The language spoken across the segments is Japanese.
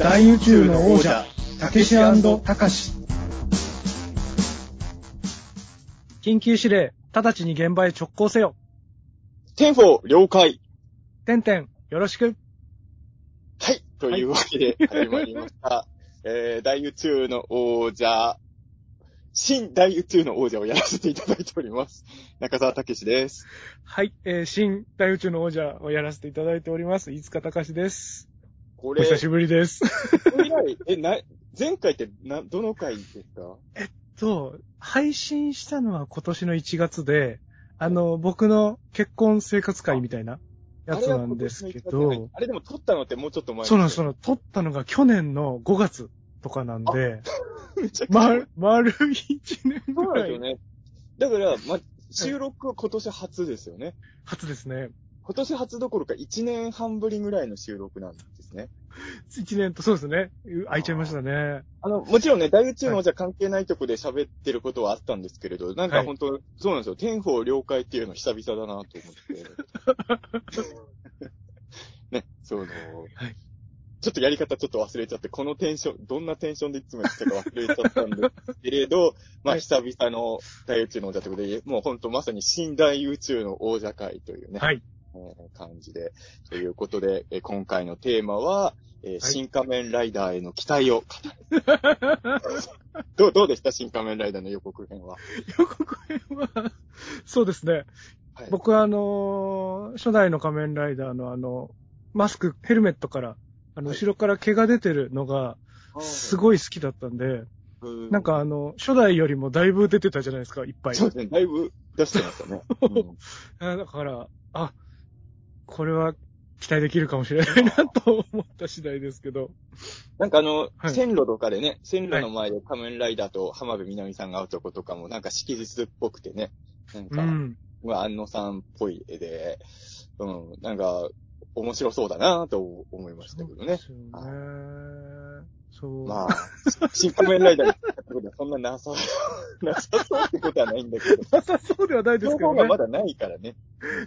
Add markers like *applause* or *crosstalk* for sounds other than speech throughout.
大宇宙の王者、たけしたかし。緊急指令、直ちに現場へ直行せよ。 Ten-four 了解。てんてん、よろしく。はい。というわけで始まりました。*laughs* えー、大宇宙の王者、新大宇宙の王者をやらせていただいております。中澤武史です。はい、えー、新大宇宙の王者をやらせていただいております。飯塚隆です。これ、お久しぶりです。以来え、な、前回ってな、どの回ですか？そう、配信したのは今年の1月で、あの、僕の結婚生活会みたいなやつなんですけど、あれでも撮ったのってもうちょっと前そうなんです、その、撮ったのが去年の5月とかなんで。*laughs* ま、丸1年そうぐらいなんですよね。だから、ま、収録は今年初ですよね。初ですね。今年初どころか1年半ぶりぐらいの収録なんですね。1年と、そうですね。う空いちゃいましたね。あの、もちろんね、大宇宙のじゃ関係ないとこで喋ってることはあったんですけれど、なんか本当、そうなんですよ。天保了解っていうの久々だなと思って。*laughs* ね、その、はいちょっとやり方ちょっと忘れちゃって、このテンション、どんなテンションでいつもやってたか忘れちゃったんですけれど、*laughs* まあはい久々の大宇宙の王者ということで、もう本当まさに新大宇宙の王者会というね、はい。えー感じで。ということで、えー今回のテーマは、えー新仮面ライダーへの期待を語る。*laughs* どう、どうでした？新仮面ライダーの予告編は。予告編は、そうですね。はい、僕はあのー初代の仮面ライダーのあの、マスク、ヘルメットから、あの、はい後ろから毛が出てるのが、すい、ごい好きだったんで、うんなんか、あの、初代よりもだいぶ出てたじゃないですか、いっぱい。そうですね、だいぶ出してましたね。*laughs* うんあだから、あ、これは期待できるかもしれないなと思った次第ですけど。なんかあの、はい線路とかでね、線路の前で仮面ライダーと浜辺美波さんが会うとことかも、なんか式日っぽくてね、なんか、うん。まあ、安野さんっぽい絵で、うん、なんか、面白そうだなと思いましたけどね。そうですよね。そう。まあ、新仮面ライダーにってことはそんななさ、*laughs* なさそうってことはないんだけど、なさそうではないですけどね情報がま。だないからね。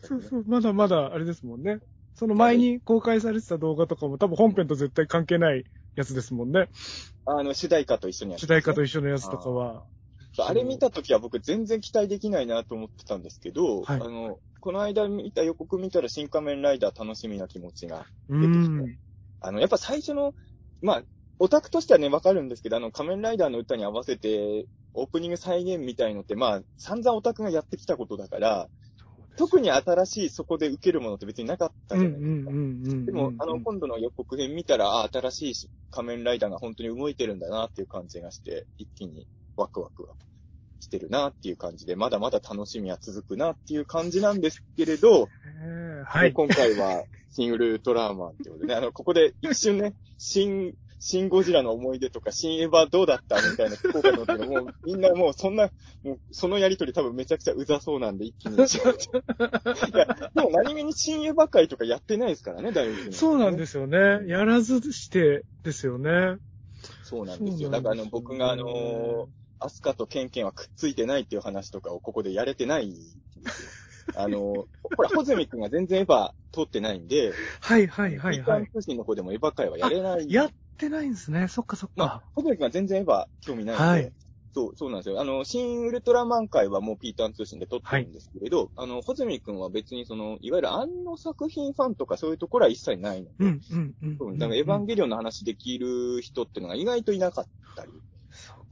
そうそう、まだまだあれですもんね。その前に公開されてた動画とかも多分本編と絶対関係ないやつですもんね。あの、主題歌と一緒にやって主題歌と一緒のやつとかは。あれ見たときは僕全然期待できないなと思ってたんですけど、はいあの、この間見た予告見たら新仮面ライダー楽しみな気持ちが。う出てきん。あの、やっぱ最初の、まあ、オタクとしてはね、わかるんですけど、あの、仮面ライダーの歌に合わせて、オープニング再現みたいのって、まあ、散々オタクがやってきたことだから、特に新しいそこで受けるものって別になかったじゃないですか。でも、あの、今度の予告編見たら、あ新しい仮面ライダーが本当に動いてるんだなっていう感じがして、一気にワクワクはしてるなっていう感じで、まだまだ楽しみは続くなっていう感じなんですけれど、えーはい。今回は、シン・ウルトラーマンってことでね、あの、ここで一瞬ね、シン、シン・ゴジラの思い出とか、シン・エヴァどうだったみたいな聞こうかと思ったけど、*laughs* もうみんなもうそんな、もうそのやりとり多分めちゃくちゃうざそうなんで一気に。*laughs* いや、でも何気にシン・エヴァ会とかやってないですからね、大学そうなんですよね。やらずしてですよね。そうなんですよ。だからあの、僕があの、アスカとケンケンはくっついてないっていう話とかをここでやれてないんですよ。あの、ほら、ホズミ君が全然エヴァ通ってないんで、はいはいはいはい。ピーターン通信の方でもエヴァ会はやれない。やってないんですね。そっかそっまあか。、ホズミ君は全然エヴァ興味ないんで、はいそう、そうなんですよ。あの、新ウルトラマン会はもうピーターン通信で撮ってるんですけれど、あの、ホズミ君は別にその、いわゆるあの作品ファンとかそういうところは一切ないので、うんうんうんそううん。だからエヴァンゲリオンの話できる人っていうのが意外といなかったり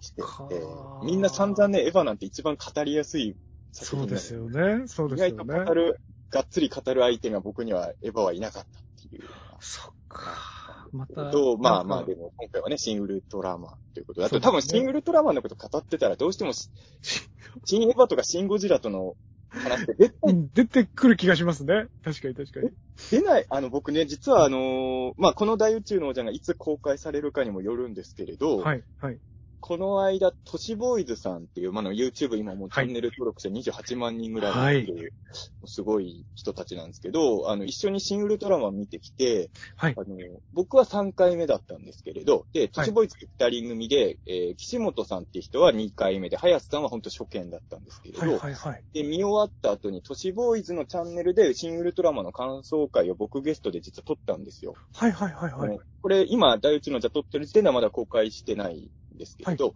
してかて、みんな散々ね、エヴァなんて一番語りやすい作そうですよね。そう意ですよね外と語。る、がっつり語る相手が僕にはエヴァはいなかったっていう。そっか。また。と、まあまあでも今回はね、シン・ウルトラマンということで、あと多分シン・ウルトラマンのこと語ってたらどうしてもシ *laughs* シン・エヴァとかシン・ゴジラとの話って絶対うん出てくる気がしますね。確かに確かに。出ない、あの僕ね、実はあのーまあこの大宇宙の王者がいつ公開されるかにもよるんですけれど、はいはい。この間、都市ボーイズさんっていう、まあ、の YouTube 今もうチャンネル登録者28万人ぐらいいる、すごい人たちなんですけど、あの、一緒にシン・ウルトラマン見てきて、はい。あの、僕は3回目だったんですけれど、で、都市ボーイズ2人組で、えー岸本さんっていう人は2回目で、林さんは本当初見だったんですけれど、はいはいはい。で、見終わった後に、都市ボーイズのチャンネルで、シン・ウルトラマンの感想会を僕ゲストで実は撮ったんですよ。はいはいはいはい。これ、今、第一のじゃ撮ってる時点ではまだ公開してないんですけれど、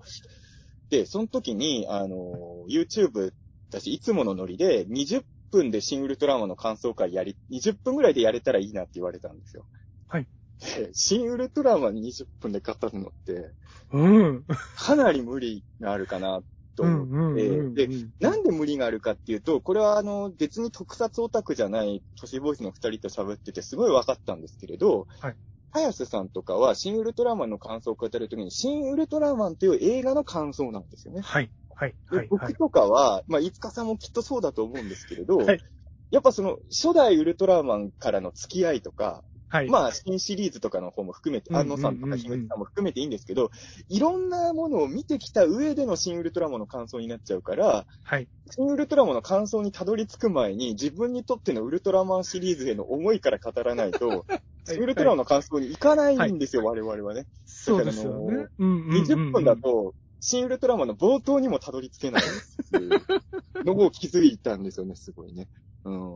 で、その時に、あの、YouTube だし、いつものノリで、20分でシン・ウルトラマンの感想会やり、20分ぐらいでやれたらいいなって言われたんですよ。はい。で、シン・ウルトラマン20分で語るのって、うん。かなり無理があるかなとうん思って、うんうんうん。で、なんで無理があるかっていうと、これはあの、別に特撮オタクじゃない都市ボーイズの二人と喋っててすごい分かったんですけれど、はい。早瀬さんとかは、シン・ウルトラマンの感想を語るときに、シン・ウルトラマンっていう映画の感想なんですよね。はい。はい。ではい。はい。僕とかは、まあ、いつかさんもきっとそうだと思うんですけれど、はいやっぱその、初代ウルトラマンからの付き合いとか、はい。まあ、新シリーズとかの方も含めて、うん安野さんとか樋口さんも含めていいんですけど、いろんなものを見てきた上での新ウルトラマンの感想になっちゃうから、はい。新ウルトラマンの感想にたどり着く前に、自分にとってのウルトラマンシリーズへの思いから語らないと、*laughs* 新ウルトラマンの感想に行かないんですよ、我々はね。そうですよね。うんうんうんうん。20分だと、新ウルトラマンの冒頭にもたどり着けないっていうのを気づいたんですよね、すごいね。うん。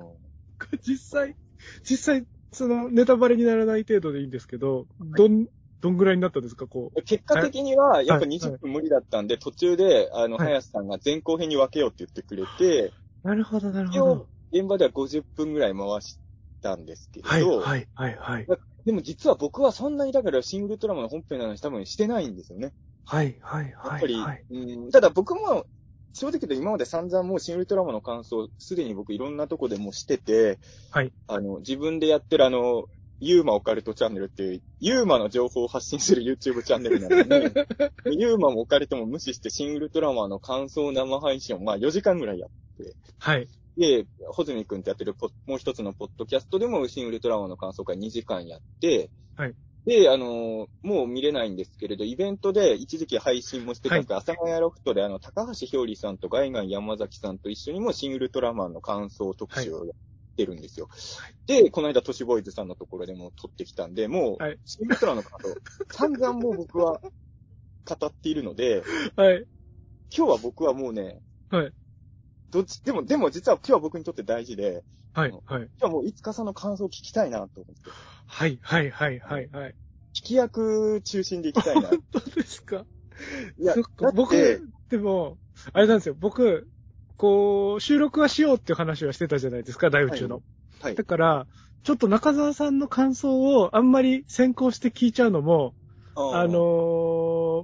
実際、実際、その、ネタバレにならない程度でいいんですけど、どん、どんぐらいになったんですか、こう。結果的には、やっぱはい20分無理だったんで、途中で、あの、はい林さんが前後編に分けようって言ってくれて、なるほど、なるほど。現場では50分ぐらい回したんですけはい、れど、はい、はい、はい。でも実は僕はそんなにだからシン・ウルトラマンの本編の話多分してないんですよね。はい、はい、やはい。っぱり、はい。うんただ僕も、正直言うと今まで散々もうシン・ウルトラマンの感想、すでに僕いろんなとこでもうしてて、はい。あの、自分でやってるあの、ユーマオカルトチャンネルっていう、ユーマの情報を発信する YouTube チャンネルなので、*laughs* ユーマもオカルトも無視してシン・ウルトラマンの感想生配信をまあ4時間ぐらいやって、はい。で、ホズミ君ってやってるポもう一つのポッドキャストでもシン・ウルトラマンの感想会2時間やって、はい。で、あのーもう見れないんですけれど、イベントで一時期配信もしてたんですけど、阿佐ヶ谷ロフトであの、高橋ひょうりさんとガイガン山崎さんと一緒にもシン・ウルトラマンの感想特集をやってるんですよ。で、この間、都市ボーイズさんのところでも撮ってきたんで、もう、はいシン・ウルトラマンの感想、散々もう僕は語っているので、*laughs* はい。今日は僕はもうね、はい。どっち、でも、でも実は今日は僕にとって大事で、はい。はい。今日はもういつかさんの感想を聞きたいなと思って、はい。はい。はい。はい。はい。聞き役中心でいきたいな。いどうですか？や、そっか、だって僕、でも、あれなんですよ。僕、こう、収録はしようっていう話はしてたじゃないですか、大宇宙の。はいだ。から、ちょっと中澤さんの感想をあんまり先行して聞いちゃうのも、あの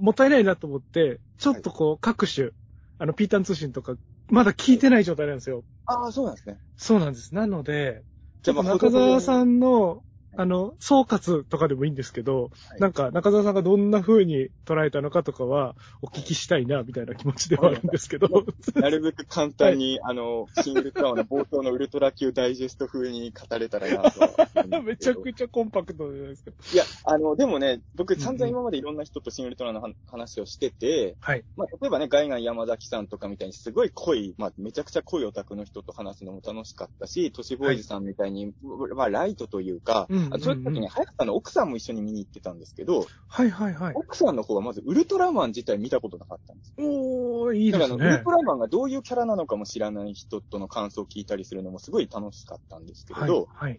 ーもったいないなと思って、ちょっとこう、各種、あの、ピータン通信とか、まだ聞いてない状態なんですよ。ああ、そうなんですね。そうなんです。なので、ちょっとじゃあまあ中澤さんのはい、あの、総括とかでもいいんですけど、はいなんか中澤さんがどんな風に捉えたのかとかは、お聞きしたいな、みたいな気持ちではあるんですけど。なるべく簡単に、あの、シン・ウルトラマンの冒頭のウルトラ級ダイジェスト風に語れたらなとは思うんですけど。*laughs* めちゃくちゃコンパクトじゃないですか。いや、あの、でもね、僕散々今までいろんな人とシン・ウルトラの話をしてて、はい。まあ、例えばね、ガイガン山崎さんとかみたいにすごい濃い、まあ、めちゃくちゃ濃いオタクの人と話すのも楽しかったし、都市ボーイズさんみたいに、まあ、ライトというか、うんそういう時に、早田の奥さんも一緒に見に行ってたんですけど、はいはいはい。奥さんの方はまずウルトラマン自体見たことなかったんです。おー、いいですねだかウルト。ラマンがどういうキャラなのかも知らない人との感想を聞いたりするのもすごい楽しかったんですけれはいど、はい。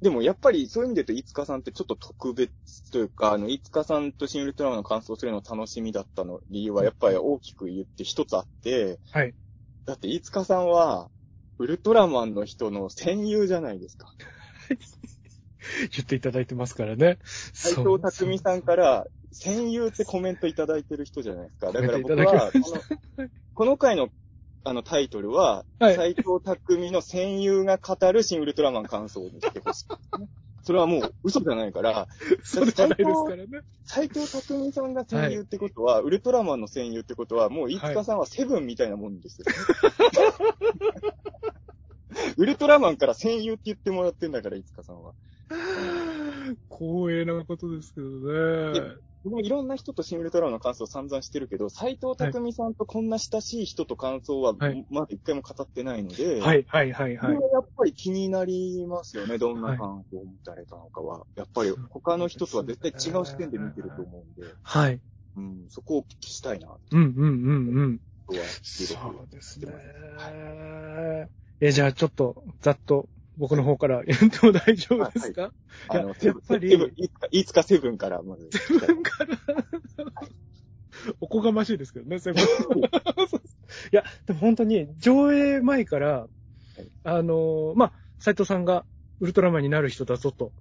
でもやっぱりそういう意味で言うと、飯塚さんってちょっと特別というか、あの、飯塚さんと新ウルトラマンの感想するの楽しみだったの理由はやっぱり大きく言って一つあって、はい。だって飯塚さんは、ウルトラマンの人の戦友じゃないですか。*laughs* *laughs* 言っていただいてますからね。斎藤匠さんから、戦友ってコメントいただいてる人じゃないですか。だから僕は、この、*laughs* この回の、あの、タイトルは、はい斎藤匠の戦友が語る新ウルトラマン感想にしてほしい、*laughs* それはもう嘘じゃないから、そうじゃないですからね。斎藤匠さんが戦友ってことは、ウルトラマンの戦友ってことは、もう飯塚さんはセブンみたいなもんですよ。ウルトラマンから戦友って言ってもらってんだから、飯塚さんは。*laughs* 光栄なことですけどね。僕もいろんな人とシン・ウルトラマンの感想を散々してるけど、斎藤匠さんとこんな親しい人と感想は、はいまだ一回も語ってないので、はい、はい、はい、はいこれ。はやっぱり気になりますよね、どんな感想を持たれたのかは。やっぱり他の人とは絶対違う視点で見てると思うんで、はい。うん、そこをお聞きしたいな、うん、うん、うん、うん。そうですね。え、じゃあちょっと、ざっと、僕の方から言っても大丈夫ですか、あの、いやセブンやっぱりセブンいつか、セブンからまず。自分から、おこがましいですけどね、セブン。*laughs* いや、でも本当に、上映前から、あのーまあ、斎藤さんがウルトラマンになる人だぞと、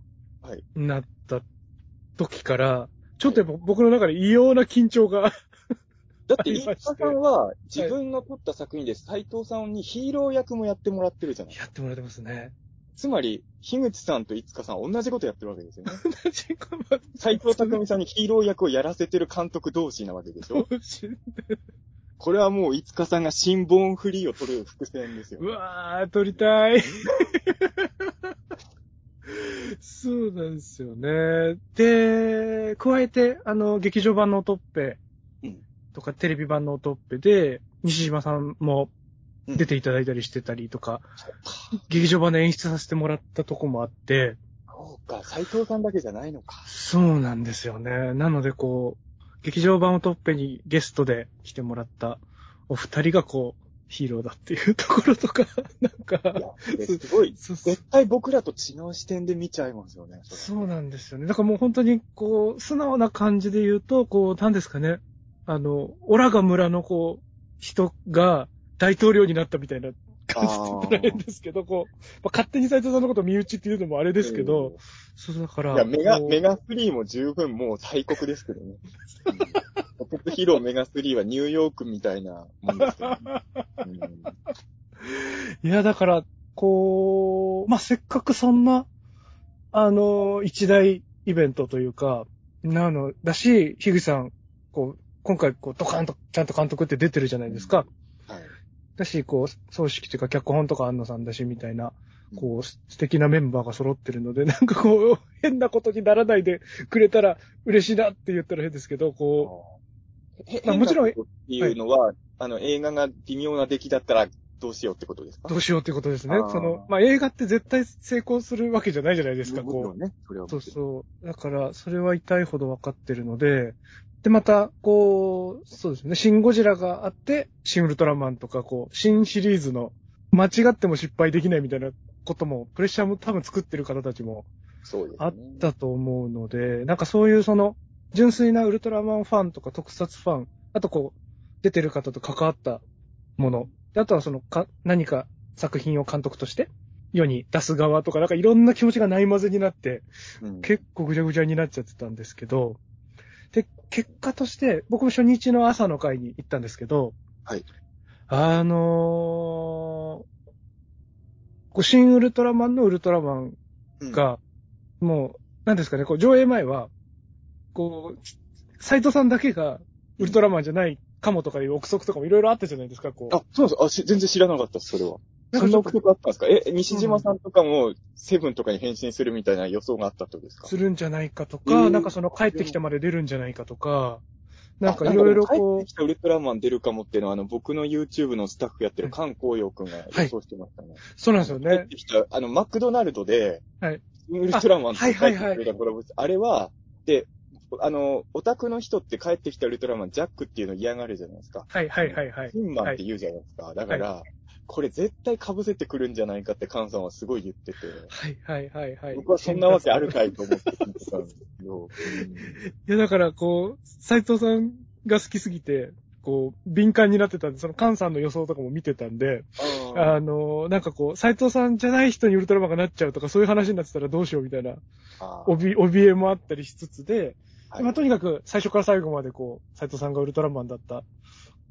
はい。なった時から、ちょっとやっぱ僕の中で異様な緊張が、だって、*laughs* 飯田さんは自分の撮った作品で斎藤さんにヒーロー役もやってもらってるじゃないやってもらってますね。つまり、樋口さんといつかさん同じことやってるわけですよね。同じこと斎藤匠さんにヒーロー役をやらせてる監督同士なわけでしょ同士これはもう、いつかさんが新ボーンフリーを取る伏線ですよう。わー、撮りたい。そうなんですよね。で、加えて、あの、劇場版のオトッペうんとか、テレビ版のオトッペで、西島さんも出ていただいたりしてたりとか、劇場版で演出させてもらったとこもあって、そうか、斎藤さんだけじゃないのか。そうなんですよね。なので、こう、劇場版オトッペにゲストで来てもらったお二人がこう、ヒーローだっていうところとか、*laughs* なんか、すごい、絶対僕らと違う視点で見ちゃいますよね。れそうなんですよね。だからもう本当に、こう、素直な感じで言うと、こう、なんですかね。あの、オラガ村のこう、人が大統領になったみたいな感じで言ったら変ですけど、こう、まあ、勝手に斎藤さんのこと身内っていうのもあれですけど、そうだから。いや、メガ、メガ3も十分もう大国ですけどね。*laughs* ポケットヒーローメガ3はニューヨークみたいなもんですけどね。うんいや、だから、こう、まあ、せっかくそんな、あの、一大イベントというか、なの、だし、樋口さん、こう、今回、こう、ドカンと、ちゃんと監督って出てるじゃないですか。はい。だし、こう、葬式というか、脚本とか安野さんだし、みたいな、こう、素敵なメンバーが揃ってるので、*laughs* なんかこう、変なことにならないでくれたら嬉しいなって言ったら変ですけど、こへまあもちろんっていうのは、あの、映画が微妙な出来だったらどうしようってことですか？う、どうしようってことですね。その、まあ、映画って絶対成功するわけじゃないじゃないですか、こう。ね。それはそうそう。だから、それは痛いほど分かってるので、で、また、こう、そうですね、シン・ゴジラがあって、シン・ウルトラマンとか、こう、新シリーズの、間違っても失敗できないみたいなことも、プレッシャーも多分作ってる方たちもそうですね。あったと思うので、なんかそういうその、純粋なウルトラマンファンとか特撮ファン、あとこう、出てる方と関わったもの、であとはそのか、何か作品を監督として、世に出す側とか、なんかいろんな気持ちがない混ぜになって、うん結構ぐちゃぐちゃになっちゃってたんですけど、で、結果として、僕も初日の朝の会に行ったんですけど、はい。あのーこう新ウルトラマンのウルトラマンうんが、もう、なんですかね、こう上映前は、こう、斎藤さんだけがウルトラマンじゃないかもとかいう憶測とかもいろいろあったじゃないですか、こう。あ、そうなんですあし全然知らなかったです、それは。そんな憶測あったんですか？え、西島さんとかも、セブンとかに変身するみたいな予想があったってことですか？するんじゃないかとか、えー。なんかその帰ってきてまで出るんじゃないかとか、なんかいろいろこう帰ってき、たウルトラマン出るかもっていうのは、あの、僕の YouTube のスタッフやってる菅光陽くんが予想してましたね。そうなんですよ帰っね。てきた、あの、マクドナルドで、はい。ウルトラマンと帰ってきたあはいはいはい。コラボあれは、で、あの、オタクの人って帰ってきたウルトラマン、ジャックっていうの嫌がるじゃないですか。はいはいはいはい。ピンマンって言うじゃないですか。だから、これ絶対被せてくるんじゃないかって菅さんはすごい言ってて、はいはいはいはい。僕はそんなわけあるかいと思って聞いてたんですけど、いや、だから、こう、斎藤さんが好きすぎて、こう、敏感になってたんで、その菅さんの予想とかも見てたんで、あの、なんかこう、斎藤さんじゃない人にウルトラマンがなっちゃうとか、そういう話になってたらどうしようみたいな、おび、怯えもあったりしつつで、はいまあ、とにかく最初から最後までこう、斎藤さんがウルトラマンだった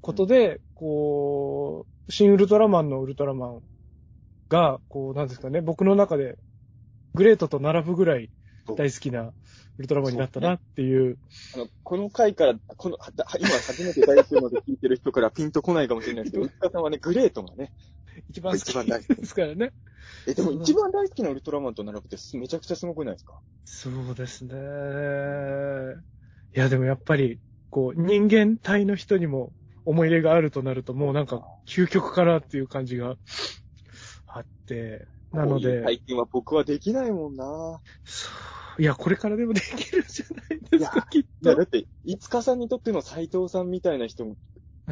ことで、こう、新ウルトラマンのウルトラマンが、こう、なんですかね、僕の中で、グレートと並ぶぐらい大好きなウルトラマンになったなっていう。あの、この回から、この、は今初めて大学ので聞いてる人からピンとこないかもしれないですけど、*laughs* 内田さんはね、グレートがね、一番好き。一番大好き。*laughs* ですからね。え、でも一番大好きなウルトラマンと並ぶってめちゃくちゃすごくないですか？そうですね。いや、でもやっぱり、こう、人間体の人にも思い入れがあるとなると、もうなんか、究極かなっていう感じがあって、なので、最近は僕はできないもんな。そう。いや、これからでもできるじゃないですか、きっいや、とだ。って、いつかさんにとっての斎藤さんみたいな人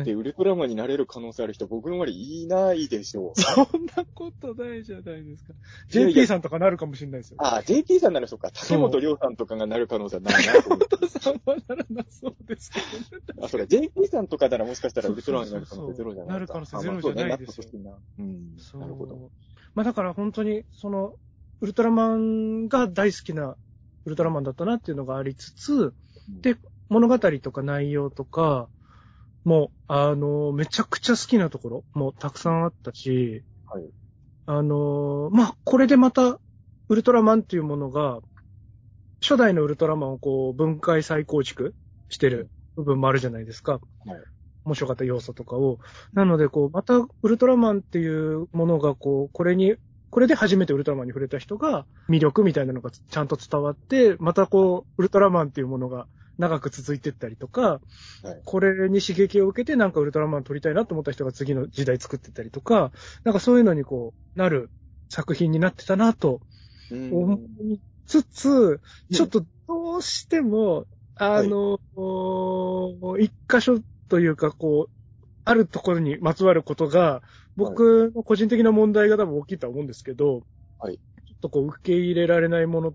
ってはいウルトラマンになれる可能性ある人、僕の周りいないでしょう。*laughs* そんなことないじゃないですか。いやいや JP さんとかなるかもしれないですよ。ああ、JP さんならそうか。竹本涼さんとかがなる可能性はないなと思って。お父さんはならなそうですけどね。あ、それ JP さんとかならもしかしたらウルトラマンになる可能性ゼロじゃないなる可能性ゼロじゃないですよあまあそうねなってほしいなうん。そうなるほど。まあだから本当に、その、ウルトラマンが大好きなウルトラマンだったなっていうのがありつつ、で、物語とか内容とか、もう、あの、めちゃくちゃ好きなところもたくさんあったし、はいあの、まあ、これでまた、ウルトラマンっていうものが、初代のウルトラマンをこう、分解再構築してる部分もあるじゃないですか。はい面白かった要素とかを。なので、こう、また、ウルトラマンっていうものが、こう、これに、これで初めてウルトラマンに触れた人が、魅力みたいなのがちゃんと伝わって、またこう、ウルトラマンっていうものが長く続いてったりとか、はい。これに刺激を受けてなんかウルトラマン撮りたいなと思った人が次の時代作ってったりとか、なんかそういうのにこう、なる作品になってたなとうん。思いつつ、ちょっとどうしても、あの、一箇所というか、こう、あるところにまつわることが、僕の個人的な問題が多分大きいとは思うんですけど、はい。ちょっとこう、受け入れられないもの、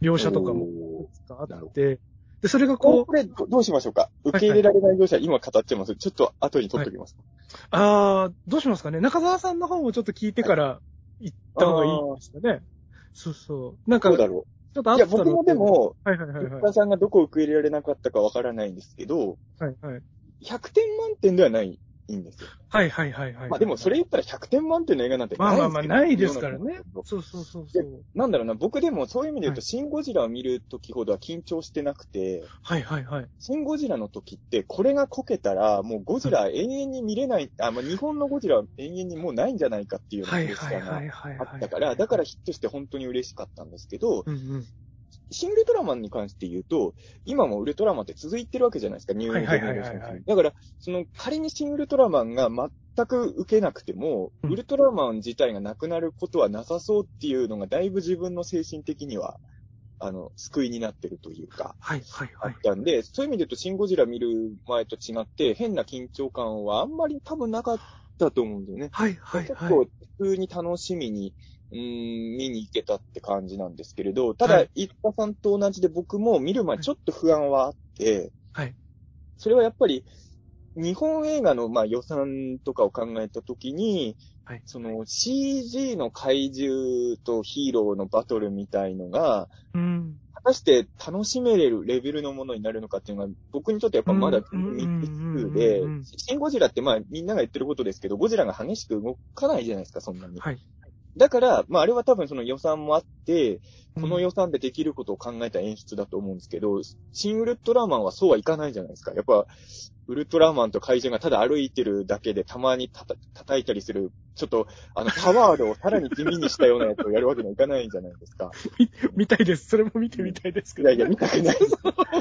描写とかもおあって、で、それがーここう、れ、どどうしましょうか？受け入れられない業者、今語っちゃいます。ちょっと後に取っときます。あー、どうしますかね？中澤さんの方もちょっと聞いてから行った方がいいですかね？そうそう。なんか、ちょどうだろっとういや、僕もで、も、はいはいはいはい。さんがどこを受け入れられなかったかわからないんですけど、はいはい。100点満点ではないんですよ。はいはいはいはい。まあでもそれ言ったら100点満点の映画なんてないまあまあまあ、ないですからねそうそうそうそう。なんだろうな、僕でもそういう意味で言うと、はいシン・ゴジラを見るときほどは緊張してなくて、はいはいはい。シン・ゴジラの時って、これがこけたら、もうゴジラ永遠に見れない、あ、まあ、日本のゴジラは永遠にもうないんじゃないかっていうようなはいプレッシャーが。あったから、だからヒットして本当に嬉しかったんですけど、うんうん。シン・ウルトラマンに関して言うと、今もウルトラマンって続いてるわけじゃないですか、ニュージェネレーションだから、その仮にシン・ウルトラマンが全く受けなくても、うんウルトラマン自体がなくなることはなさそうっていうのが、だいぶ自分の精神的には、あの、救いになってるというか、はいはいはいあっ。たんで、そういう意味で言うと、シン・ゴジラ見る前と違って、変な緊張感はあんまり多分なかったと思うんだよね。はいはいはい。結構普通に楽しみに、うーん、見に行けたって感じなんですけれど、ただ、はい一家さんと同じで僕も見る前ちょっと不安はあって、はい。それはやっぱり、日本映画のまあ予算とかを考えたときに、はいその CG の怪獣とヒーローのバトルみたいのが、うん。果たして楽しめれるレベルのものになるのかっていうのが、僕にとってやっぱまだうん未知数でシン・ゴジラってまあみんなが言ってることですけど、ゴジラが激しく動かないじゃないですか、そんなに。はい。だから、まああれは多分その予算もあって、このよ、予算でできることを考えた演出だと思うんですけど、シン・ウルトラマンはそうはいかないじゃないですか。やっぱ、ウルトラマンと怪獣がただ歩いてるだけでたまにたた叩いたりする、ちょっと、あの、パワードをさらに地味にしたようなやつをやるわけにはいかないじゃないですか。見たいです。それも見てみたいですけど。いやいや、見たくない。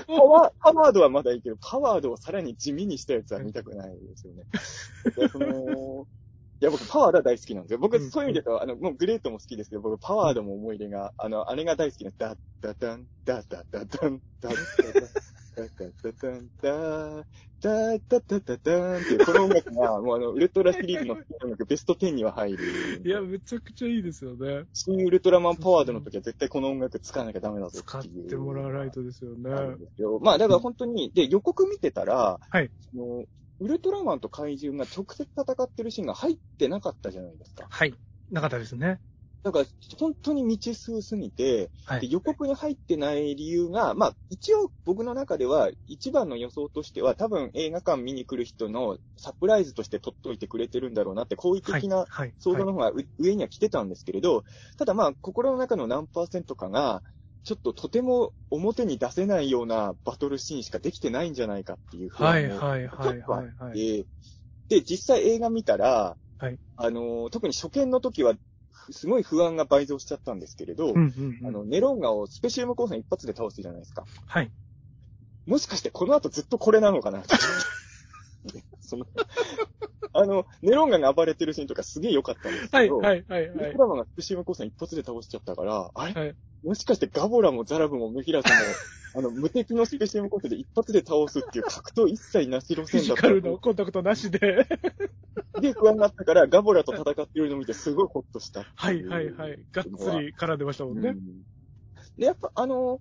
パワー、パワードはまだいいけど、パワードをさらに地味にしたやつは見たくないですよね。でそのいや、僕、パワードは大好きなんですよ。僕、うんそういう意味で言うと、あの、もうグレートも好きですけど、僕、パワードも思い入れが、あの、あれが大好きな、ダッダダン、ダダダダン、ダッダダン、ダダダン、ダダダダダダンっていう、この音楽が、もうあの、ウルトラシリーズの音楽、ベスト10には入る。いや、めちゃくちゃいいですよね。新ウルトラマンパワードの時は絶対この音楽使わなきゃダメだぞ使っってもらわないとですよね。まあ、だから本当に、で、予告見てたら、はいそのウルトラマンと怪獣が直接戦ってるシーンが入ってなかったじゃないですか。はい。なかったですね。だから、本当に未知数すぎて、ではい。予告に入ってない理由が、まあ、一応僕の中では、一番の予想としては、多分映画館見に来る人のサプライズとして取っといてくれてるんだろうなって、好意的なはい。想像の方がう上には来てたんですけれど、ただまあ、心の中の何パーセントかが、ちょっととても表に出せないようなバトルシーンしかできてないんじゃないかっていう不はい。安もはい。はい。はい。はい。で、実際映画見たら、はいあの、特に初見の時は、すごい不安が倍増しちゃったんですけれど、うんうんうん。あの、ネロンガをスペシウム光線一発で倒すじゃないですか。はい。もしかしてこの後ずっとこれなのかな *laughs* その、*laughs* あの、ネロンガが暴れてるシーンとかすげえ良かったんですはい、けど、はい、はい、はいウルト。ラマンがスペシウム光線一発で倒しちゃったから、あれ、はいもしかしてガボラもザラブもメフィラスも、*laughs* あの、無敵のスペシウム光線で一発で倒すっていう格闘一切なし路フィ線だったジカルのコンタクトなしで。で不安があったから、ガボラと戦っているのを見てすごいホッとしたはいい、はい、はい。がっつり絡んでましたもんね。うんで、やっぱあの、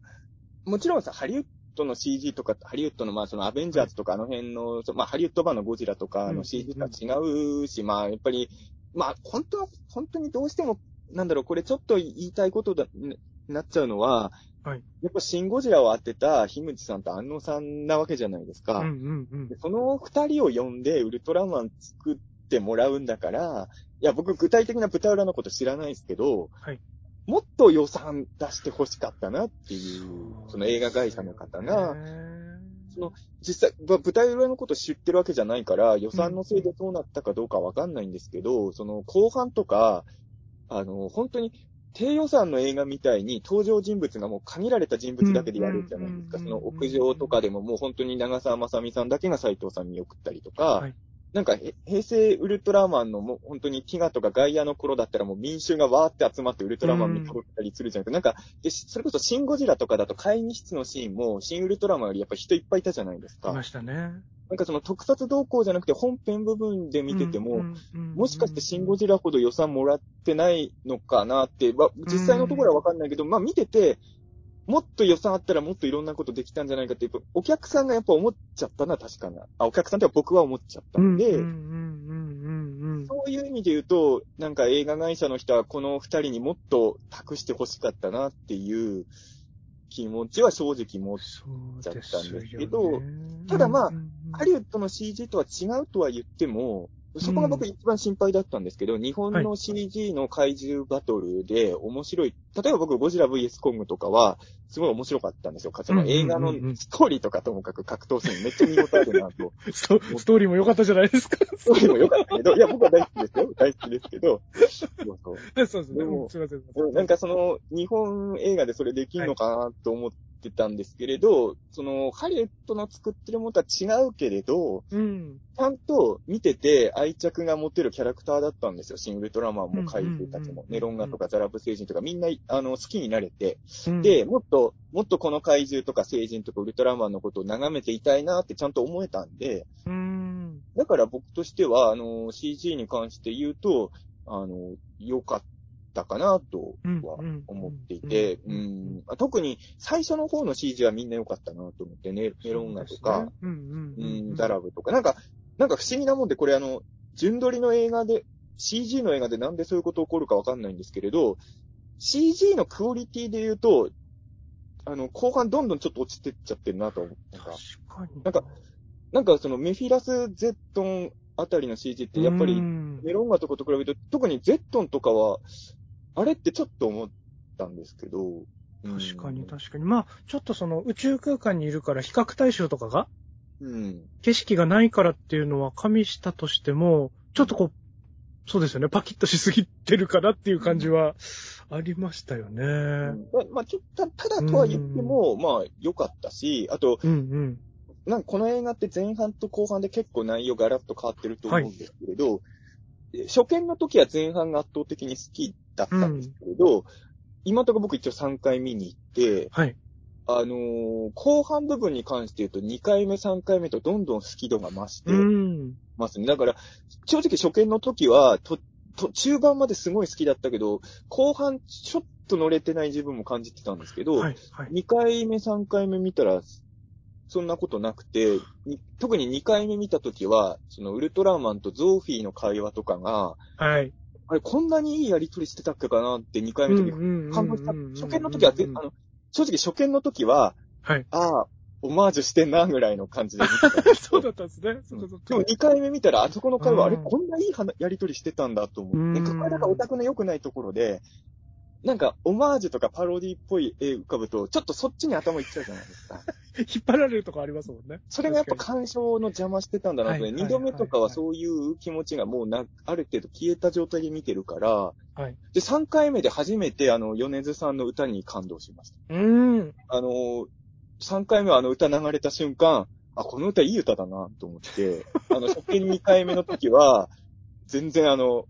もちろんさ、ハリウッドの CG とか、ハリウッドのまあそのアベンジャーズとかあの辺の、そまあハリウッド版のゴジラとかうん。の CG とは違うし、まあやっぱり、まあ本当は、本当にどうしても、なんだろう、これちょっと言いたいことだ、ねなっちゃうのは、はい。やっぱシンゴジラを当てた樋口さんと安野さんなわけじゃないですか。うん、うん、うん。で。その二人を呼んでウルトラマン作ってもらうんだから、いや、僕具体的な舞台裏のこと知らないですけど、はいもっと予算出してほしかったなっていう、その映画会社の方が、その実際、まあ舞台裏のこと知ってるわけじゃないから、予算のせいでどうなったかどうかわかんないんですけど、その後半とか、あの、本当に低予算の映画みたいに登場人物がもう限られた人物だけでやるじゃないですか。うんその屋上とかでももう本当に長澤まさみさんだけが斎藤さん見送ったりとか、はいなんかへ平成ウルトラマンのもう本当にティガとかガイアの頃だったらもう民衆がわーって集まってウルトラマン見届けたりするじゃないですか。なんか、でそれこそシンゴジラとかだと会議室のシーンもシンウルトラマンよりやっぱ人いっぱいいたじゃないですか。いましたね。なんかその特撮動向じゃなくて本編部分で見てても、もしかしてシンゴジラほど予算もらってないのかなって、まあ、実際のところはわかんないけど、まあ見てて、もっと予算あったらもっといろんなことできたんじゃないかって、やっぱお客さんがやっぱ思っちゃったな、確かな。あ、お客さんっては僕は思っちゃったんで。そういう意味で言うと、なんか映画会社の人はこの二人にもっと託してほしかったなっていう気持ちは正直持っちゃったんですけよどねただまあハリウッドの CG とは違うとは言っても、そこが僕一番心配だったんですけど、日本の CG の怪獣バトルで面白い、例えば僕ゴジラ VS コングとかは、すごい面白かったんですよ。その映画のストーリーとかともかく格闘シーンめっちゃ見応えあるなと。ストストーリーも良かったじゃないですか。ストーリーも良かったけど、いや僕は大好きですよ。大好きですけど、そうそうですね。でもうんすいません。なんかその、日本映画でそれできるのかなと思ってたんですけれど、その、ハリウッドの作ってるものとは違うけれど、うん。ちゃんと見てて愛着が持てるキャラクターだったんですよ。シン・ウルトラマンも怪獣たちもネロンガとかザラブ星人とかみんな、あの、好きになれて。うん、で、もっと、もっとこの怪獣とか星人とかウルトラマンのことを眺めていたいなってちゃんと思えたんで、うん。だから僕としては、あの、CG に関して言うと、あの、良かったかなとは思っていて、ううんん、特に最初の方の CG はみんな良かったなと思って、ネネロンガとか、、うんうんううん。ん、ザラブとか、なんか、なんか不思議なもんで、これあの、順撮りの映画で、CG の映画でなんでそういうこと起こるかわかんないんですけれど、CG のクオリティで言うと、あの、後半どんどんちょっと落ちてっちゃってるなと思って。なんか、確かに。なんかなんかそのメフィラス・ゼットンあたりの CG ってやっぱうり、んメロンガとかと比べると、特にゼットンとかは、あれってちょっと思ったんですけど、うん確かに確かに。まあ、ちょっとその宇宙空間にいるから比較対象とかが、うん。景色がないからっていうのは加味したとしても、ちょっとこう、そうですよね、パキッとしすぎてるかなっていう感じはありましたよね。まあ、まあ、ちょっと、たただとは言っても、まあ、良かったし、あと、うんうん。なんかこの映画って前半と後半で結構内容ガラッと変わってると思うんですけれど、初見の時は前半が圧倒的に好きだったんですけれど、今のところ僕一応3回見に行って、はい。あのー後半部分に関して言うと2回目3回目とどんどん好き度が増してうん。ますね。だから、正直初見の時は、と、と、中盤まですごい好きだったけど、後半ちょっと乗れてない自分も感じてたんですけど、はい。はい。2回目、3回目見たら、そんなことなくて、に特に2回目見たときは、そのウルトラマンとゾーフィーの会話とかが、はい。あれ、こんなにいいやりとりしてたっけかなって2回目の時感動した。初見の時はぜ、あの、正直初見の時は、はい。ああ、オマージュしてんな、ぐらいの感じで見てた *laughs* そうよ。だったんですね。そうかそうでもか。2回目見たら、あそこの会話、うんあれ、こんないい話やりとりしてたんだと思うんって。で、これだからオタクの良くないところで、なんか、オマージュとかパロディっぽい絵浮かぶと、ちょっとそっちに頭いっちゃうじゃないですか。*laughs* 引っ張られるとこありますもんね。それがやっぱ鑑賞の邪魔してたんだなとね。はいはい二度目とかはそういう気持ちがもうな、ある程度消えた状態で見てるから、はい。で、3回目で初めてあの、米津さんの歌に感動しました。うーん。あの、3回目はあの歌流れた瞬間、あ、この歌いい歌だなと思って、*laughs* あの、初見2回目の時は、全然あの、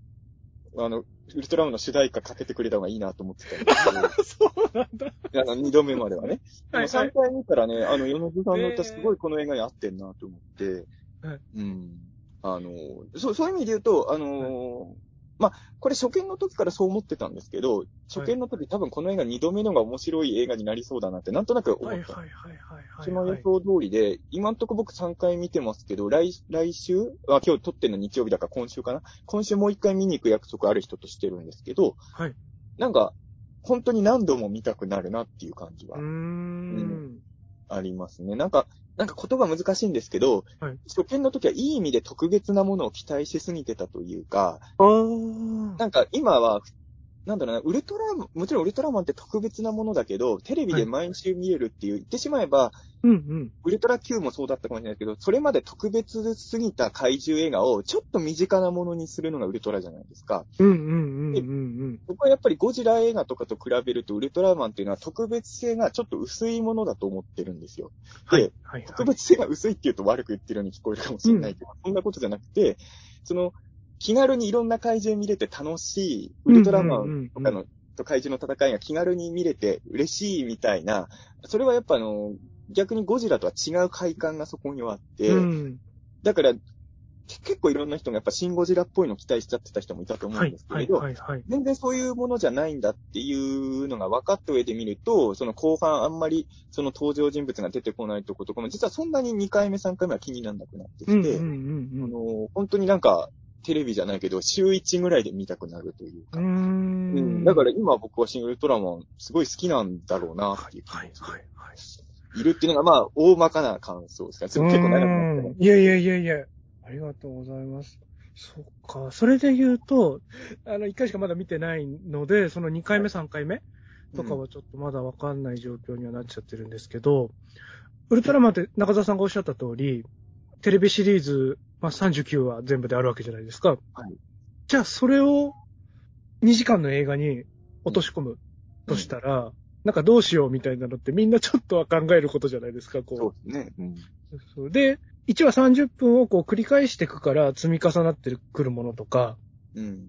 あの、ウルトラマンの主題歌かけてくれた方がいいなと思ってたんです *laughs* そうなんだ。けど、あの、2度目まではね。はいはい3回見たらね、あの、米津さんの歌すごいこの映画に合ってんなと思って、はいうん。あの、そう、そういう意味で言うと、あのまあ、これ初見の時からそう思ってたんですけど、初見の時多分この映画2度目のが面白い映画になりそうだなってなんとなく思った。はいはいはいはいはい。その予想通りで、今んとこ僕3回見てますけど、来、来週？あ、今日撮ってるの日曜日だから今週かな？今週もう1回見に行く約束ある人としてるんですけど、はい。なんか、本当に何度も見たくなるなっていう感じはうーん。ありますね。なんか、なんか言葉難しいんですけど、はい初見の時はいい意味で特別なものを期待しすぎてたというか。なんか今は、なんだろうな、ウルトラマン、もちろんウルトラマンって特別なものだけど、テレビで毎週見れるっていう、言ってしまえば、うんうん。ウルトラ Q もそうだったかもしれないけど、それまで特別すぎた怪獣映画をちょっと身近なものにするのがウルトラじゃないですか。うんうんうんうんうん。僕はやっぱりゴジラ映画とかと比べるとウルトラマンっていうのは特別性がちょっと薄いものだと思ってるんですよ。はいで、はいはい。特別性が薄いって言うと悪く言ってるように聞こえるかもしれないけど、そんなことじゃなくて、その、気軽にいろんな怪獣見れて楽しい、ウルトラマンとかの、と怪獣の戦いが気軽に見れて嬉しいみたいな、それはやっぱあの、逆にゴジラとは違う快感がそこにはあって、うん。だから、結構いろんな人がやっぱシンゴジラっぽいの期待しちゃってた人もいたと思うんですけれど、はいはい。全然そういうものじゃないんだっていうのが分かった上で見ると、その後半あんまりその登場人物が出てこないとことかも、実はそんなに2回目3回目は気にならなくなってきて、うんうんうんあの本当になんかテレビじゃないけど、週1ぐらいで見たくなるというか。うん。うんん。だから今僕はシン・ウルトラマンすごい好きなんだろうなっていう気はいはいはい。でいるっていうのがまあ大まかな感想ですから、結構長くなってねうんいやいやいやいや。ありがとうございます。そっか。それで言うと、あの、1回しかまだ見てないので、その2回目、3回目とかはちょっとまだわかんない状況にはなっちゃってるんですけど、ウルトラマンって中澤さんがおっしゃった通り、テレビシリーズ、まあ、39話全部であるわけじゃないですか。はいじゃあ、それを2時間の映画に落とし込むとしたら、なんかどうしようみたいなのってみんなちょっとは考えることじゃないですか、こう。そうですね。うん。そうで、1話30分をこう繰り返していくから積み重なってくるものとか、うん。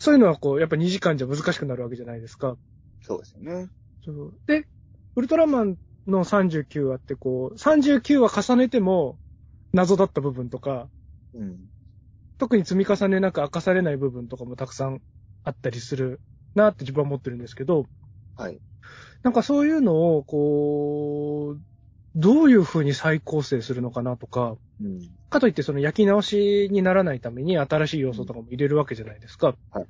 そういうのはこう、やっぱ2時間じゃ難しくなるわけじゃないですか。そうですよね。そうで、ウルトラマンの39話ってこう、39話重ねても謎だった部分とか、うん。特に積み重ねなく明かされない部分とかもたくさんあったりするなって自分は思ってるんですけど、はい。なんかそういうのをこう、どういう風に再構成するのかなとか、うん。かといってその焼き直しにならないために新しい要素とかも入れるわけじゃないですか。はい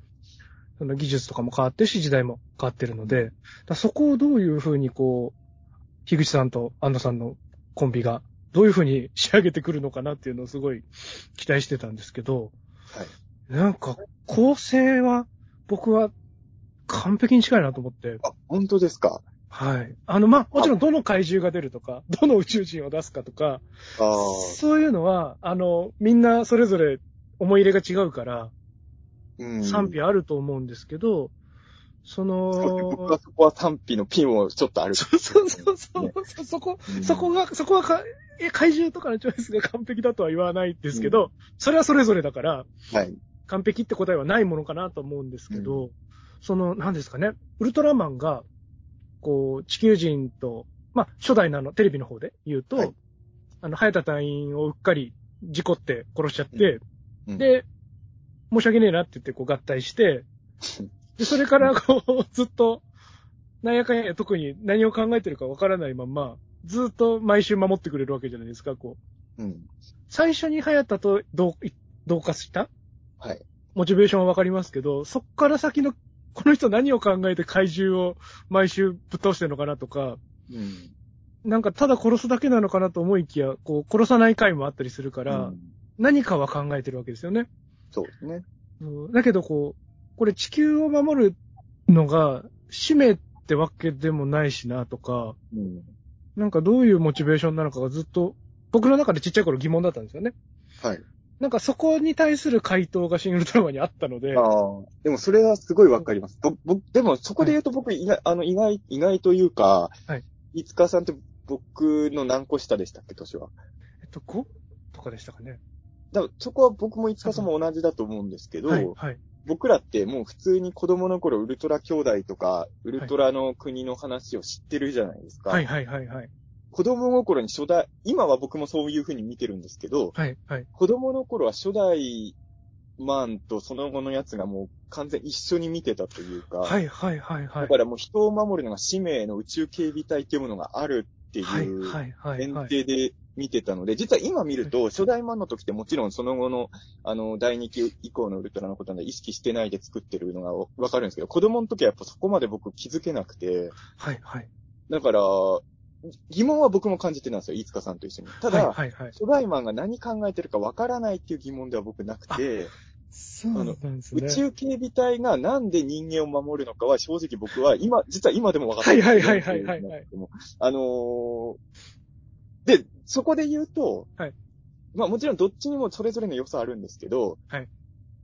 その技術とかも変わってるし、時代も変わってるので、だからそこをどういうふうにこう、樋口さんと安藤さんのコンビがどういうふうに仕上げてくるのかなっていうのをすごい期待してたんですけど、はい。なんか構成は僕は完璧に近いなと思って、あ、本当ですか？はい。あの、まあ、もちろんどの怪獣が出るとか、*laughs* どの宇宙人を出すかとか。そういうのは、あの、みんなそれぞれ思い入れが違うから、うん。賛否あると思うんですけど、その、そこは賛否のピンをちょっとある。そうそうそうそう、そこ、うんそこが、そこはか、え怪獣とかのチョイスが完璧だとは言わないですけど、それはそれぞれだから、はい。完璧って答えはないものかなと思うんですけど、その、何ですかね、ウルトラマンが、こう、地球人と、まあ、初代なの、テレビの方で言うと、はい。あの、早田隊員をうっかり事故って殺しちゃって、うん、で、申し訳ねえなって言ってこう合体して、*laughs* で、それからこう、*laughs* ずっと、なんやかんや特に何を考えてるかわからないまんま、ずっと毎週守ってくれるわけじゃないですか、こう。うん。最初に早田と同同化した？はい。モチベーションはわかりますけど、そっから先の、この人何を考えて怪獣を毎週ぶっ倒してるのかなとか、うん。なんかただ殺すだけなのかなと思いきや、こう、殺さない回もあったりするから、うん何かは考えてるわけですよね。そうですね。うんだけどこう、これ地球を守るのが使命ってわけでもないしなとか、うん。なんかどういうモチベーションなのかがずっと、僕の中でちっちゃい頃疑問だったんですよね。はい。なんかそこに対する回答がシン・ウルトラマンにあったので、ああ。でもそれはすごいわかります。ぼ、ぼ、でもそこで言うと僕、意外、あの、意外、意外というか、はい。いつかさんって僕の何個下でしたっけ、年は？えっと、5とかでしたかね。だからそこは僕もいつかさんも同じだと思うんですけど、はい、はい。僕らってもう普通に子供の頃ウルトラ兄弟とか、ウルトラの国の話を知ってるじゃないですか。はい、はい、はい、はい。子供心に初代、今は僕もそういう風に見てるんですけど、はい、はい。子供の頃は初代マンとその後のやつがもう完全一緒に見てたというか、はい、はい、はい、はい。だからもう人を守るのが使命の宇宙警備隊っていうものがあるっていはい、う。前はい提で見てたので、実は今見ると、初代マンの時ってもちろんその後の、あの、第2期以降のウルトラのことなんで意識してないで作ってるのがわかるんですけど、子供の時はやっぱそこまで僕気づけなくて、はい、はい。だから、疑問は僕も感じてたんですよ、飯塚さんと一緒に。ただ、はい、はい、はい。初代マンが何考えてるかわからないっていう疑問では僕なくて、そうなんですね。宇宙警備隊がなんで人間を守るのかは正直僕は今、実は今でも分かってはいはいはいはいはいはい。あのーで、そこで言うと、はい。まあもちろんどっちにもそれぞれの良さあるんですけど、はい。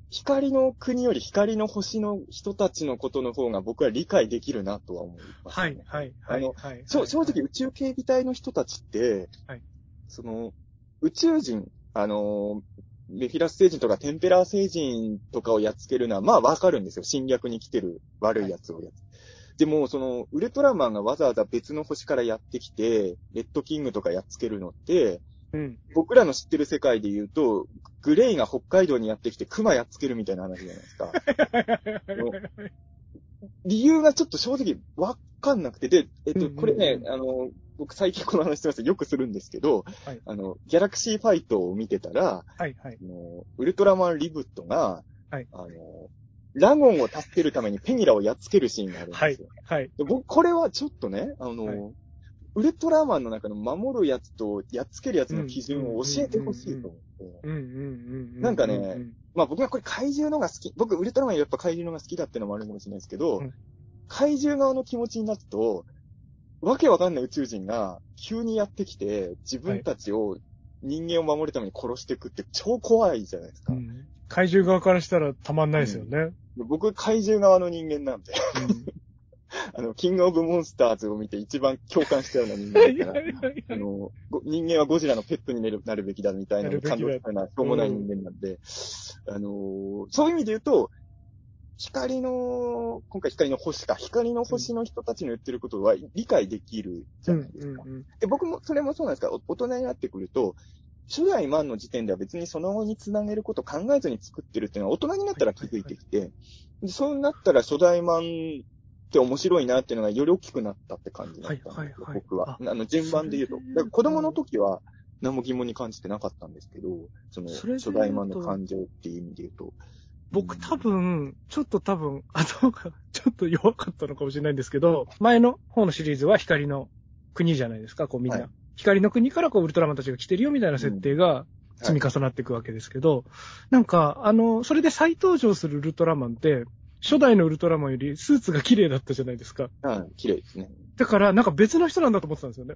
光の国より光の星の人たちのことの方が僕は理解できるなとは思います、はい、はい、はい。あのはい。正直宇宙警備隊の人たちって、はい。その、宇宙人、あのー、メフィラス星人とかテンペラー星人とかをやっつけるのは、まあわかるんですよ。侵略に来てる悪い奴をやっつ。でも、その、ウルトラマンがわざわざ別の星からやってきて、レッドキングとかやっつけるのって、うん。僕らの知ってる世界で言うと、グレイが北海道にやってきてクマやっつけるみたいな話じゃないですか。*laughs* 理由がちょっと正直わかんなくて、で、えっと、うんうんうんこれね、あの、僕最近この話してますよくするんですけど、はいあの、ギャラクシーファイトを見てたら、はい、はい。あのウルトラマンリブットが、はいあの、ラゴンを助けるためにペニラをやっつけるシーンがあるんはいですよ。、はい。で僕、これはちょっとね、あの、はいウルトラマンの中の守るやつとやっつけるやつの基準を教えてほしいと思って。なんかねうんまあ僕はこれ怪獣のが好き。僕、ウルトラマンやっぱ怪獣のが好きだってのもあるかもしれないですけど、うん怪獣側の気持ちになると、わけわかんない宇宙人が急にやってきて、自分たちを人間を守るために殺していくって超怖いじゃないですか。うん。怪獣側からしたらたまんないですよね。僕、怪獣側の人間なんで、*laughs* あの、キングオブモンスターズを見て一番共感したような人間だから、*laughs* あの、ご人間はゴジラのペットになるなるべきだみたいな感動したような、しょうもない人間なんで、あのーそういう意味で言うと、光の、今回光の星か、光の星の人たちの言ってることは理解できるじうんゃないですか。うんで、僕も、それもそうなんですが、お大人になってくると、初代マンの時点では別にその後につなげること考えずに作ってるっていうのは大人になったら気づいてきて、でそうなったら初代マンって面白いなっていうのがより大きくなったって感じだったんですよ、はいはいはい僕は。ああの、順番で言うと。だから子供の時は何も疑問に感じてなかったんですけど、その、初代マンの感情っていう意味で言うと。僕多分、ちょっと多分、頭がちょっと弱かったのかもしれないんですけど、前の方のシリーズは光の国じゃないですか、こうみんな。はい光の国からこうウルトラマンたちが来てるよみたいな設定が積み重なっていくわけですけど、なんか、あの、それで再登場するウルトラマンって、初代のウルトラマンよりスーツが綺麗だったじゃないですか。はい、綺麗ですね。だから、なんか別の人なんだと思ってたんですよね。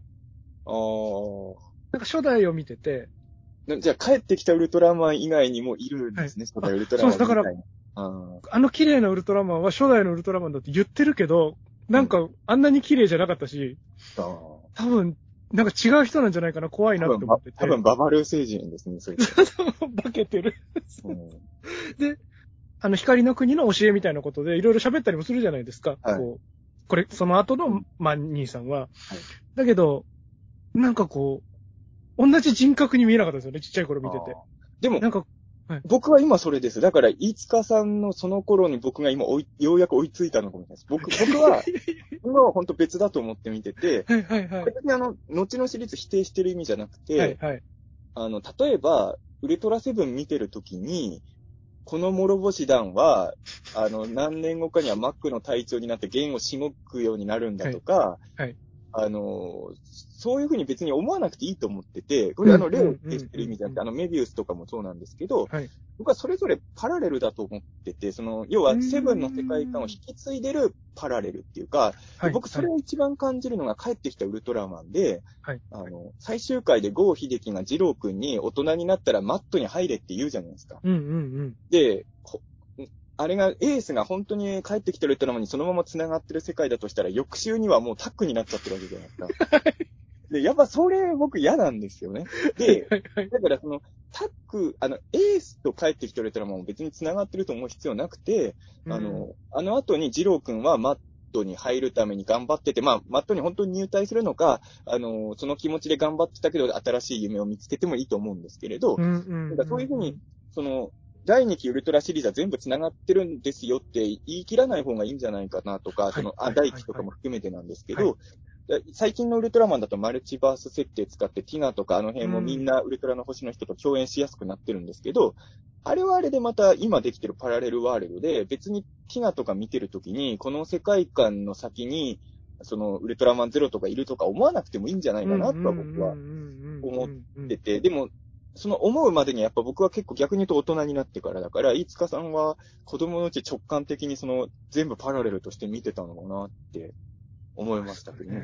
あーなんか初代を見てて、なじゃあ帰ってきたウルトラマン以外にもいるんですね、初代ウルトラマン。そうですあーあの綺麗なウルトラマンは初代のウルトラマンだって言ってるけど、なんかあんなに綺麗じゃなかったし、あー多分、なんか違う人なんじゃないかな、怖いな多分って思ってて。多分ババルー星人ですね、それ。*laughs* 化けてる。うんで、あの、光の国の教えみたいなことでいろいろ喋ったりもするじゃないですか。はいこうこれ、その後の、まあ、兄さんは。だけど、なんかこう、同じ人格に見えなかったですよね、ちっちゃい頃見てて。でもな、んか、僕は今それです。だから、飯塚さんのその頃に僕が今追い、ようやく追いついたのかもしれないです。僕、*laughs* 僕は、今は本当別だと思って見てて、はいはいはい。別にあの、後のシリーズ否定してる意味じゃなくて、はいはい。あの、例えば、ウルトラセブン見てるときに、この諸星団は、あの、何年後かにはマックの隊長になって弦をしごくようになるんだとか、はいはいあの、そういうふうに別に思わなくていいと思ってて、これあの、うん例を提してる意味じゃなくて、あの、メビウスとかもそうなんですけど、はい。僕はそれぞれパラレルだと思ってて、その、要はセブンの世界観を引き継いでるパラレルっていうか、はい。僕それを一番感じるのが帰ってきたウルトラマンで、はいあの、最終回でゴー秀樹が二郎君に大人になったらマットに入れって言うじゃないですか。うんうんうん。で、こあれが、エースが本当に帰ってきたウルトラマンにそのまま繋がってる世界だとしたら、翌週にはもうタッグになっちゃってるわけじゃないですか。で、やっぱそれ僕嫌なんですよね。で。だからその、タッグ、あの、エースと帰ってきてるウルトラマンも別に繋がってると思う必要なくて、あの、あの後に二郎君はマットに入るために頑張ってて、まあ、マットに本当に入隊するのか、あの、その気持ちで頑張ってたけど、新しい夢を見つけてもいいと思うんですけれど、うんうんなんかそういうふうに、その、第2期ウルトラシリーズは全部繋がってるんですよって言い切らない方がいいんじゃないかなとか、はい。その、あ、はい。第1期とかも含めてなんですけど、はい。最近のウルトラマンだとマルチバース設定使ってティガとかあの辺もみんなウルトラの星の人と共演しやすくなってるんですけど、あれはあれでまた今できてるパラレルワールドで、別にティガとか見てるときに、この世界観の先に、そのウルトラマンゼロとかいるとか思わなくてもいいんじゃないかなとは僕は思ってて、でも、その思うまでにやっぱ僕は結構逆に言うと大人になってからだから、飯塚さんは子供のうち直感的にその全部パラレルとして見てたのかなって思いましたけどね。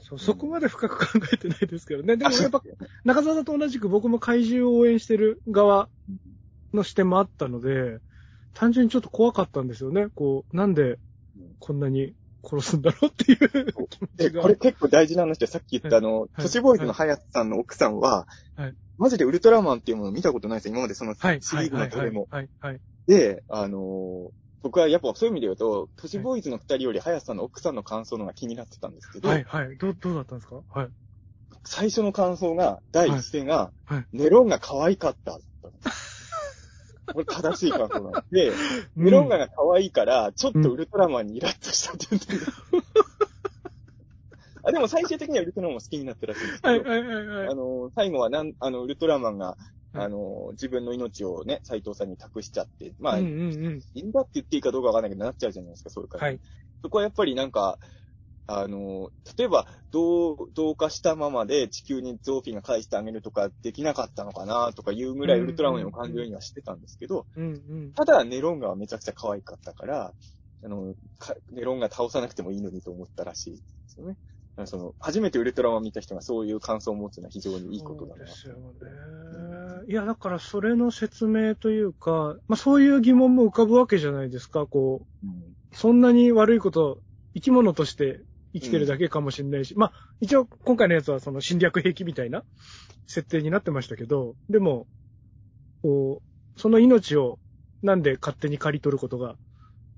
そうそこまで深く考えてないですけどね。でもやっぱ、中澤さんと同じく僕も怪獣を応援してる側の視点もあったので、単純にちょっと怖かったんですよね。こう、なんでこんなに殺すんだろうっていう気持で、ちが。これ結構大事な話で、さっき言ったあの、はい。都市ボーイズのハヤトさんの奥さんは、はい。マジでウルトラマンっていうものを見たことないですよ。今までそのシはい、リーズのどれも。で、あのー僕はやっぱそういう意味で言うと、都市ボーイズの二人よりハヤトさんの奥さんの感想の方が気になってたんですけど、はい、はい。どう、どうだったんですか？はい。最初の感想が、第一声が、はい。はい。ネロンが可愛かった。これ正しい感想なん *laughs* で、ネロンガが可愛いから、ちょっとウルトラマンにイラッとしたって言ってる。*laughs* あでも最終的にはウルトラマンも好きになったらしいんですけど、はい、はい、はい、はいあ。の、最後はなん、あの、ウルトラマンが、はいあの、自分の命をね、斎藤さんに託しちゃって、まあ、うん、うん、うん。いいんだって言っていいかどうかわかんないけど、なっちゃうじゃないですか、そういう感じ。はい。そこはやっぱりなんか、あの、例えば、同、同化したままで地球にゾーフィーが返してあげるとかできなかったのかなとかいうぐらいウルトラマンを感じるようにはしてたんですけど、うん、うん。ただネロンガはめちゃくちゃ可愛かったから、あの、かネロンガ倒さなくてもいいのにと思ったらしいですよね。その、初めてウルトラマン見た人がそういう感想を持つのは非常にいいことだな。そうですよね。いや、だからそれの説明というか、まあそういう疑問も浮かぶわけじゃないですか、こう。うんそんなに悪いこと、生き物として生きてるだけかもしれないし、まあ一応今回のやつはその侵略兵器みたいな設定になってましたけど、でも、こう、その命をなんで勝手に刈り取ることが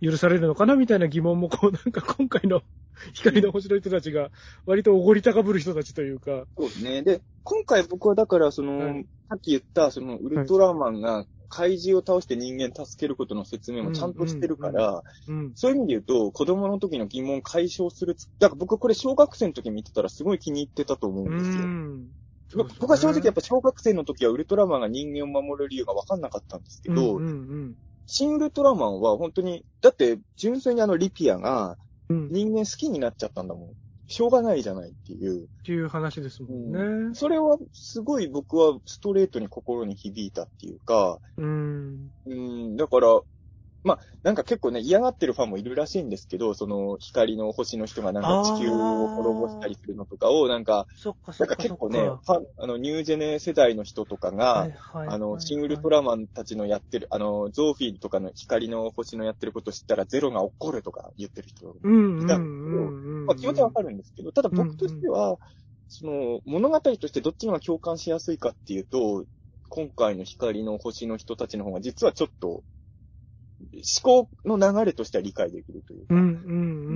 許されるのかなみたいな疑問もこう *laughs* なんか今回の *laughs* 光の星の人たちが割とおごり高ぶる人たちというか、そうですね。で、今回僕はだから、その、はい。さっき言った、その、ウルトラマンが怪獣を倒して人間助けることの説明もちゃんとしてるから、うん。そういう意味で言うと、子供の時の疑問を解消するつ、だから僕これ小学生の時見てたらすごい気に入ってたと思ううんですよ。ん。僕僕は正直やっぱ小学生の時はウルトラマンが人間を守る理由が分かんなかったんですけど、うんうん新ウルトラマンは本当に、だって純粋にあのリピアが人間好きになっちゃったんだもん。しょうがないじゃないっていう。ていう話ですもんね。それはすごい僕はストレートに心に響いたっていうか、うん。うん、だから、まあ、なんか結構ね、嫌がってるファンもいるらしいんですけど、その光の星の人がなんか地球を滅ぼしたりするのとかを、なんか、そっかなんか結構ね、ファン、あの、ニュージェネ世代の人とかが、あの、シン・ウルトララマンたちのやってる、あの、ゾーフィーとかの光の星のやってること知ったらゼロが怒るとか言ってる人うんうんいたうんんまあ気持ちはわかるんですけど、ただ僕としては、その、物語としてどっちの方が共感しやすいかっていうと、今回の光の星の人たちの方が実はちょっと、思考の流れとしては理解できるというか、うんうんうんう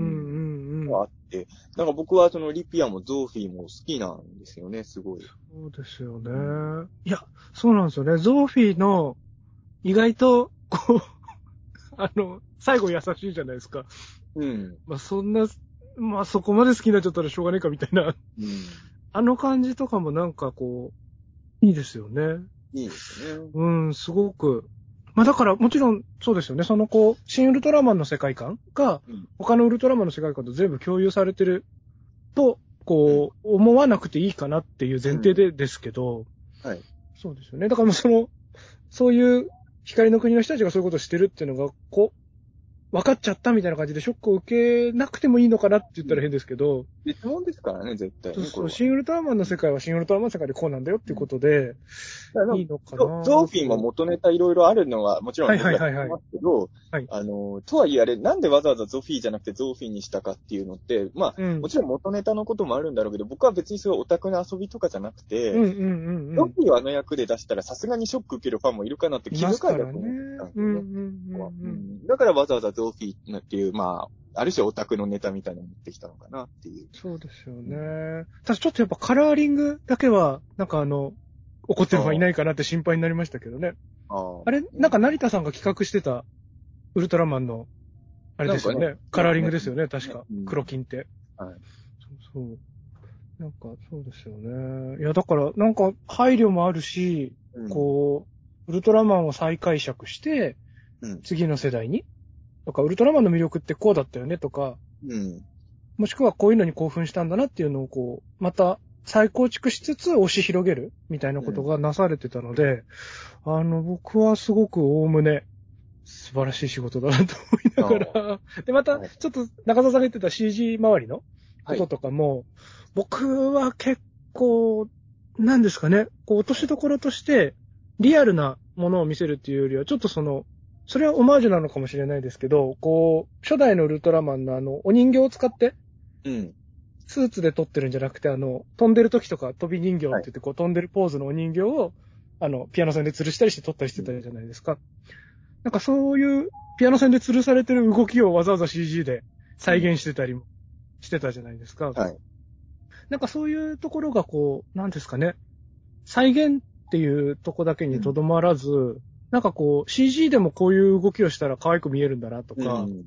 んうん。があって、なんか僕はそのリピアもゾーフィーも好きなんですよね、すごい。そうですよね。いや、そうなんですよね。ゾーフィーの、意外と、こう、*laughs* あの、最後優しいじゃないですか。うん。まあそんな、まあそこまで好きになっちゃったらしょうがねえかみたいな。うん。あの感じとかもなんかこう、いいですよね。いいですね。うん、すごく。まあだからもちろんそうですよね。そのこう、新ウルトラマンの世界観がうん、他のウルトラマンの世界観と全部共有されてるとこう、思わなくていいかなっていう前提でですけど、はい。そうですよね。だからもうその、そういう光の国の人たちがそういうことをしてるっていうのが、こう、分かっちゃったみたいな感じでショックを受けなくてもいいのかなって言ったら変ですけど、別物ですからね、絶対ね。そうシン・ウルトラマンの世界はシン・ウルトラマンの世界でこうなんだよっていうことで、いいのかゾな？ゾーフィンも元ネタいろいろあるのはもちろんはい僕はいはい。ますけど、はい。あの、とはいえあれ、なんでわざわざゾフィーじゃなくてゾーフィンにしたかっていうのって、まあ、うん。もちろん元ネタのこともあるんだろうけど、僕は別にそういうオタクの遊びとかじゃなくて、うんうんフィーをあの役で出したらさすがにショック受けるファンもいるかなって気遣いだと思ったんですようんね。だからわざわざゾーフィーっていう、まあ、ある種オタクのネタみたいなのを持ってきたのかなっていう。そうですよね。ただちょっとやっぱカラーリングだけは、なんかあの、怒ってるファンいないかなって心配になりましたけどね。ああれ、なんか成田さんが企画してた、ウルトラマンの、あれですよね。ねカラーリングですよね、確かうん。黒金って。はい。そうそう。なんか、そうですよね。いや、だから、なんか、配慮もあるし、うんこう、ウルトラマンを再解釈して、うん次の世代に、とか、ウルトラマンの魅力ってこうだったよねとか、うん。もしくはこういうのに興奮したんだなっていうのをこう、また再構築しつつ押し広げるみたいなことがなされてたので、あの、僕はすごくおおむね素晴らしい仕事だなと思いながら、で、またちょっと中澤さんが言ってた CG 周りのこととかも、僕は結構、なんですかね、こう落としどころとしてリアルなものを見せるっていうよりは、ちょっとその、それはオマージュなのかもしれないですけど、こう、初代のウルトラマンのあの、お人形を使って、うん。スーツで撮ってるんじゃなくて、あの、飛んでる時とか飛び人形って言って、こう飛んでるポーズのお人形を、あの、ピアノ線で吊るしたりして撮ったりしてたじゃないですか。なんかそういう、ピアノ線で吊るされてる動きをわざわざ CG で再現してたりもしてたじゃないですか。はい。なんかそういうところがこう、なんですかね。再現っていうとこだけにとどまらず、なんかこう、CG でもこういう動きをしたら可愛く見えるんだなとか、うん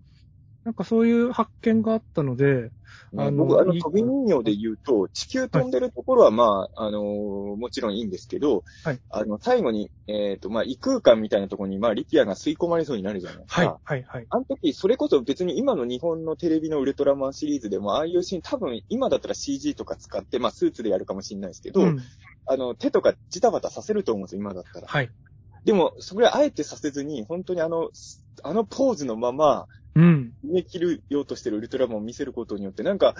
なんかそういう発見があったので、あのあの僕、あの、いい飛び人形で言うと、地球飛んでるところは、まあ、あのーもちろんいいんですけど、はいあの、最後に、えっ、と、まあ、異空間みたいなところに、まあ、リキアが吸い込まれそうになるじゃないですか。はい、はい、はい。あの時、それこそ別に今の日本のテレビのウルトラマンシリーズでも、ああいうシーン多分今だったら CG とか使って、まあスーツでやるかもしれないですけど、うんあの、手とかジタバタさせると思うんですよ、今だったら。はい。でも、それあえてさせずに、本当にあの、あのポーズのまま、うん。逃げ切るようとしてるウルトラマンを見せることによって、なんか、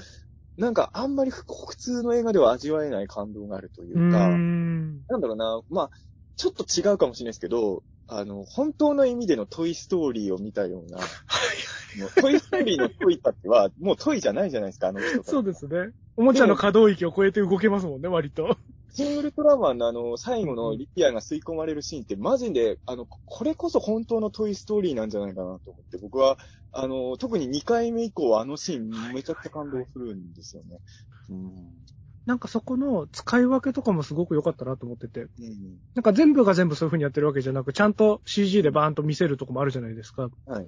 なんかあんまり普普通の映画では味わえない感動があるといううか、ーん。なんだろうな、まあ、ちょっと違うかもしれないですけど、あの、本当の意味でのトイストーリーを見たような、*laughs* トイストーリーのトイたちは、もうトイじゃないじゃないですか、あの人そうですね。おもちゃの可動域を超えて動けますもんね、割と。シン・ウルトラマンのあの、最後のリピアが吸い込まれるシーンって、マジで、あの、これこそ本当のトイストーリーなんじゃないかなと思って、僕は、あの、特に2回目以降、あのシーンめちゃくちゃ感動するんですよね。うん。なんかそこの使い分けとかもすごく良かったなと思ってて。うん。なんか全部が全部そういう風にやってるわけじゃなく、ちゃんと CG でバーンと見せるとこもあるじゃないですか。はい。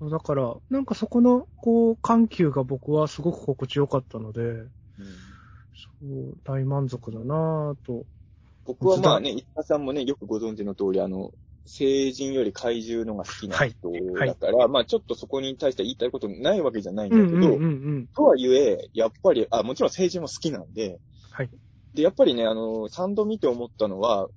だから、なんかそこの、こう、緩急が僕はすごく心地よかったので、うんそう、大満足だなぁと。僕はまあね、石田さんもね、よくご存知の通り、あの、成人より怪獣のが好きな人だから、まあちょっとそこに対して言いたいことないわけじゃないんだけど、うんうんうんうん。とはいえ、やっぱり、あ、もちろん成人も好きなんで、はい。で、やっぱりね、あの、3度見て思ったのは、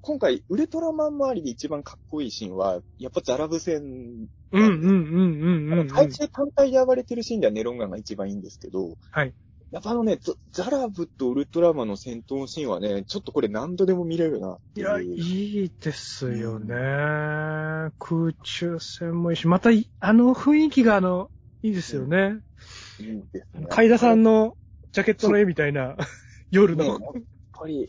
今回、ウルトラマン周りで一番かっこいいシーンは、やっぱザラブ戦。うんうんうんうんうん、うん。海中単体で暴れてるシーンではネロンガンが一番いいんですけど、はい。やっぱあのね、ザザラブとウルトラマンの戦闘シーンはね、ちょっとこれ何度でも見れるなっていう。いや、いいですよね。空中戦もいいし、またい、あの雰囲気があの、いいですよね。いいですね。海田さんのジャケットの絵みたいな、*laughs* 夜ね、やのっ。ぱり、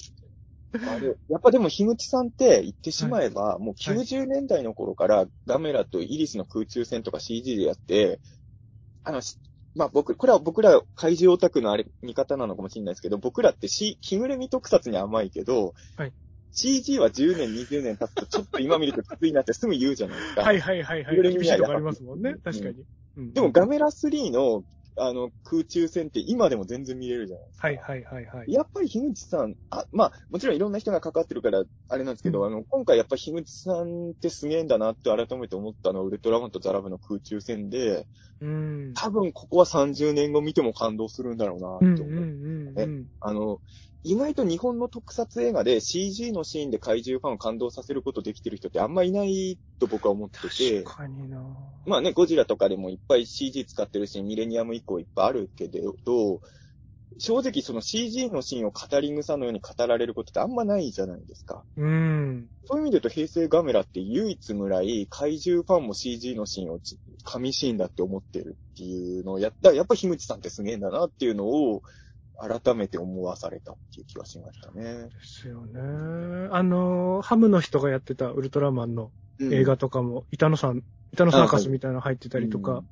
あれ、やっぱでも、樋口さんって言ってしまえば、もう90年代の頃からガメラとイリスの空中戦とか CG でやって、あの、しまあ僕、これは僕ら怪獣オタクのあれ、見方なのかもしれないですけど、僕らってし、着ぐるみ特撮に甘いけど、はい CG は10年、20年経つとちょっと今見るときついなってすぐ言うじゃないですか。はいはいはいはい。着ぐるみ厳しいとこありますもんね。うん確かに。うんでもガメラ3の、あの、空中戦って今でも全然見れるじゃないですか。はいはいはいはい。やっぱり樋口さん、あ、まあ、もちろんいろんな人が関わってるから、あれなんですけど、うんあの、今回やっぱり樋口さんってすげえんだなって改めて思ったのは、ウルトラマンとザラブの空中戦で、うん。多分ここは30年後見ても感動するんだろうなって思う。うんうんうんうん。あの、意外と日本の特撮映画で CG のシーンで怪獣ファンを感動させることできてる人ってあんまいないと僕は思ってて、確かになまあね、ゴジラとかでもいっぱい CG 使ってるし、ミレニアム以降いっぱいあるけど、正直その CG のシーンを語り草のように語られることってあんまないじゃないですか。うん。そういう意味で言うと平成ガメラって唯一ぐらい怪獣ファンも CG のシーンをち神シーンだって思ってるっていうのをやった、やっぱ樋口さんってすげえんだなっていうのを改めて思わされたっていう気はしましたね。ですよね。あの、ハムの人がやってたウルトラマンの映画とかも、板野さん、板野サーカスみたいなの入ってたりとか、うん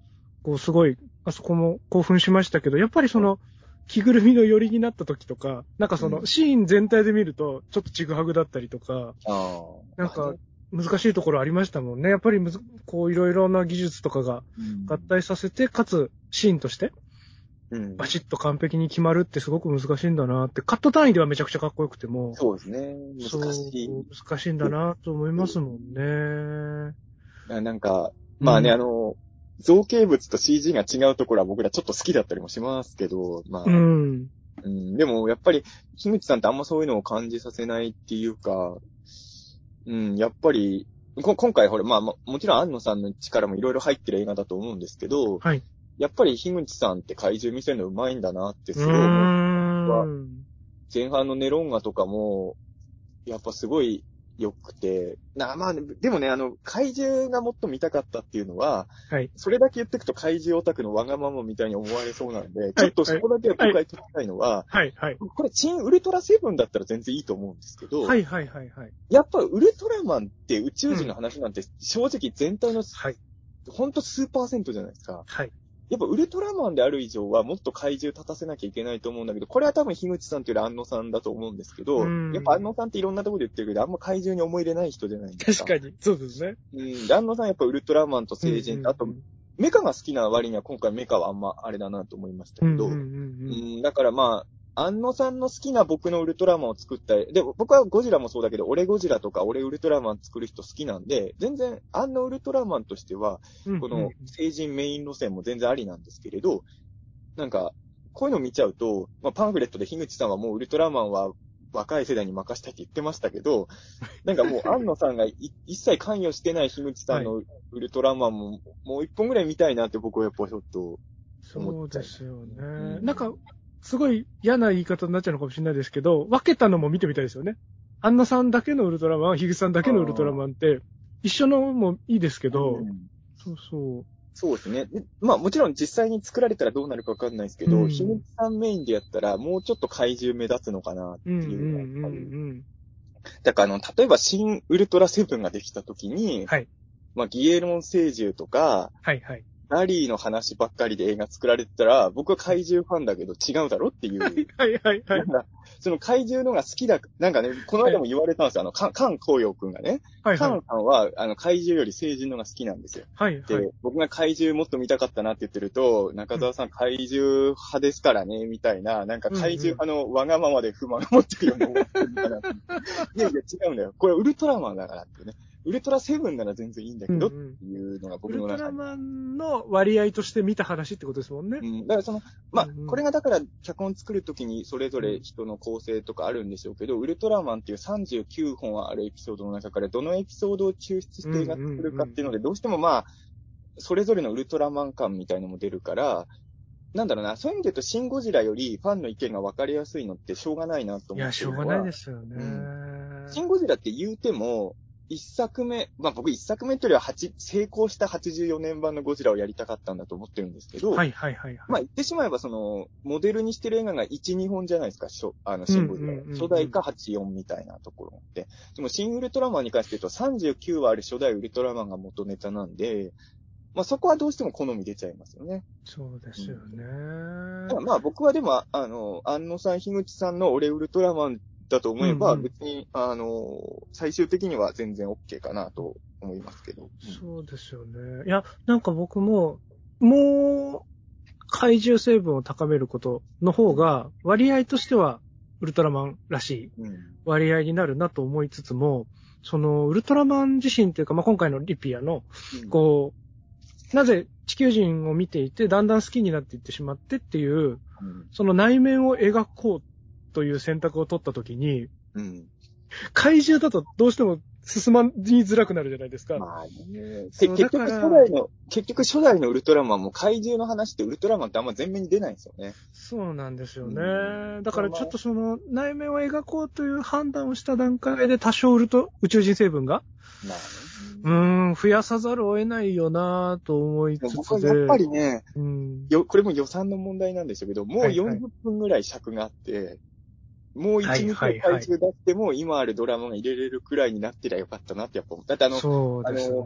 こうすごい、あそこも興奮しましたけど、やっぱりその、着ぐるみの寄りになった時とか、なんかその、うんシーン全体で見ると、ちょっとちぐはぐだったりとか、ああ。なんか、難しいところありましたもんね。やっぱりむず、こういろいろな技術とかがうん合体させて、かつ、シーンとして、うんバシッと完璧に決まるってすごく難しいんだなって、カット単位ではめちゃくちゃかっこよくても、そうですね。難しい。難しいんだなと思いますもんね。あなんか、まあね、うんあの、造形物と CG が違うところは僕らちょっと好きだったりもしますけど、まあ、ううんん。でもやっぱり、樋口さんってあんまそういうのを感じさせないっていうか、うん、やっぱり、こ今回ほら、まあ、まあもちろん安野さんの力もいろいろ入ってる映画だと思うんですけど、はい。やっぱり樋口さんって怪獣見せるの上手いんだなってすうごい思う。前半のネロンガとかも、やっぱすごい良くて、な、まあ、でもね、あの、怪獣がもっと見たかったっていうのは、はい。それだけ言ってくと怪獣オタクのわがままみたいに思われそうなんで、ちょっとそこだけは僕が言っておきたいのは、はい、はい。これ、チンウルトラセブンだったら全然いいと思うんですけど、はい、はい、はい、はい。やっぱウルトラマンって宇宙人の話なんて正直全体の、はい。ほんと数パーセントじゃないですか。はい。やっぱウルトラマンである以上はもっと怪獣立たせなきゃいけないと思うんだけど、これは多分樋口さんというより安野さんだと思うんですけど、うんやっぱ安野さんっていろんなところで言ってるけど、あんま怪獣に思い入れない人じゃないですか。確かに。そうですね。に。うん。で安野さんやっぱウルトラマンと聖人、あとうん、メカが好きな割には今回メカはあんまあれだなと思いましたけど、うん、だからまあ、安野さんの好きな僕のウルトラマンを作った、で、僕はゴジラもそうだけど、俺ゴジラとか俺ウルトラマン作る人好きなんで、全然、あのウルトラマンとしては、うん。この成人メイン路線も全然ありなんですけれど、なんか、こういうの見ちゃうと、まあ、パンフレットで樋口さんはもうウルトラマンは若い世代に任したいって言ってましたけど、*laughs* なんかもう安野さんがい一切関与してない樋口さんのウルトラマンも、もう一本ぐらい見たいなって僕はやっぱちょっと、そうですよね。うんなんか、すごい嫌な言い方になっちゃうのかもしれないですけど、分けたのも見てみたいですよね。アンナさんだけのウルトラマン、ヒグさんだけのウルトラマンって、一緒のもいいですけど、うんそうそう。そうですね。でまあもちろん実際に作られたらどうなるかわかんないですけど、うん樋口さんメインでやったらもうちょっと怪獣目立つのかなってうんうんいうう。んうん。だからあの、例えば新ウルトラセブンができた時に、はい。まあギエロン星獣とか、はいはい。ラリーの話ばっかりで映画作られてたら、僕は怪獣ファンだけど違うだろっていう。はいはいはいなんかその怪獣のが好きだ、なんかね、この間も言われたんですよ。あの、カン、カン光陽くんがね。カはいはいンさんは、あの、怪獣より成人のが好きなんですよ。はいはいで、僕が怪獣もっと見たかったなって言ってると、中澤さん怪獣派ですからね、みたいな、なんか怪獣派のわがままで不満を持ってるような思ってるかな。いやいや、違うんだよ。これウルトラマンだからってね。ウルトラセブンなら全然いいんだけど、っうんうんていうのがウルトラ僕の中で。マンの割合として見た話ってことですもんね。うん、だからその、まあうんうん、これがだから脚本作るときにそれぞれ人の構成とかあるんでしょうけど、ウルトラマンっていう39本あるエピソードの中からどのエピソードを抽出して映画作るかっていうので、どうしてもまあ、それぞれのウルトラマン感みたいのも出るから、なんだろうな、そういう意味で言うと、シン・ゴジラよりファンの意見が分かりやすいのってしょうがないなと思っていや、しょうがないですすよね。シン・ゴジラって言うても、一作目、まあ僕一作目というよりは八成功した84年版のゴジラをやりたかったんだと思ってるんですけど、はいはいはいはい。まあ言ってしまえばその、モデルにしてる映画が1、2本じゃないですか、初あの、シン・ゴジラうんうんうんうん初代か84みたいなところって。でも、シン・ウルトラマンに関して言うと39はある初代ウルトラマンが元ネタなんで、まあそこはどうしても好み出ちゃいますよね。そうですよね。ただまあ僕はでも、あの、安野さん、樋口さんの俺ウルトラマンだと思えば、うんうん別に、あの、最終的には全然 OK かなと思いますけど。そうですよね。いや、なんか僕も、もう、怪獣成分を高めることの方が、割合としては、ウルトラマンらしい割合になるなと思いつつも、その、ウルトラマン自身というか、まあ、今回のリピアの、こう、なぜ地球人を見ていて、だんだん好きになっていってしまってっていう、その内面を描こうという選択を取ったときに、怪獣だとどうしても進まにづらくなるじゃないですか。まあね。結局初代の、結局初代のウルトラマンも怪獣の話ってウルトラマンってあんま前面に出ないんですよね。そうなんですよね。うん、だからちょっとその内面を描こうという判断をした段階で多少ウルト、宇宙人成分が、まあ、うん、増やさざるを得ないよなと思いつつ僕はやっぱりね、うん、よ、これも予算の問題なんですけど、もう40分ぐらい尺があって、はいはいもう一日体重出しても、今あるドラマが入れれるくらいになってりゃよかったなってやっぱ思った。だってあの、そうですね。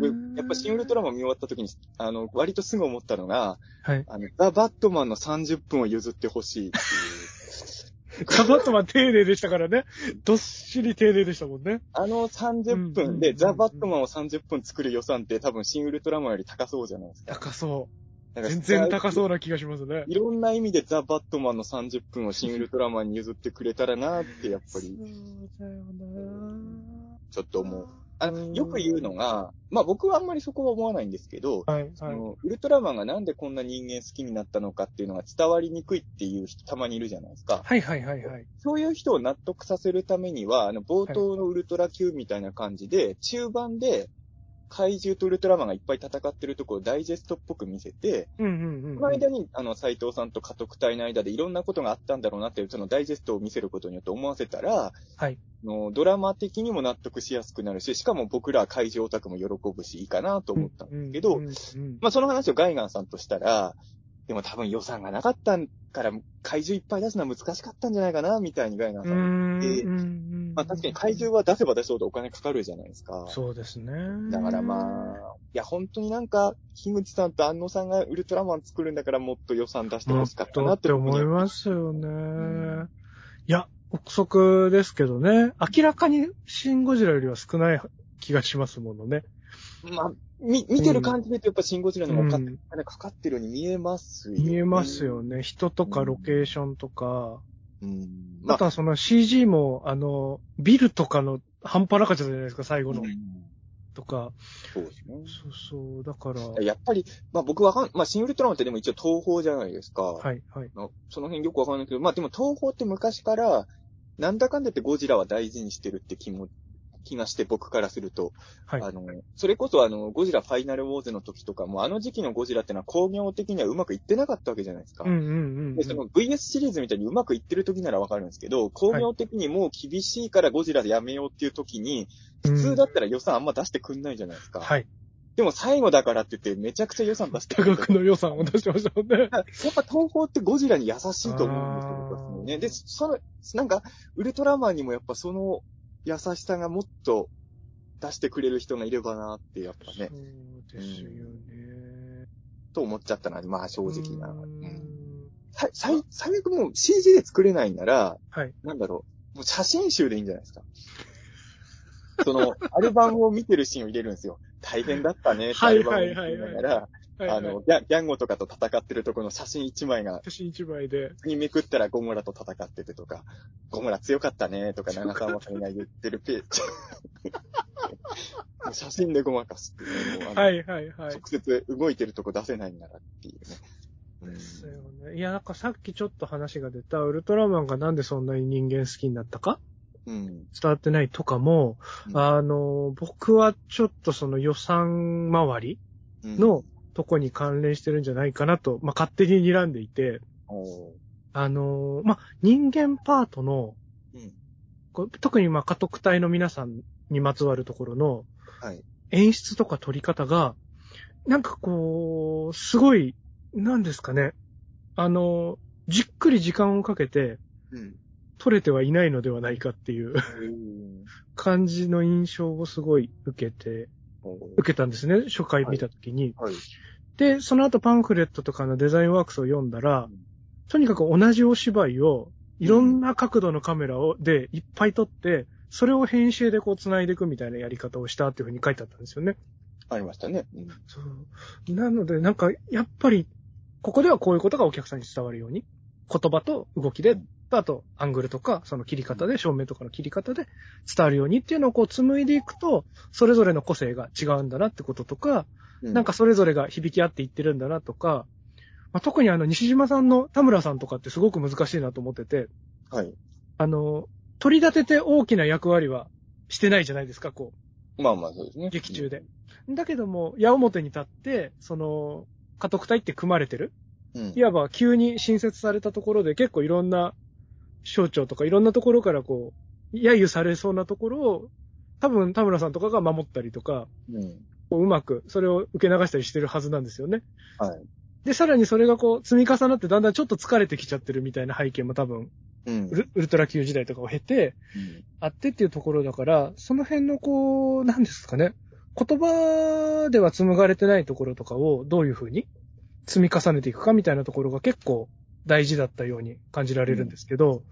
僕、やっぱシン・ウルトラマン見終わった時に、あの、割とすぐ思ったのが、はい。あの、ザ・バットマンの30分を譲ってほしいっていう。*laughs* ザ・バットマン丁寧でしたからね。どっしり丁寧でしたもんね。あの30分で、ザ・バットマンを30分作る予算って多分シン・ウルトラマンより高そうじゃないですか。高そう。全然高そうな気がしますね。いろんな意味でザ・バットマンの30分をシン・ウルトラマンに譲ってくれたらなって、やっぱり。そうだよなちょっと思う。あの、よく言うのが、まあ僕はあんまりそこは思わないんですけど、はい、はい、そのウルトラマンがなんでこんな人間好きになったのかっていうのが伝わりにくいっていう人たまにいるじゃないですか。はいはいはいはい。そういう人を納得させるためには、あの、冒頭のウルトラ Q みたいな感じで、中盤で、怪獣とウルトラマンがいっぱい戦ってるところをダイジェストっぽく見せて、うんうんうん、その間に、あの、斎藤さんと家督隊の間でいろんなことがあったんだろうなっていう、そのダイジェストを見せることによって思わせたら、はい。のドラマ的にも納得しやすくなるし、しかも僕ら怪獣オタクも喜ぶし、いいかなと思ったんですけど、うんうんうん、まあその話をガイガンさんとしたら、でも多分予算がなかったから、怪獣いっぱい出すのは難しかったんじゃないかな、みたいにガイナさまあ確かに怪獣は出せば出そうとお金かかるじゃないですか。そうですね。だからまあ、いや本当になんか、樋口さんと安野さんがウルトラマン作るんだからもっと予算出してほしかったなって思いますよね。うん、いや、憶測ですけどね、明らかにシン・ゴジラよりは少ない気がしますものね。まあ、み、見てる感じで言うとやっぱシンゴジラの方がか,、うん、かかってるように見えますよね。見えますよね。人とかロケーションとか。うん。まあ、あとはその CG も、あの、ビルとかの半端なかったじゃないですか、最後の。うん、とか。そうですね。そうそう。だから。やっぱり、まあ僕わかん、まあシングルトラマンってでも一応東方じゃないですか。はい、はい。その辺よくわかんないけど、まあでも東方って昔から、なんだかんだってゴジラは大事にしてるって気も気がして、僕からすると。はい。あの、それこそあの、ゴジラファイナルウォーズの時とかも、あの時期のゴジラってのは工業的にはうまくいってなかったわけじゃないですか。うんうんうん、うん、で、その VS シリーズみたいにうまくいってる時ならわかるんですけど、工業的にもう厳しいからゴジラでやめようっていう時に、普通だったら予算あんま出してくんないじゃないですか。はい。でも最後だからって言ってめちゃくちゃ予算出して多額の予算を出してましたもんね。やっぱ東宝ってゴジラに優しいと思うんですよ、僕はね。で、その、なんか、ウルトラマンにもやっぱその優しさがもっと出してくれる人がいればなって、やっぱね。そうですよね、うん。と思っちゃったな、まあ正直な。うん。最、最悪もう CG で作れないんなら、はい。なんだろう、もう写真集でいいんじゃないですか。その、アルバムを見てるシーンを入れるんですよ。大変だったね、アルバムを見てながら、あの、ギャギャンゴとかと戦ってるところの写真一枚が、写真一枚で。にめくったらゴムラと戦っててとか、ゴムラ強かったねとか、長澤まさみが言ってるページ。*laughs* 写真でごまかすっていうはいはいはい。直接動いてるとこ出せないんならっていうね。ですよね。いや、なんかさっきちょっと話が出た、ウルトラマンがなんでそんなに人間好きになったか？うん、伝わってないとかも、うん、あの、僕はちょっとその予算周りのとこに関連してるんじゃないかなと、まあ、勝手に睨んでいて、あのー、まあ、人間パートの、うん、特にまあ、家督隊の皆さんにまつわるところの、演出とか撮り方が、なんかこう、すごい、なんですかね。あの、じっくり時間をかけて、撮れてはいないのではないかっていう *laughs* 感じの印象をすごい受けて、受けたんですね、初回見たときに、はいはい。で、その後パンフレットとかのデザインワークスを読んだら、うん、とにかく同じお芝居を、いろんな角度のカメラを、で、いっぱい撮って、それを編集でこう繋いでいくみたいなやり方をしたっていうふうに書いてあったんですよね。ありましたね。うん、そう。なので、なんか、やっぱり、ここではこういうことがお客さんに伝わるように、言葉と動きで、あとアングルとか、その切り方で、照明とかの切り方で伝わるようにっていうのをこう紡いでいくと、それぞれの個性が違うんだなってこととか、なんかそれぞれが響き合っていってるんだなとか、まあ、特にあの西島さんの田村さんとかってすごく難しいなと思ってて、はい。あの、取り立てて大きな役割はしてないじゃないですか、こまあまあそうですね。う、劇中で。だけども、矢面に立って、その、家督隊って組まれてる。うん。いわば急に新設されたところで結構いろんな省庁とかいろんなところからこう、揶揄されそうなところを、多分田村さんとかが守ったりとか、うん。こううまくそれを受け流したりしてるはずなんですよね。はい。で、さらにそれがこう積み重なってだんだんちょっと疲れてきちゃってるみたいな背景も多分、うんウ。ルウルトラ級時代とかを経て、あってっていうところだから、その辺のこう、なんですかね。言葉では紡がれてないところとかをどういうふうに積み重ねていくかみたいなところが結構大事だったように感じられるんですけど、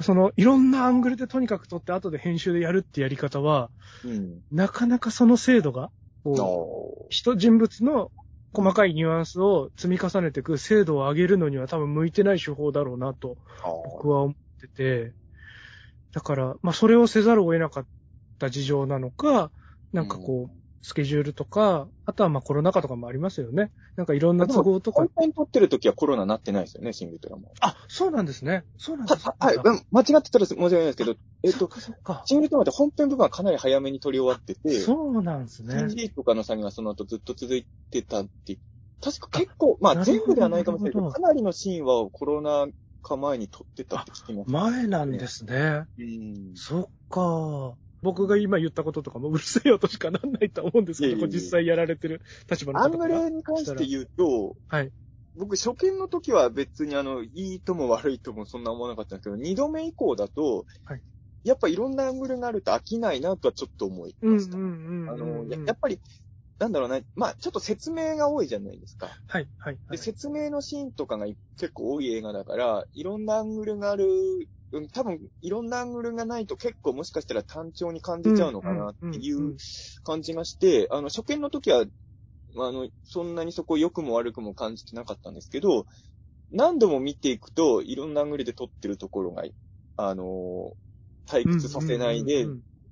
そのいろんなアングルでとにかく撮って後で編集でやるってやり方は、うん。なかなかその精度が、人、人物の細かいニュアンスを積み重ねていく精度を上げるのには多分向いてない手法だろうなと僕は思ってて、だから、まあそれをせざるを得なかった事情なのか、なんかこう、スケジュールとか、あとはまあコロナ禍とかもありますよね。なんかいろんな都合とか本。編撮ってる時はコロナなってないですよね、シングルトラマン。あ、そうなんですね。そうなんはですね。はい、うん間違ってたら申し訳ないですけど、えっとそっ、かそっか。シングルトラって本編部分はかなり早めに撮り終わってて、そうなんですね。CG とかの作業はその後ずっと続いてたって、確か結構、まあ全部ではないかもしれないけど、かなりのシーンはコロナ禍前に撮ってたって聞きます。前なんですね。うん。そっか。僕が今言ったこととかもうるせえよとしかなんないと思うんですけど、いやいやいや実際やられてる立場のアング方とか。ルに関して言うと、はい。僕初見の時は別にあの、いいとも悪いともそんな思わなかったんですけど、二度目以降だと、はいやっぱいろんなアングルがあると飽きないなとはちょっと思いうんうました。んうんうん。あの、ややっぱり、なんだろうな、まあちょっと説明が多いじゃないですか。はい、はい。はで、い説明のシーンとかが結構多い映画だから、いろんなアングルがある、うん、多分、いろんなアングルがないと結構もしかしたら単調に感じちゃうのかなっていう感じがして、あの、初見の時は、まああの、そんなにそこ良くも悪くも感じてなかったんですけど、何度も見ていくと、いろんなアングルで撮ってるところが、あの、退屈させないで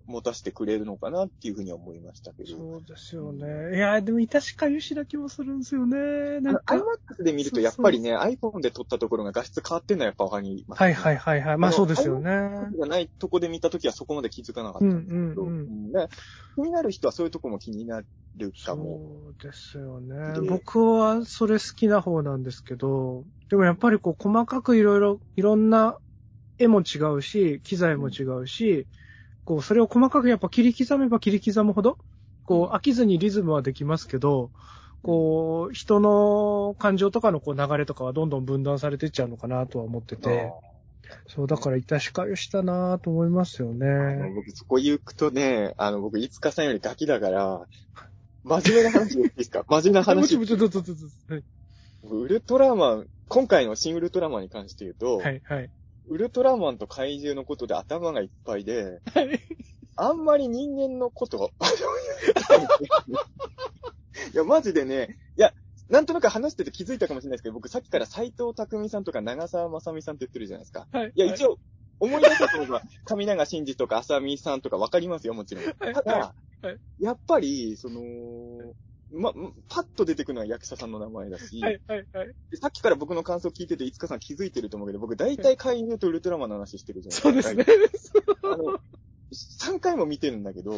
持たせてくれるのかなっていうふうには思いましたけど。そうですよね。いや、でも、致しかゆしな気もするんですよね。なんか。iMAX で見るとやっぱりね、iPhone で撮ったところが画質変わってんのはやっぱわかります、はいはいはいはい。まあそうですよね。がないとこで見たときはそこまで気づかなかったんですけど、うんうんうん気になる人はそういうとこも気になるかも。そうですよね。で僕はそれ好きな方なんですけど、でもやっぱりこう細かくいろいろ、いろんな絵も違うし、機材も違うし、こう、それを細かくやっぱ切り刻めば切り刻むほど、こう、飽きずにリズムはできますけど、こう、人の感情とかのこう流れとかはどんどん分断されていっちゃうのかなとは思ってて、そう、だから致しかゆしたなと思いますよね。僕そこ行くとね、あの僕、いつかさんよりガキだから、真面目な話いいですか？*laughs* 真面目な話。もちろん、ちょっと、ウルトラマン、今回の新ウルトラマンに関して言うと、はい、はい。ウルトラマンと怪獣のことで頭がいっぱいで、はい。あんまり人間のことを、*laughs* いや、マジでね、いや、なんとなく話してて気づいたかもしれないですけど、僕さっきから斎藤匠さんとか長澤まさみさんって言ってるじゃないですか。はい。いや、一応、思い出したと思えば、上永真司とか浅見さんとかわかりますよ、もちろん。はいただ、はいはいやっぱり、その、ま、パッと出てくるのは役者さんの名前だし、はい、はい、はい。でさっきから僕の感想聞いてて、いつかさん気づいてると思うけど、僕大体怪獣とウルトラマンの話してるじゃないそうですか。ですね。あの、3回も見てるんだけど、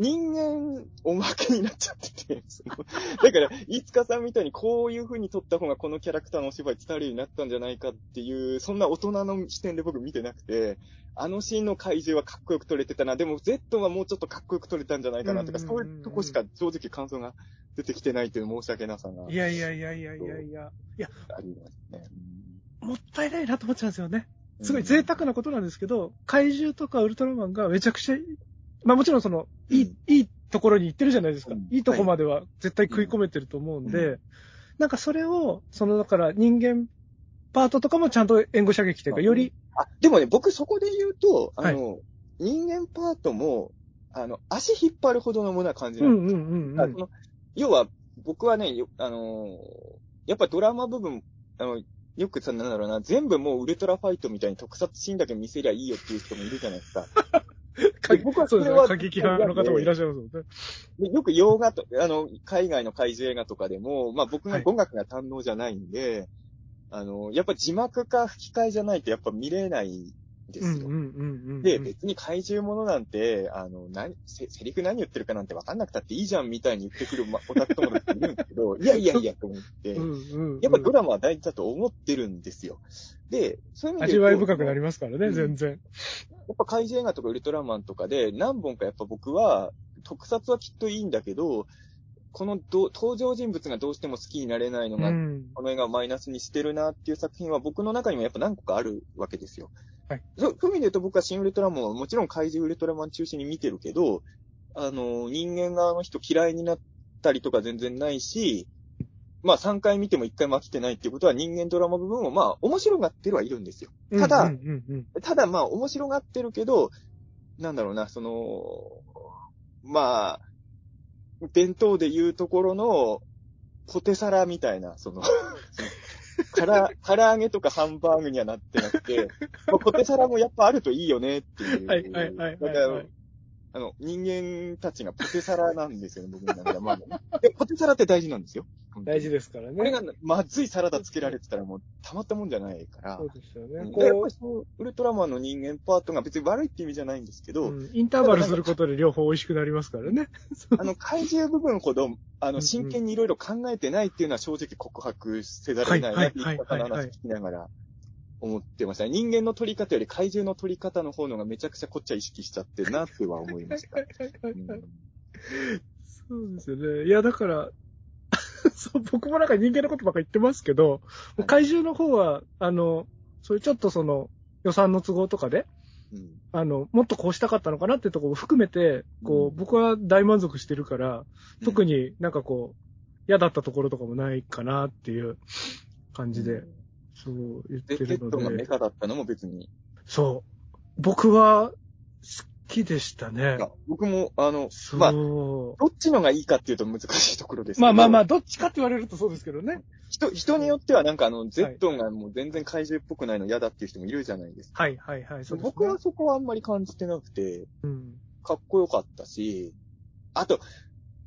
人間おまけになっちゃってて、*laughs* そのだから、いつかさんみたいにこういう風に撮った方がこのキャラクターのお芝居伝わるようになったんじゃないかっていう、そんな大人の視点で僕見てなくて、あのシーンの怪獣はかっこよく撮れてたな、でも Z はもうちょっとかっこよく撮れたんじゃないかなとか、うんうんうんうんそういうとこしか正直感想が出てきてないっていう申し訳なさがいやいやいやいやいやいや。いや、ありますね。もったいないなと思っちゃうんですよね。うんすごい贅沢なことなんですけど、怪獣とかウルトラマンがめちゃくちゃ、まあもちろんその、いい、いいところに行ってるじゃないですか。うんいいとこまでは絶対食い込めてると思うんで、うなんかそれを、そのだから人間パートとかもちゃんと援護射撃というか、うんより、あ、でもね、僕そこで言うと、あの、人間パートも、あの、足引っ張るほどのものは感じない。うんうんうんうん。要は、僕はね、よあのーやっぱドラマ部分、あの、よくさ、なんだろうな、全部もうウルトラファイトみたいに特撮シーンだけ見せりゃいいよっていう人もいるじゃないですか。*laughs* *laughs* 僕はそれは、過激派の方もいらっしゃいますもんね。よく洋画と、あの、海外の怪獣映画とかでも、まあ僕が語学が堪能じゃないんで、はい、あの、やっぱ字幕か吹き替えじゃないとやっぱ見れないですよ。で、別に怪獣ものなんて、あの、何、セリフ何言ってるかなんて分かんなくたっていいじゃんみたいに言ってくる、ま、オタク友達いるんですけど、*laughs* いやいやいやと思って、やっぱドラマは大事だと思ってるんですよ。で、そういう意味で。味わい深くなりますからね、うん、全然。やっぱ怪獣映画とかウルトラマンとかで何本かやっぱ僕は、特撮はきっといいんだけど、この登場人物がどうしても好きになれないのが、うん、この映画をマイナスにしてるなっていう作品は僕の中にもやっぱ何個かあるわけですよ。はい。そういう意味で言うと僕はシン・ウルトラマンはもちろん怪獣ウルトラマン中心に見てるけど、あの、人間側の人嫌いになったりとか全然ないし、まあ3回見ても1回も飽きてないっていうことは人間ドラマ部分もまあ面白がってるはいるんですよ。ただ、うんうんうんうん、ただまあ面白がってるけど、なんだろうな、その、まあ、弁当で言うところのポテサラみたいな、その *laughs* *laughs* から唐揚げとかハンバーグにはなってなくて、まあ、ポテサラもやっぱあるといいよねっていう。はいはいはいあの、人間たちがポテサラなんですよね、僕の中で。まあ、で、ポテサラって大事なんですよ。大事ですからね。これが、まずいサラダつけられてたらもう、たまったもんじゃないから。そうですよね。こう、ウルトラマンの人間パートが別に悪いって意味じゃないんですけど。うん、インターバルすることで両方美味しくなりますからね。*laughs* あの、怪獣部分ほど、あの、真剣にいろいろ考えてないっていうのは正直告白せざるを得ないなって言い方の話聞きながら。思ってました。人間の取り方より怪獣の取り方の方のがめちゃくちゃこっちは意識しちゃってるなっては思いました。うん、そうですよね。いや、だから、*laughs* そう、僕もなんか人間のことばっか言ってますけど、はい、怪獣の方は、あの、そういうちょっとその予算の都合とかで、うん、あの、もっとこうしたかったのかなっていうところを含めて、こう、うん、僕は大満足してるから、特になんかこう、嫌だったところとかもないかなっていう感じで、そう言ってるので。で、ペットがメカだったのも別に。そう。僕は好きでしたね。僕も、あの、まあ、どっちのがいいかっていうと難しいところですまあまあまあ、どっちかって言われるとそうですけどね。人、人によってはなんかあの、ゼットンがもう全然怪獣っぽくないの嫌だっていう人もいるじゃないですか。はいはいはい、ね、僕はそこはあんまり感じてなくて、うん、かっこよかったし、あと、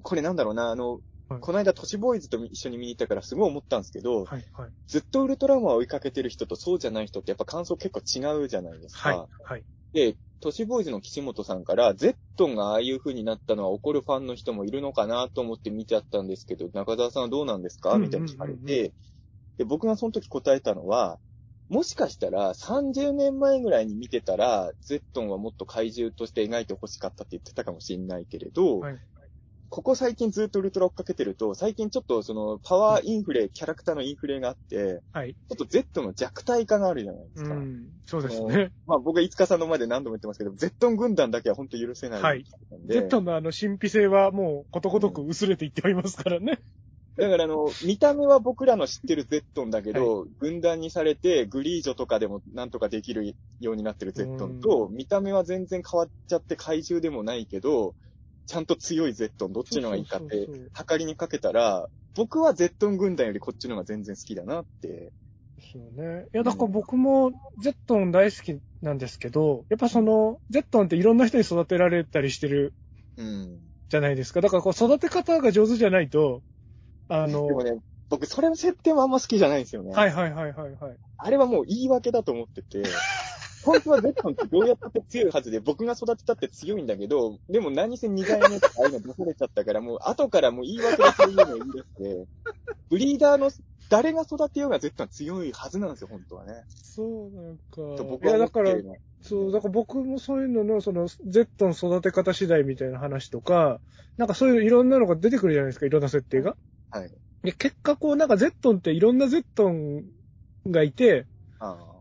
これなんだろうな、あの、はい、この間都市ボーイズと一緒に見に行ったからすごい思ったんですけど、はいはい、ずっとウルトラマンを追いかけてる人とそうじゃない人ってやっぱ感想結構違うじゃないですか。はいはい、で、都市ボーイズの岸本さんから、ゼットンがああいう風になったのは怒るファンの人もいるのかなと思って見ちゃったんですけど、中澤さんはどうなんですか？みたいに聞かれて、で、僕がその時答えたのは、もしかしたら30年前ぐらいに見てたら、ゼットンはもっと怪獣として描いて欲しかったって言ってたかもしれないけれど、はい、ここ最近ずっとウルトラ追っかけてると、最近ちょっとそのパワーインフレ、キャラクターのインフレがあって、はい。ちょっと Z の弱体化があるじゃないですか。うん、そうですね。まあ僕は五日さんの前で何度も言ってますけど、Z 軍団だけは本当許せない。はい。Z のあの神秘性はもうことごとく薄れていっておりますからね。だからあの、見た目は僕らの知ってるゼットンだけど、はい、軍団にされて、グリージョとかでもなんとかできるようになってるゼットンと、見た目は全然変わっちゃって怪獣でもないけど、ちゃんと強いゼットン、どっちのがいいかって、測りにかけたら、僕はゼットン軍団よりこっちのが全然好きだなって。そうね。いや、だから僕もゼットン大好きなんですけど、やっぱその、ゼットンっていろんな人に育てられたりしてる、うん。じゃないですか。だからこう育て方が上手じゃないと、あの、でもね、僕それの設定もあんま好きじゃないんですよね。はいはいはいはいはい。あれはもう言い訳だと思ってて、*laughs* 本当はゼットンってどうやったって強いはずで、僕が育てたって強いんだけど、でも何せ2代目とかああいうの出されちゃったから、もう後からもう言い訳でそういうのを言い出して、ブリーダーの誰が育てようがゼットンは強いはずなんですよ、本当はね。そう、なんか。僕はいや、だから、そう、だから僕もそういうのの、その、ゼットン育て方次第みたいな話とか、なんかそういういろんなのが出てくるじゃないですか、いろんな設定が。はい。で、結果こう、なんかゼットンっていろんなゼットンがいて、ああ。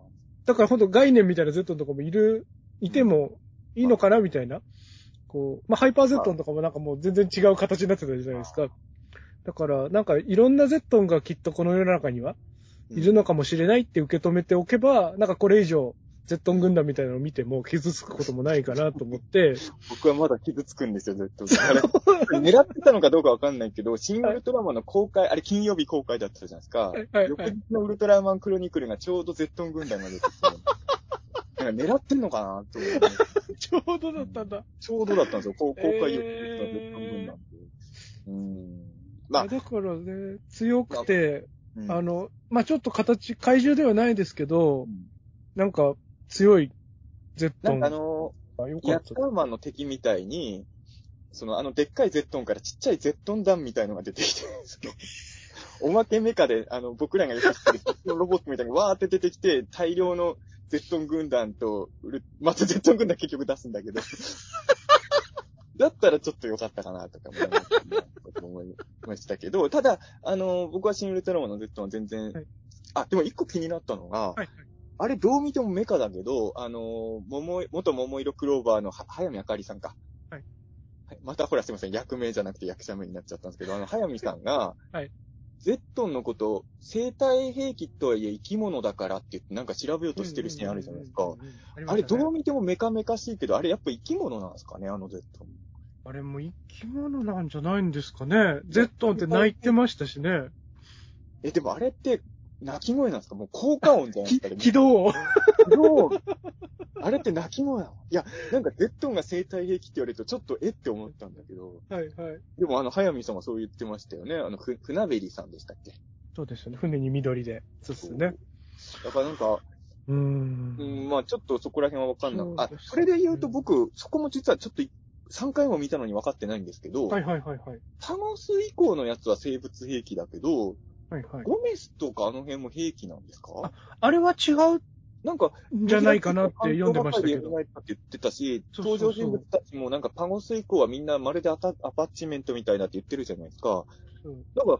だから本当概念みたいな Z とかもいる、いてもいいのかなみたいな。こう、まあ、ハイパー Z とかもなんかもう全然違う形になってたじゃないですか。だから、なんかいろんな Z がきっとこの世の中にはいるのかもしれないって受け止めておけば、なんかこれ以上ゼットン軍団みたいなのを見ても傷つくこともないかなと思って。*laughs* 僕はまだ傷つくんですよ、ずっと。*laughs* あれ狙ってたのかどうかわかんないけど、新ウルトラマンの公開、あれ金曜日公開だったじゃないですか。はいはい翌はい日のウルトラマンクロニクルがちょうどゼットン軍団が出てて、なんか狙ってんのかなと思って。*laughs* ちょうどだったんだ。ちょうどだったんですよ、こう公開翌日のゼえーットン軍団って。うん。まあ、だからね、強くて、うんあの、まあ、ちょっと形、怪獣ではないですけどう、んなんか強いゼットンなんかあの、がよかヤッ。ターマンの敵みたいに、そのあのでっかいゼットンからちっちゃいゼットン弾みたいのが出てきて、そ *laughs* のおまけメカで、あの、僕らがよく知ってるロボットみたいにわーって出てきて、大量のゼットン軍団とウル、またゼットン軍団結局出すんだけど、*laughs* だったらちょっと良かったかなとか思いました思いましたけど、ただ、あの、僕はシン・ウルトラマンのゼットンは全然、はいあ、でも一個気になったのが、はいはい。あれどう見てもメカだけど、あのー、桃い、元桃色クローバーのは早見あかりさんか。はい。はい。またほらすいません、役名じゃなくて役者名になっちゃったんですけど、あの、早見さんが、*laughs* はい。ゼットンのこと、生態兵器とはいえ生き物だからって言ってなんか調べようとしてるシーンあるじゃないですか。あれどう見てもメカメカしいけど、あれやっぱ生き物なんですかね、あのゼットン。あれも生き物なんじゃないんですかね。ゼットンって泣いてましたしね。え、でもあれって、鳴き声なんですか？もう効果音じゃないきですか？*laughs* 起動音。どうあれって鳴き声なの？いや、なんかゼットンが生態兵器って言われるとちょっとえって思ったんだけど、はいはい。でもあの、早見さんはそう言ってましたよね。あの、ふ、船べりさんでしたっけ？そうですよね。船に緑で。そうですね。。だからなんか、うーん。うん、まあちょっとそこら辺はわかんない。あそれで言うと僕、そこも実はちょっと3回も見たのに分かってないんですけど、はいはいはいはい。タノス以降のやつは生物兵器だけど、はいはい。ゴメスとかあの辺も兵器なんですか？あれは違うなんか、んじゃないかなって読んでましたけど。って言ってたし、登場人物たちもなんかパゴス以降はみんなまるでアタアパッチメントみたいだって言ってるじゃないですか。うんだから、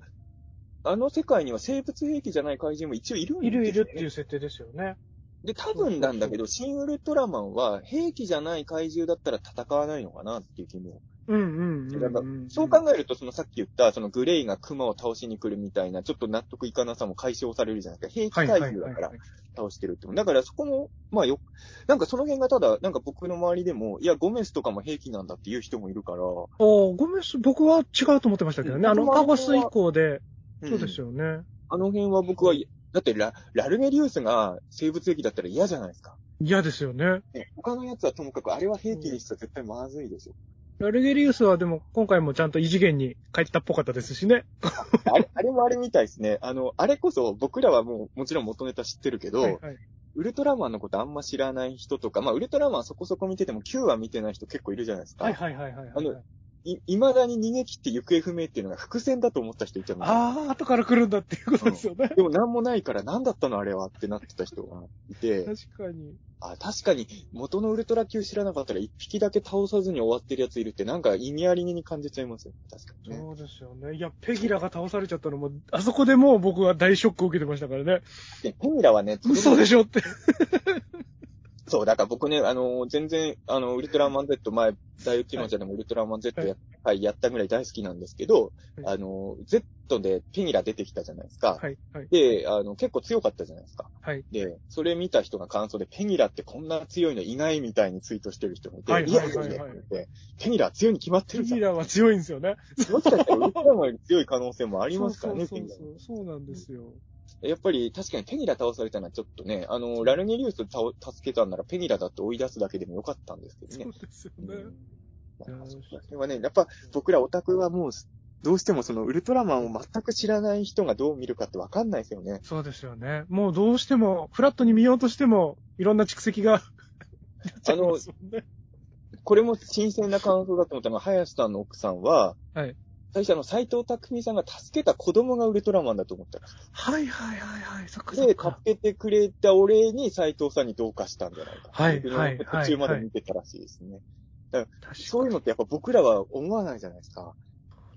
あの世界には生物兵器じゃない怪人も一応いるんですよ、ね。いるいるっていう設定ですよね。で、多分なんだけど、シン・ウルトラマンは兵器じゃない怪獣だったら戦わないのかなっていう気も。うんうんうん。そう考えると、そのさっき言った、そのグレイがクマを倒しに来るみたいな、ちょっと納得いかなさも解消されるじゃないですか。兵器怪はいはい獣だから。倒してるっても。だからそこも、まあよ、なんかその辺がただ、なんか僕の周りでも、いや、ゴメスとかも兵器なんだっていう人もいるから、おーごめん、僕は違うと思ってましたけどね。あの、僕もパゴス以降で、んそうですよね。あの辺は僕は、だってラ、ラルゲリウスが生物兵器だったら嫌じゃないですか。嫌ですよね。ね、他のやつはともかく、あれは兵器にしたら絶対まずいでしょ。ラルゲリウスはでも今回もちゃんと異次元に帰ったっぽかったですしね。あれ、あれもあれみたいですね。あの、あれこそ僕らはもう、もちろん元ネタ知ってるけど、はいはい。ウルトラマンのことあんま知らない人とか、まあ、ウルトラマンそこそこ見てても9話見てない人結構いるじゃないですか。はいはいはいはいはい。あのい、未だに逃げ切って行方不明っていうのが伏線だと思った人いたの。ああ、後から来るんだっていうことですよね。でも何もないから何だったのあれはってなってた人がいて、確かに。あ、確かに元のウルトラ級知らなかったら一匹だけ倒さずに終わってるやついるってなんか意味ありげに感じちゃいますよね。確かにね。そうですよね。いや、ペギラが倒されちゃったのも、あそこでもう僕は大ショックを受けてましたからね。でペミラはね、嘘でしょって。*laughs* そう、だから僕ね、あのー全然、あの、ウルトラマン Z 前、大内町でもウルトラマン Z や,、はい、やったぐらい大好きなんですけど、はいあのー Z でペニラ出てきたじゃないですか。はい、はい、で、あの、結構強かったじゃないですか。はい。で、それ見た人が感想で、ペニラってこんな強いのいないみたいにツイートしてる人もいて、はいいやいやいやペニラ強いに決まってペるじゃん。ギラは強いんですよね。もしかしたらウルトラマンより強い可能性もありますからね、そうそうそう、そうなんですよ。やっぱり確かにペニラ倒されたのはちょっとね、あの、ラルゲリウス倒助けたんならペニラだって追い出すだけでもよかったんですけどねそう。ですよね。まあそれはね、やっぱ僕らオタクはもう、どうしてもそのウルトラマンを全く知らない人がどう見るかってわかんないですよね。そうですよね。もうどうしても、フラットに見ようとしても、いろんな蓄積が。*laughs* あのこれも新鮮な感想だと思ったのが、林さんの奥さんは、はい。最初あの、斎藤匠さんが助けた子供がウルトラマンだと思ったらしはいはいはいはい。そっかいで、そっか助。けてくれたお礼に斎藤さんに同化したんじゃないか。はい僕のはい途中まで見てたらしいですね。確かそういうのってやっぱ僕らは思わないじゃないですか。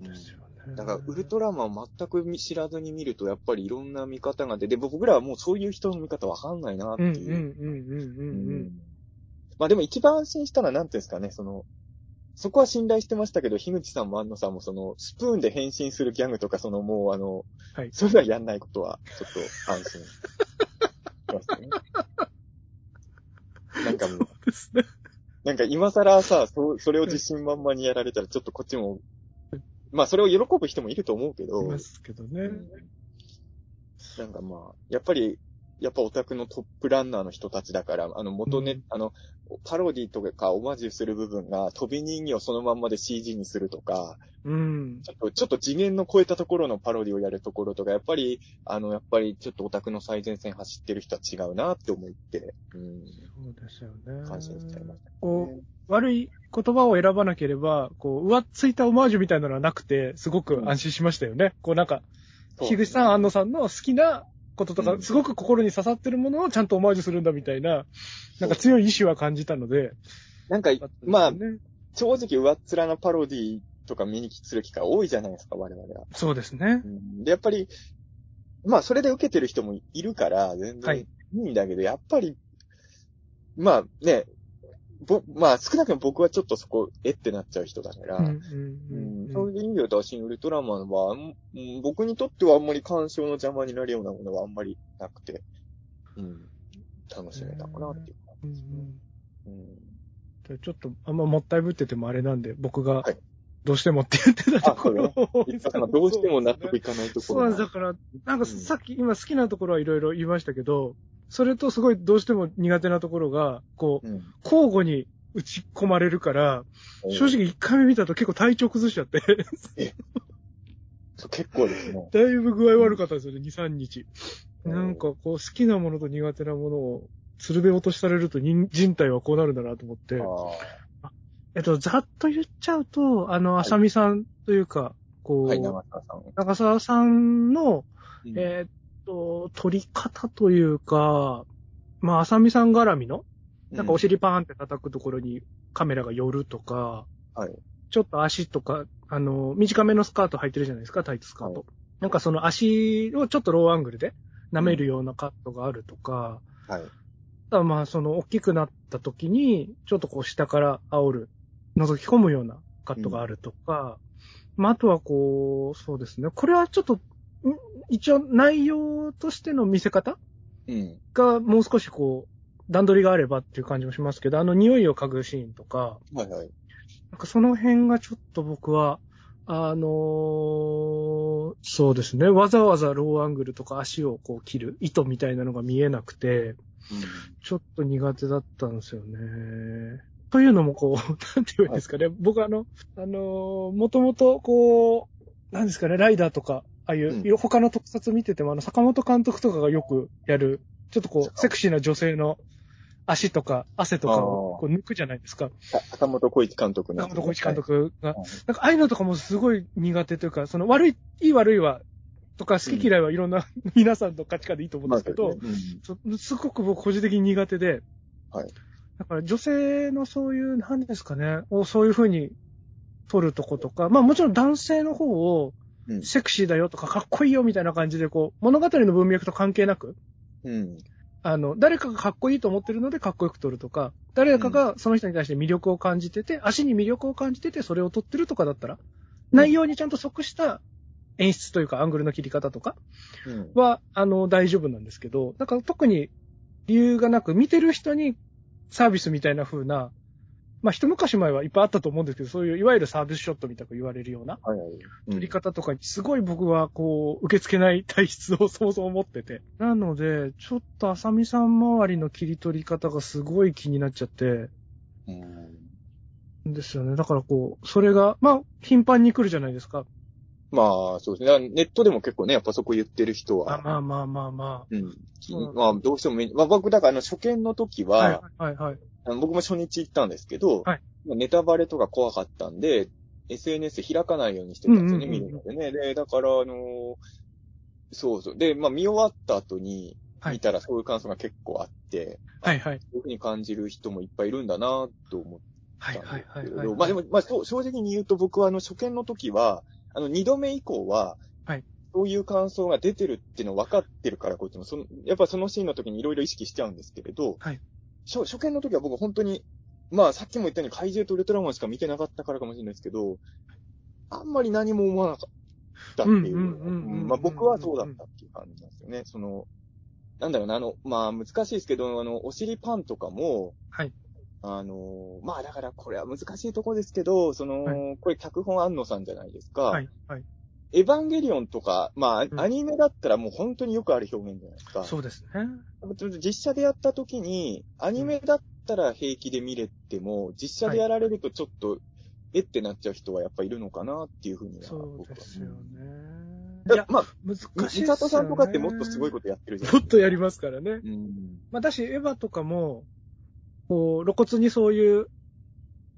にですよね。だから、ウルトラマンを全く知らずに見ると、やっぱりいろんな見方が出て、で僕らはもうそういう人の見方わかんないなっていう。うんうんうんうんうんうん。まあでも一番安心したのは何ていうんですかね、その、そこは信頼してましたけど、樋口さんも安野さんもその、スプーンで変身するギャグとか、そのもうあの、はいそういうのはやんないことは、ちょっと安心しましたね。*laughs* なんかもう、そうですね。なんか今更さ、そそれを自信満々にやられたらちょっとこっちも、まあそれを喜ぶ人もいると思うけど、いますけどね。なんかまあ、やっぱり、やっぱオタクのトップランナーの人たちだから、あの元ね、うんあの、パロディとかオマージュする部分が飛び人形をそのまんまで CG にするとか、うん。ちょっと、ちょっと次元の超えたところのパロディをやるところとか、やっぱり、あの、やっぱりちょっとオタクの最前線走ってる人は違うなって思って、うん、そうですよね。感心しちゃいました、ね。こう、悪い言葉を選ばなければ、こう、上っついたオマージュみたいなのはなくて、すごく安心しましたよね。こうなんか、樋口さん、安野さんの好きなこととか、うんすごく心に刺さってるものをちゃんとオマージュするんだみたいな、なんか強い意志は感じたので。なんか、まあ、ね、正直上っ面なパロディとか見にする機会多いじゃないですか、我々は。そうですね。うんで、やっぱり、まあ、それで受けてる人もいるから、全然はいいいんだけど、やっぱり、まあね、ぼ、まあ、少なくとも僕はちょっとそこ、えってなっちゃう人だから、そういう意味で言うと、新ウルトラマンは、うん僕にとってはあんまり鑑賞の邪魔になるようなものはあんまりなくて、うん、楽しめたかなっていうか。うんうんうん。でちょっと、あんまもったいぶっててもあれなんで、僕がはい、どうしてもって言ってたところを、どうしても納得いかないとこそうなんだから、なんかうんさっき、今好きなところはいろいろ言いましたけど、それとすごいどうしても苦手なところが、こう、うん。交互に打ち込まれるから、正直一回目見たと結構体調崩しちゃって、そう結構ですね。*laughs* だいぶ具合悪かったんですよね、2、3日。なんかこう、好きなものと苦手なものを、鶴瓶落としされると人人体はこうなるんだなと思って、あえっと、ざっと言っちゃうと、あの、あさみさんというか、こう、ーはい、長澤さん。長澤さんの、うん。えーっと、撮り方というか、まあ、あさみさん絡みの、なんかお尻パーンって叩くところにカメラが寄るとか、はい。ちょっと足とか、あの、短めのスカート履いてるじゃないですか、タイツスカート。はなんかその足をちょっとローアングルで舐めるようなカットがあるとか、はい。まあその大きくなった時に、ちょっとこう下から煽る、覗き込むようなカットがあるとか、まああとはこう、そうですね。これはちょっと、ん一応内容としての見せ方うん。がもう少しこう、段取りがあればっていう感じもしますけど、あの匂いを嗅ぐシーンとか、はいはい。なんかその辺がちょっと僕は、あのーそうですね。わざわざローアングルとか足をこう切る糸みたいなのが見えなくて、ちょっと苦手だったんですよね。というのもこう、*laughs* なんて言うんですかね。僕あの、あのーもともとこう、なんですかね、ライダーとか、ああいう、うん他の特撮見てても、あの、坂本監督とかがよくやる、ちょっとこう、セクシーな女性の足とか汗とかをこう抜くじゃないですか。あ坂本浩一監督の。坂本浩一監督が。はい。なんか、ああいうのとかもすごい苦手というか、その悪い、いい悪いは、とか好き嫌いはいろんな、*laughs* 皆さんの価値観でいいと思うんですけど、うですごく僕個人的に苦手で、はい。だから女性のそういう、なんですかね、をそういう風に撮るとことか、まあもちろん男性の方をうんセクシーだよとかかっこいいよみたいな感じでこう、物語の文脈と関係なく、うん。あの、誰かがかっこいいと思ってるのでかっこよく撮るとか、誰かがその人に対して魅力を感じてて、足に魅力を感じててそれを撮ってるとかだったら、内容にちゃんと即した演出というかアングルの切り方とかうん。は、あの、大丈夫なんですけど、だから特に理由がなく、見てる人にサービスみたいな風な、まあ一昔前はいっぱいあったと思うんですけど、そういういわゆるサービスショットみたく言われるようなはいはい。撮り方とかにすごい僕はこう、受け付けない体質をそもそも持ってて。*laughs* なので、ちょっと浅見さん周りの切り取り方がすごい気になっちゃって、うん。ですよね。だからこう、それが、まあ、頻繁に来るじゃないですか。まあ、そうですね。ネットでも結構ね、やっぱそこ言ってる人あは。まあまあまあまうん。そうなんだまあ、どうしてもまあ僕、だからあの、初見の時あ。は、はいはいはい。あの僕も初日行ったんですけど、はいまあネタバレとか怖かったんで、SNS 開かないようにしてたんですよね、うんうんうん見るのでね。で、だから、あのーそうそう。で、まあ見終わった後に、はい見たらそういう感想が結構あって、はいはい。そういうふうに感じる人もいっぱいいるんだなと思ったんはいはいですけれど、はいはい。まあでも、まあそう正直に言うと僕はあの初見の時は、あの二度目以降は、はいそういう感想が出てるっていうの分かってるからこうっても、その、やっぱそのシーンの時にいろいろ意識しちゃうんですけれど、はい初初見の時は僕本当に、まあさっきも言ったように怪獣とウルトラマンしか見てなかったからかもしれないですけど、あんまり何も思わなかったっていう。まあ僕はそうだったっていう感じなんですよね。その、なんだろうな、あの、まあ難しいですけど、あの、お尻パンとかも、はい。あの、まあだからこれは難しいところですけど、その、はこれ脚本安野さんじゃないですか。はい。はい。エヴァンゲリオンとか、まあ、んアニメだったらもう本当によくある表現じゃないですか。そうですね。実写でやった時に、アニメだったら平気で見れても、実写でやられるとちょっと、えってなっちゃう人はやっぱいるのかなっていうふうには。そうですよね。いや、だまあ、難しいね。里さんとかってもっとすごいことやってるじゃないですか。もっとやりますからね。うん。まあ、だし、エヴァとかも、こう、露骨にそういう、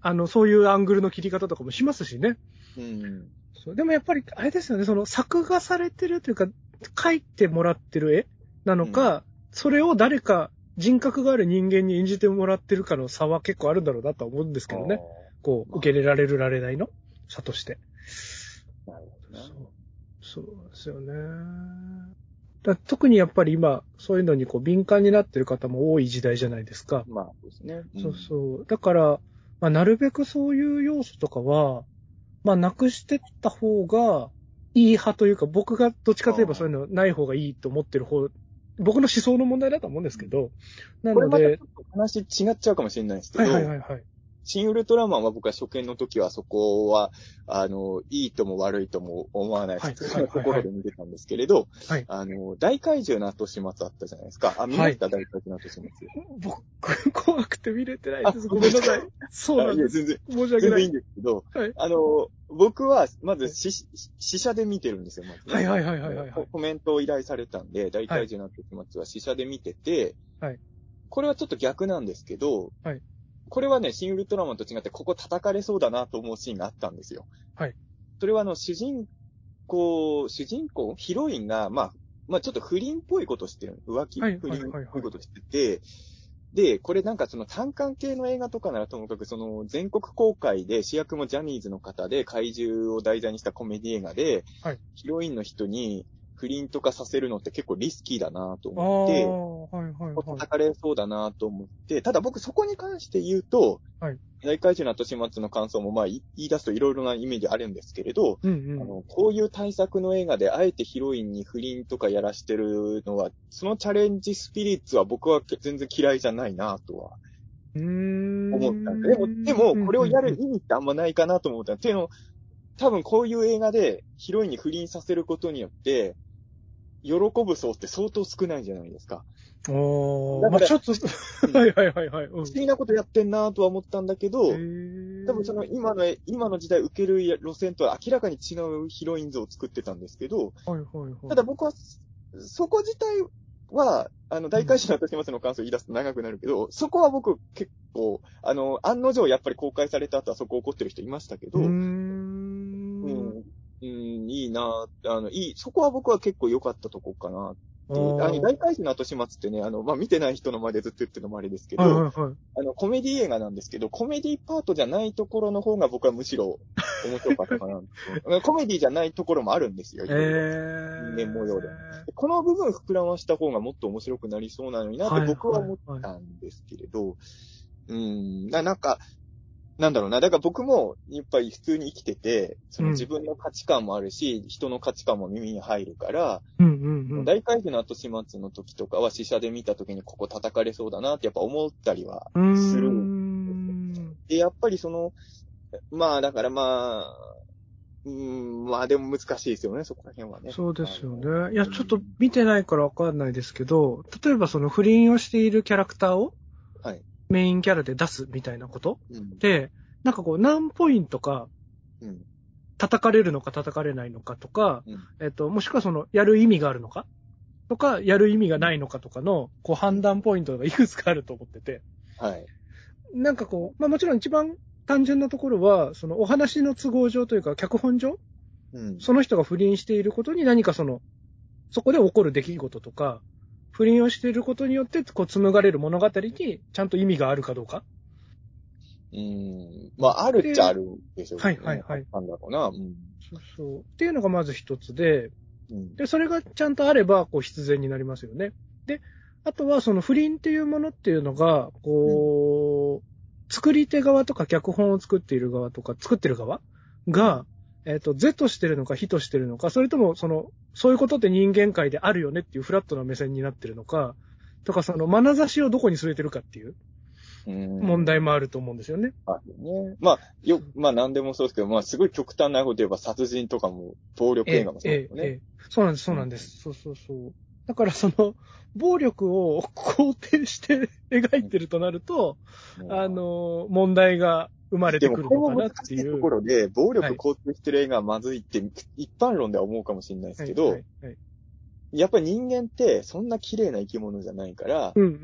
あの、そういうアングルの切り方とかもしますしね。うん。そうでもやっぱり、あれですよね、その作画されてるというか、描いてもらってる絵なのか、それを誰か人格がある人間に演じてもらってるかの差は結構あるんだろうなとは思うんですけどね。こう、受け入れられるられないの？差として。なるほどね。そうですよね。だ特にやっぱり今、そういうのにこう敏感になってる方も多い時代じゃないですか。まあ、そうですね。そうそう。だから、まあ、なるべくそういう要素とかは、まあ、なくしてった方がいい派というか、僕がどっちかといえばそういうのない方がいいと思ってる方、僕の思想の問題だと思うんですけど、なこれのでまたちょっ、と話違っちゃうかもしれないですけど、はいはいはいはい。シン・ウルトラマンは僕は初見の時はそこは、あの、いいとも悪いとも思わないはい普通のところで見てたんですけれど、はいあの、大怪獣の後始末あったじゃないですか。あ、見ました、大怪獣の後始末。僕、怖くて見れてないです。ごめんなさい。そうなんです。全然、申し訳ないい。全然いんですけど、はいあの、僕は、まず、し、試写で見てるんですよ、まずね、はいはいはいはいはいはいココメントを依頼されたんで、大怪獣の後始末は試写で見てて、はいこれはちょっと逆なんですけど、はいこれはね、シン・ウルトラマンと違って、ここ叩かれそうだなと思うシーンがあったんですよ。はい。それはあの、主人公、主人公、ヒロインが、まあ、まあちょっと不倫っぽいことしてる。浮気、はい不倫っはいはいはいぽいことしてて、で、これなんかその単館系の映画とかならともかくその全国公開で主役もジャニーズの方で怪獣を題材にしたコメディ映画で、はいヒロインの人に不倫とかさせるのって結構リスキーだなと思って、ー、はいはいはい。叩かれそうだなと思って、ただ僕そこに関して言うと、はい大怪獣の後始末の感想もまあ言い出すといろいろなイメージあるんですけれど、うんうん。あの、こういう対策の映画であえてヒロインに不倫とかやらしてるのは、そのチャレンジスピリッツは僕は全然嫌いじゃないなとはうーん。思ったんで。でも、でも、これをやる意味ってあんまないかなと思った。っていうのも、多分こういう映画でヒロインに不倫させることによって、喜ぶ層って相当少ないじゃないですか。おー、まあちょっと、*laughs* はいはいはいはい。うん不思議なことやってんなとは思ったんだけど、多分その今の、今の時代受ける路線とは明らかに違うヒロイン像を作ってたんですけど、はいはいはい。ただ僕は、そこ自体は、あの、大会社の私ますの感想を言い出すと長くなるけど、そこは僕結構、あの、案の定やっぱり公開された後はそこ怒ってる人いましたけど、う。うん、いいなあの、いい、そこは僕は結構良かったとこかなあっていう。あの、ー大会社の後始末ってね、あの、まあ、見てない人の前でずっと言ってるのもあれですけど、はいはいはい。あの、コメディ映画なんですけど、コメディパートじゃないところの方が僕はむしろ面白かったかな。*laughs* コメディじゃないところもあるんですよ。いろいろえー。人間模様でこの部分膨らました方がもっと面白くなりそうなのになって僕は思ったんですけれど、うん、ななんか、なんだろうな。だから僕も、やっぱり普通に生きてて、そのうん自分の価値観もあるし、人の価値観も耳に入るから、うんうんうん。大怪獣の後始末の時とかは、死者で見た時にここ叩かれそうだなってやっぱ思ったりはうーんするで、やっぱりその、まあだからまあ、うん、まあでも難しいですよね、そこら辺はね。そうですよね。いや、ちょっと見てないからわかんないですけど、例えばその不倫をしているキャラクターをはい。メインキャラで出すみたいなこと？うん。で、なんかこう何ポイントかうん。叩かれるのか叩かれないのかとか、うんえっと、もしくはそのやる意味があるのか？とか、やる意味がないのかとかの、こう判断ポイントがいくつかあると思ってて。はい。なんかこう、まあもちろん一番単純なところは、そのお話の都合上というか、脚本上、うん。その人が不倫していることに何かその、そこで起こる出来事とか、不倫をしていることによって、こう紡がれる物語にちゃんと意味があるかどうか。うん。まあ、あるっちゃあるでしょうはいはいはい。なんだろうな。うん。そうそう。っていうのがまず一つで、うん。で、それがちゃんとあれば、こう必然になりますよね。で、あとはその不倫っていうものっていうのが、こう、作り手側とか脚本を作っている側とか、作ってる側が、えっ、と、是としてるのか非としてるのか、それとも、その、そういうことって人間界であるよねっていうフラットな目線になってるのか、とか、その、眼差しをどこに据えてるかっていう問題もあると思うんですよね。あるね。まあ、よ、まあ何でもそうですけど、まあすごい極端なこと言えば殺人とかも暴力映画もそうですよね。ええええ、そうなんです、そうなんです。そうそうそう。だからその、暴力を肯定して描いてるとなると、あの、問題が生まれてくるのかなっていう。ところで、暴力肯定してる映画はまずいって、一般論では思うかもしれないですけど、はいはいはい、やっぱり人間ってそんな綺麗な生き物じゃないから、うんうんう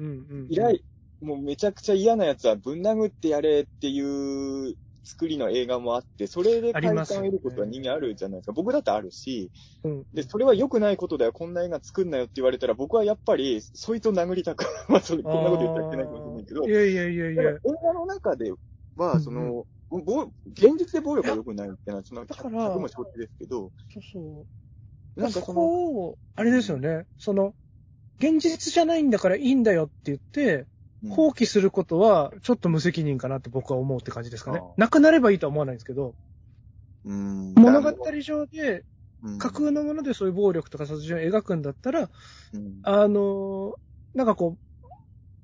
ん、依頼、もうめちゃくちゃ嫌な奴はぶん殴ってやれっていう作りの映画もあって、それで快感を得ることは人間あるじゃないですか。すね、僕だってあるし、うん、で、それは良くないことだよ、こんな映画作んなよって言われたら、僕はやっぱり、そいつを殴りたく、*laughs* まあ、それ、こんなこと言ったらいけないかもしれないけど、いやいやいやいや。映画の中では、その、うん、現実で暴力は良くないってのは、その、だから、も承知ですけど、そうそう。なんかその、あれですよね、その、現実じゃないんだからいいんだよって言って、放棄することは、ちょっと無責任かなって僕は思うって感じですかね。なくなればいいとは思わないんですけど、うん。物語上で、架空のものでそういう暴力とか殺人を描くんだったら、うん、あの、なんかこう、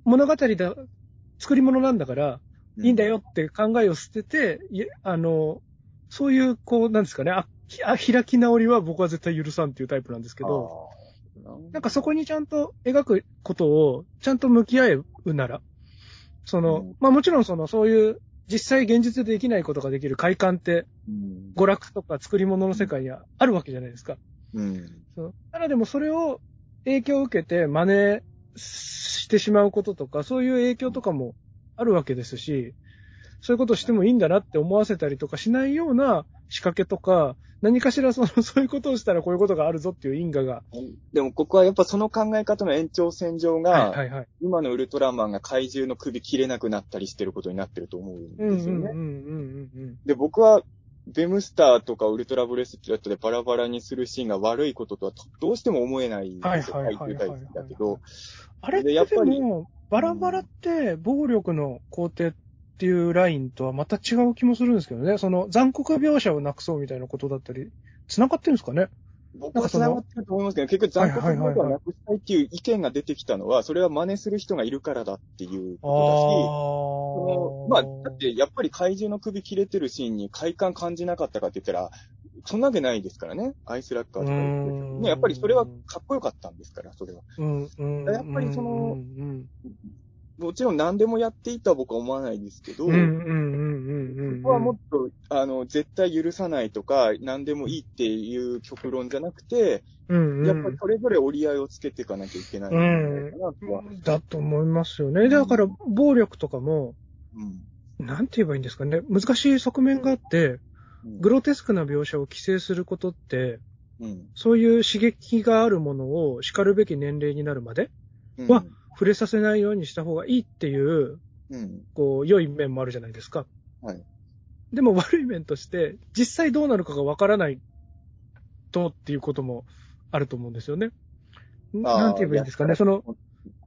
物語だ、作り物なんだから、いいんだよって考えを捨てて、あの、そういう、こう、なんですかね、あ、開き直りは僕は絶対許さんっていうタイプなんですけど、なんかそこにちゃんと描くことを、ちゃんと向き合えうなら、その、うん、まあもちろんその、そういう実際現実でできないことができる快感って、娯楽とか作り物の世界にはあるわけじゃないですか。うん。そのただでもそれを影響を受けて真似してしまうこととか、そういう影響とかもあるわけですし、そういうことしてもいいんだなって思わせたりとかしないような仕掛けとか、何かしらその、*laughs* そういうことをしたらこういうことがあるぞっていう因果が。でもここはやっぱその考え方の延長線上が、はいはいはい、今のウルトラマンが怪獣の首切れなくなったりしてることになってると思うんですよね。で、僕は、ベムスターとかウルトラブレスレットでバラバラにするシーンが悪いこととはどうしても思えないんですよ、怪獣大好きだけど。あれってでも、バラバラって暴力の工程っていうラインとはまた違う気もするんですけどね。その残酷描写をなくそうみたいなことだったり、繋がってるんですかね？僕は繋がってると思いますけど、結局残酷描写をなくしたいっていう意見が出てきたのは、それは真似する人がいるからだっていうことだし、そのまあ、だってやっぱり怪獣の首切れてるシーンに快感感じなかったかって言ったら、そんなわけないですからね。アイスラッカーとか言ってね、やっぱりそれはかっこよかったんですから、それは。やっぱりその、もちろん何でもやっていいとは僕は思わないですけど、そこはもっと、あの、絶対許さないとか、何でもいいっていう極論じゃなくて、うんうん、やっぱりそれぞれ折り合いをつけていかなきゃいけないんだと思いますよね。だから、暴力とかも、うん、なんて言えばいいんですかね。難しい側面があって、グロテスクな描写を規制することって、うん、そういう刺激があるものを叱るべき年齢になるまでは、うん触れさせないようにした方がいいっていう、うん、こう、良い面もあるじゃないですか。はい。でも悪い面として、実際どうなるかがわからないとっていうこともあると思うんですよね。なんて言えばいいんですかね。その、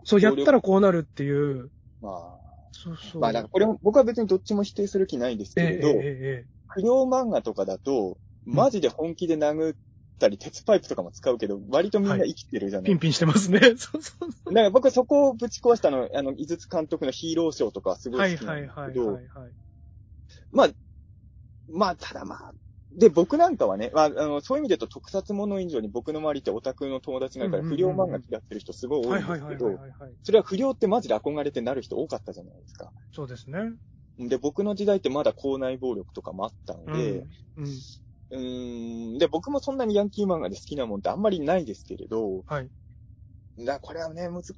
そう、やったらこうなるっていう。まあ。そうそう。まあ、これ僕は別にどっちも否定する気ないんですけれど、えーえーえー、不良漫画とかだと、マジで本気で殴ったり、鉄パイプとかも使うけど、割とみんな生きてるじゃない、はい、ピンピンしてますね。そ *laughs* うそうそう。だから僕そこをぶち壊したの、あの、井筒監督のヒーローショーとかすごい好きなんですけど、はいはいはいはい、はい、まあ、まあ、ただまあ、で、僕なんかはね、まあ、あの、そういう意味で言うと特撮もの以上に僕の周りってオタクの友達がいから不良漫画やってる人すごい多いんですけど、それは不良ってマジで憧れてなる人多かったじゃないですか。そうですね。で、僕の時代ってまだ校内暴力とかもあったので、うんうん、うん、で、僕もそんなにヤンキー漫画で好きなもんってあんまりないですけれど、はい。だこれはね、むず、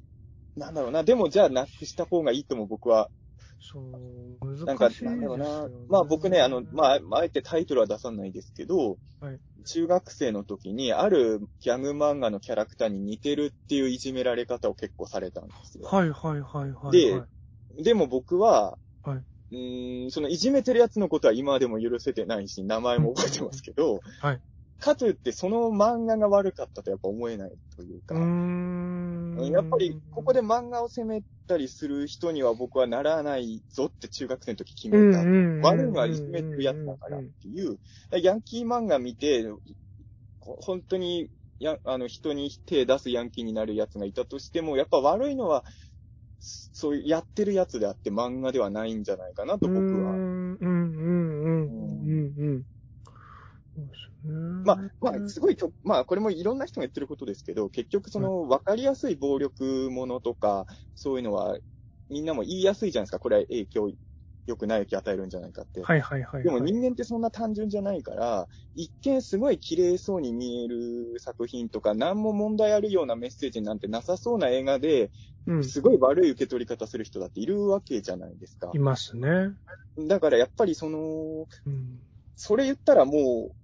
なんだろうな。でも、じゃあ、なくした方がいいとも僕は。そう、難しい、ね、なんか、なんだろうな。まあ僕ね、あの、まあ、あえてタイトルは出さないですけど、はい、中学生の時に、あるギャグ漫画のキャラクターに似てるっていういじめられ方を結構されたんですよ。はいはいはいはい、で、でも僕は、はい、うん、そのいじめてるやつのことは今でも許せてないし、名前も覚えてますけど、はい。かといってその漫画が悪かったとやっぱ思えないというか。う。やっぱり、ここで漫画を責めたりする人には僕はならないぞって中学生の時決めた。悪いのはいじめてるやつだからっていう。ヤンキー漫画見て、本当に、や、あの、人に手出すヤンキーになるやつがいたとしても、やっぱ悪いのは、そういうやってるやつであって漫画ではないんじゃないかなと僕は。うん、うん、うん、うん、うん。まあ、まあ、すごいと、まあ、これもいろんな人が言ってることですけど、結局その、わかりやすい暴力ものとか、そういうのは、みんなも言いやすいじゃないですか。これは影響、良くない影響与えるんじゃないかって。はいはいはい、はい、でも人間ってそんな単純じゃないから、一見すごい綺麗そうに見える作品とか、何も問題あるようなメッセージなんてなさそうな映画で、うん、すごい悪い受け取り方する人だっているわけじゃないですか。いますね。だからやっぱりその、うん、それ言ったらもう、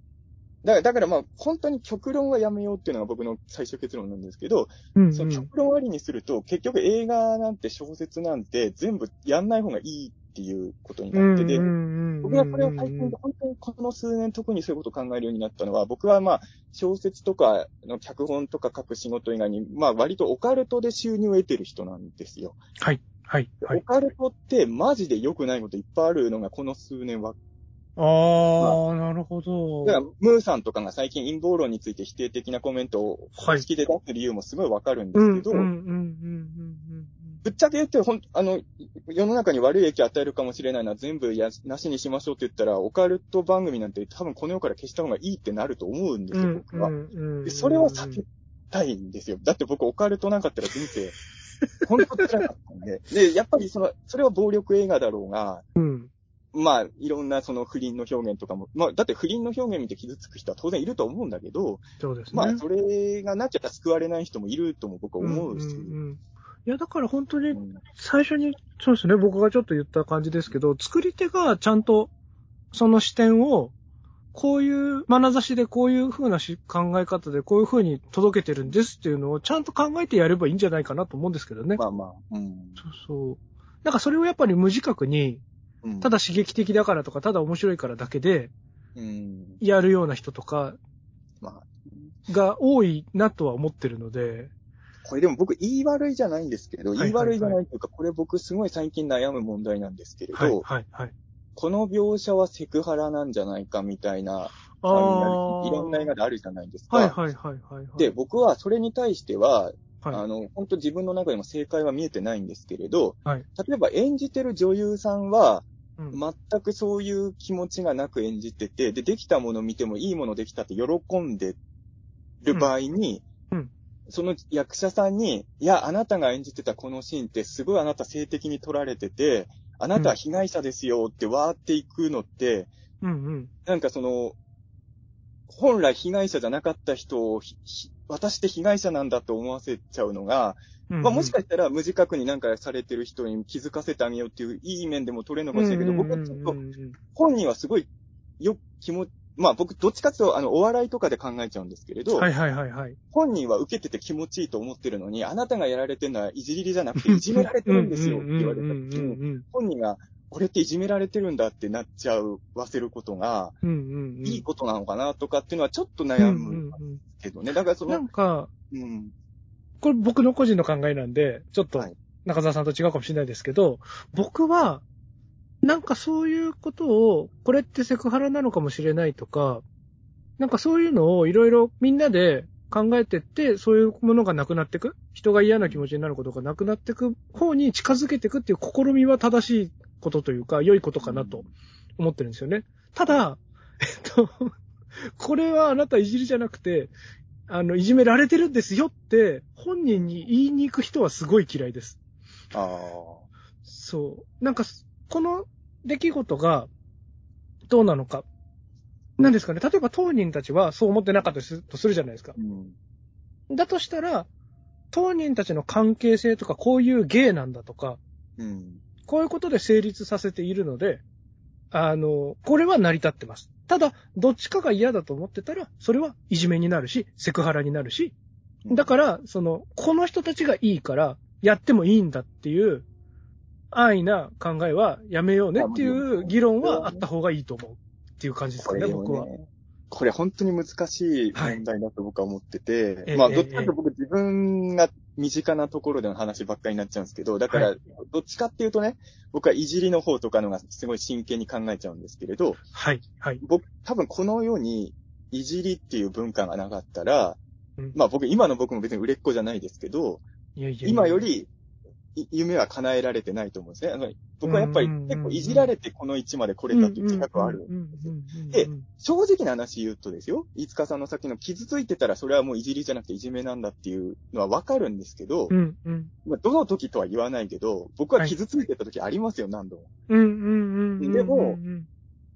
だから、だからまあ、本当に極論はやめようっていうのが僕の最終結論なんですけど、うんうん、その極論ありにすると、結局映画なんて小説なんて全部やんない方がいいっていうことになってて、僕がこれを最近で本当にこの数年特にそういうことを考えるようになったのは、僕はまあ、小説とかの脚本とか書く仕事以外に、まあ割とオカルトで収入を得てる人なんですよ。はい。はい。はい、オカルトってマジで良くないこといっぱいあるのがこの数年はああ、まあ、なるほど。だから、ムーさんとかが最近陰謀論について否定的なコメントを好きで出す理由もすごいわかるんですけど、ぶっちゃけ言って、ほん、あの、世の中に悪い影響を与えるかもしれないのは全部や、なしにしましょうって言ったら、オカルト番組なんて多分この世から消した方がいいってなると思うんですよ、僕は。でそれは避けたいんですよ。だって僕オカルトなかったら人生、*laughs* 本当辛かったんで。で、やっぱりその、それは暴力映画だろうが、うんまあ、いろんなその不倫の表現とかも、まあ、だって不倫の表現見て傷つく人は当然いると思うんだけど、そうですね。まあ、それがなっちゃったら救われない人もいるとも僕は思うし。うんうんうん、いや、だから本当に、最初に、そうですね、僕がちょっと言った感じですけど、作り手がちゃんと、その視点を、こういう眼差しでこういう風な考え方でこういう風に届けてるんですっていうのをちゃんと考えてやればいいんじゃないかなと思うんですけどね。まあまあ。うん。そうそう。なんかそれをやっぱり無自覚に、ただ刺激的だからとか、ただ面白いからだけで、やるような人とか、が多いなとは思ってるので。これでも僕言い悪いじゃないんですけど、言い悪いじゃないというか、これ僕すごい最近悩む問題なんですけれど、はいはいはい、この描写はセクハラなんじゃないかみたいな、いろんな映画であるじゃないですか。はいはいはいはい、で、僕はそれに対しては、はい、あの、本当自分の中でも正解は見えてないんですけれど、はい、例えば演じてる女優さんは、全くそういう気持ちがなく演じてて、で、できたものを見てもいいものできたって喜んでる場合に、うん。うん、その役者さんに、いや、あなたが演じてたこのシーンってすごいあなた性的に撮られてて、あなたは被害者ですよってわーっていくのって、うんうん、なんかその、本来被害者じゃなかった人を、私って被害者なんだと思わせちゃうのが、まあもしかしたら無自覚になんかされてる人に気づかせてあげようっていういい面でも取れるのかもしれないけど、僕はちょっと、本人はすごいよ、気持まあ僕どっちかっていうと、あの、お笑いとかで考えちゃうんですけれど、はいはいはいはい。本人は受けてて気持ちいいと思ってるのに、あなたがやられてるのはいじりりじゃなくて、いじめられてるんですよって言われた時に、本人が、これっていじめられてるんだってなっちゃう、わせることが、いいことなのかなとかっていうのはちょっと悩むけどね。だからその、なんか、うん、これ僕の個人の考えなんで、ちょっと中澤さんと違うかもしれないですけど、僕は、なんかそういうことを、これってセクハラなのかもしれないとか、なんかそういうのをいろいろみんなで考えてって、そういうものがなくなっていく、人が嫌な気持ちになることがなくなっていく方に近づけていくっていう試みは正しいことというか、良いことかなと思ってるんですよね。ただ、えっと、これはあなたいじりじゃなくて、あの、いじめられてるんですよって、本人に言いに行く人はすごい嫌いです。ああ。そう。なんか、この出来事が、どうなのか。なんですかね。例えば当人たちはそう思ってなかったとするじゃないですか。うん、だとしたら、当人たちの関係性とか、こういう芸なんだとか、うん、こういうことで成立させているので、あの、これは成り立ってます。ただ、どっちかが嫌だと思ってたら、それはいじめになるし、セクハラになるし、だから、その、この人たちがいいから、やってもいいんだっていう、安易な考えは。やめようねっていう議論はあった方がいいと思うっていう感じですかね、僕は。これ本当に難しい問題だと僕は思ってて、はいまあ、ええどっちかというと僕自分が身近なところでの話ばっかりになっちゃうんですけど、だからは、どっちかっていうとね、僕はいじりの方とかのがすごい真剣に考えちゃうんですけれど、はい、はい。僕、多分この世にいじりっていう文化がなかったら、うん。まあ僕、今の僕も別に売れっ子じゃないですけど、いやいや今よ、りい夢は叶えられてないと思うんですね。あの僕はやっぱり結構いじられてこの位置まで来れたっていう自覚はある。うんうんうんうんで正直な話言うとですよ、飯塚さんのさっきの傷ついてたらそれはもういじりじゃなくていじめなんだっていうのはわかるんですけど、うん、うん。まあ、どの時とは言わないけど、僕は傷ついてた時ありますよ、何度も。でもうん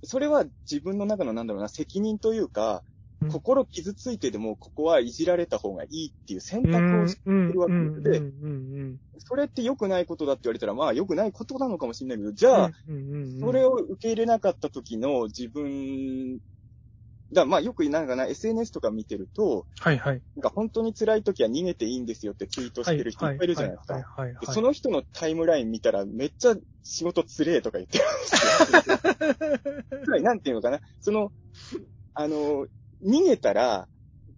それは自分の中のなんだろうな、責任というか、うん心傷ついてでもここはいじられた方がいいっていう選うん、択をしてうん、るわけうん、でそれって良くないことだって言われたら、まあ良くないことなのかもしれないけど、じゃあ。それを受け入れなかった時の自分、だまあよくなんかな、SNS とか見てると、はい、はい。なんか本当に辛い時は逃げていいんですよってツイートしてる人いっぱいいるじゃないですはい、か。はい、はい。でその人のタイムライン見たらめっちゃ仕事つれえとか言ってるんですよ。*laughs* なんていうのかな、その、あの、逃げたら、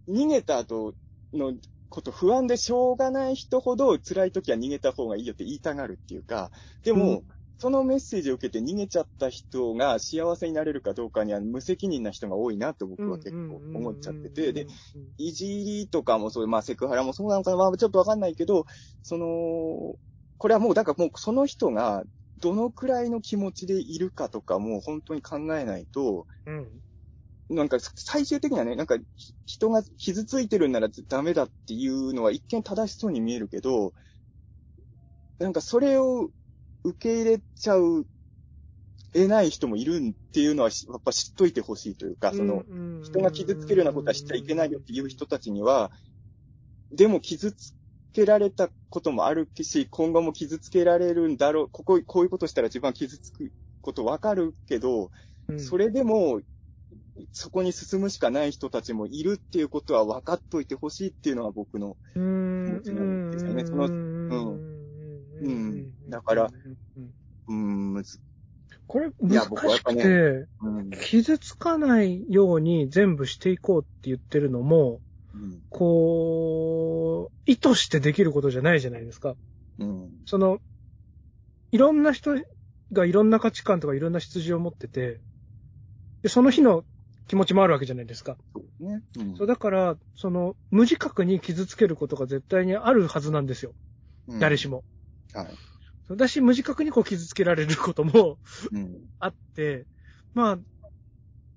逃げた後のこと不安でしょうがない人ほど辛い時は逃げた方がいいよって言いたがるっていうか、でも、うんそのメッセージを受けて逃げちゃった人が幸せになれるかどうかには無責任な人が多いなと僕は結構思っちゃってて、で、、いじりとかもそう、まあセクハラもそうなのかな、まあちょっとわかんないけど、その、これはもう、だからもうその人がどのくらいの気持ちでいるかとかも本当に考えないと、うん。なんか最終的にはね、なんかひ人が傷ついてるんならダメだっていうのは一見正しそうに見えるけど、なんかそれを受け入れちゃう、得ない人もいるっていうのはしやっぱ知っといてほしいというか、その、人が傷つけるようなことはしちゃいけないよっていう人たちには、でも傷つけられたこともあるし、今後も傷つけられるんだろう、ここ、こういうことしたら自分は傷つくことわかるけど、うん、それでも、そこに進むしかない人たちもいるっていうことは分かっといてほしいっていうのが僕の、気持ちなん。ですよねそのうん。うん。だから、うん。うーん、むず、これ難しくて、うん、傷つかないように全部していこうって言ってるのも、うん、こう、意図してできることじゃないじゃないですか。うん、その、いろん。な人がいろん。な価値観とかいろん。な出自を持ってて、でその日の気持ちもあるわけじゃないですか。そうね。うんそうだから、その、無自覚に傷つけることが絶対にあるはずなんですよ。うん誰しも。はい。そうだし、無自覚にこう傷つけられることもうん。*laughs* あって、まあ、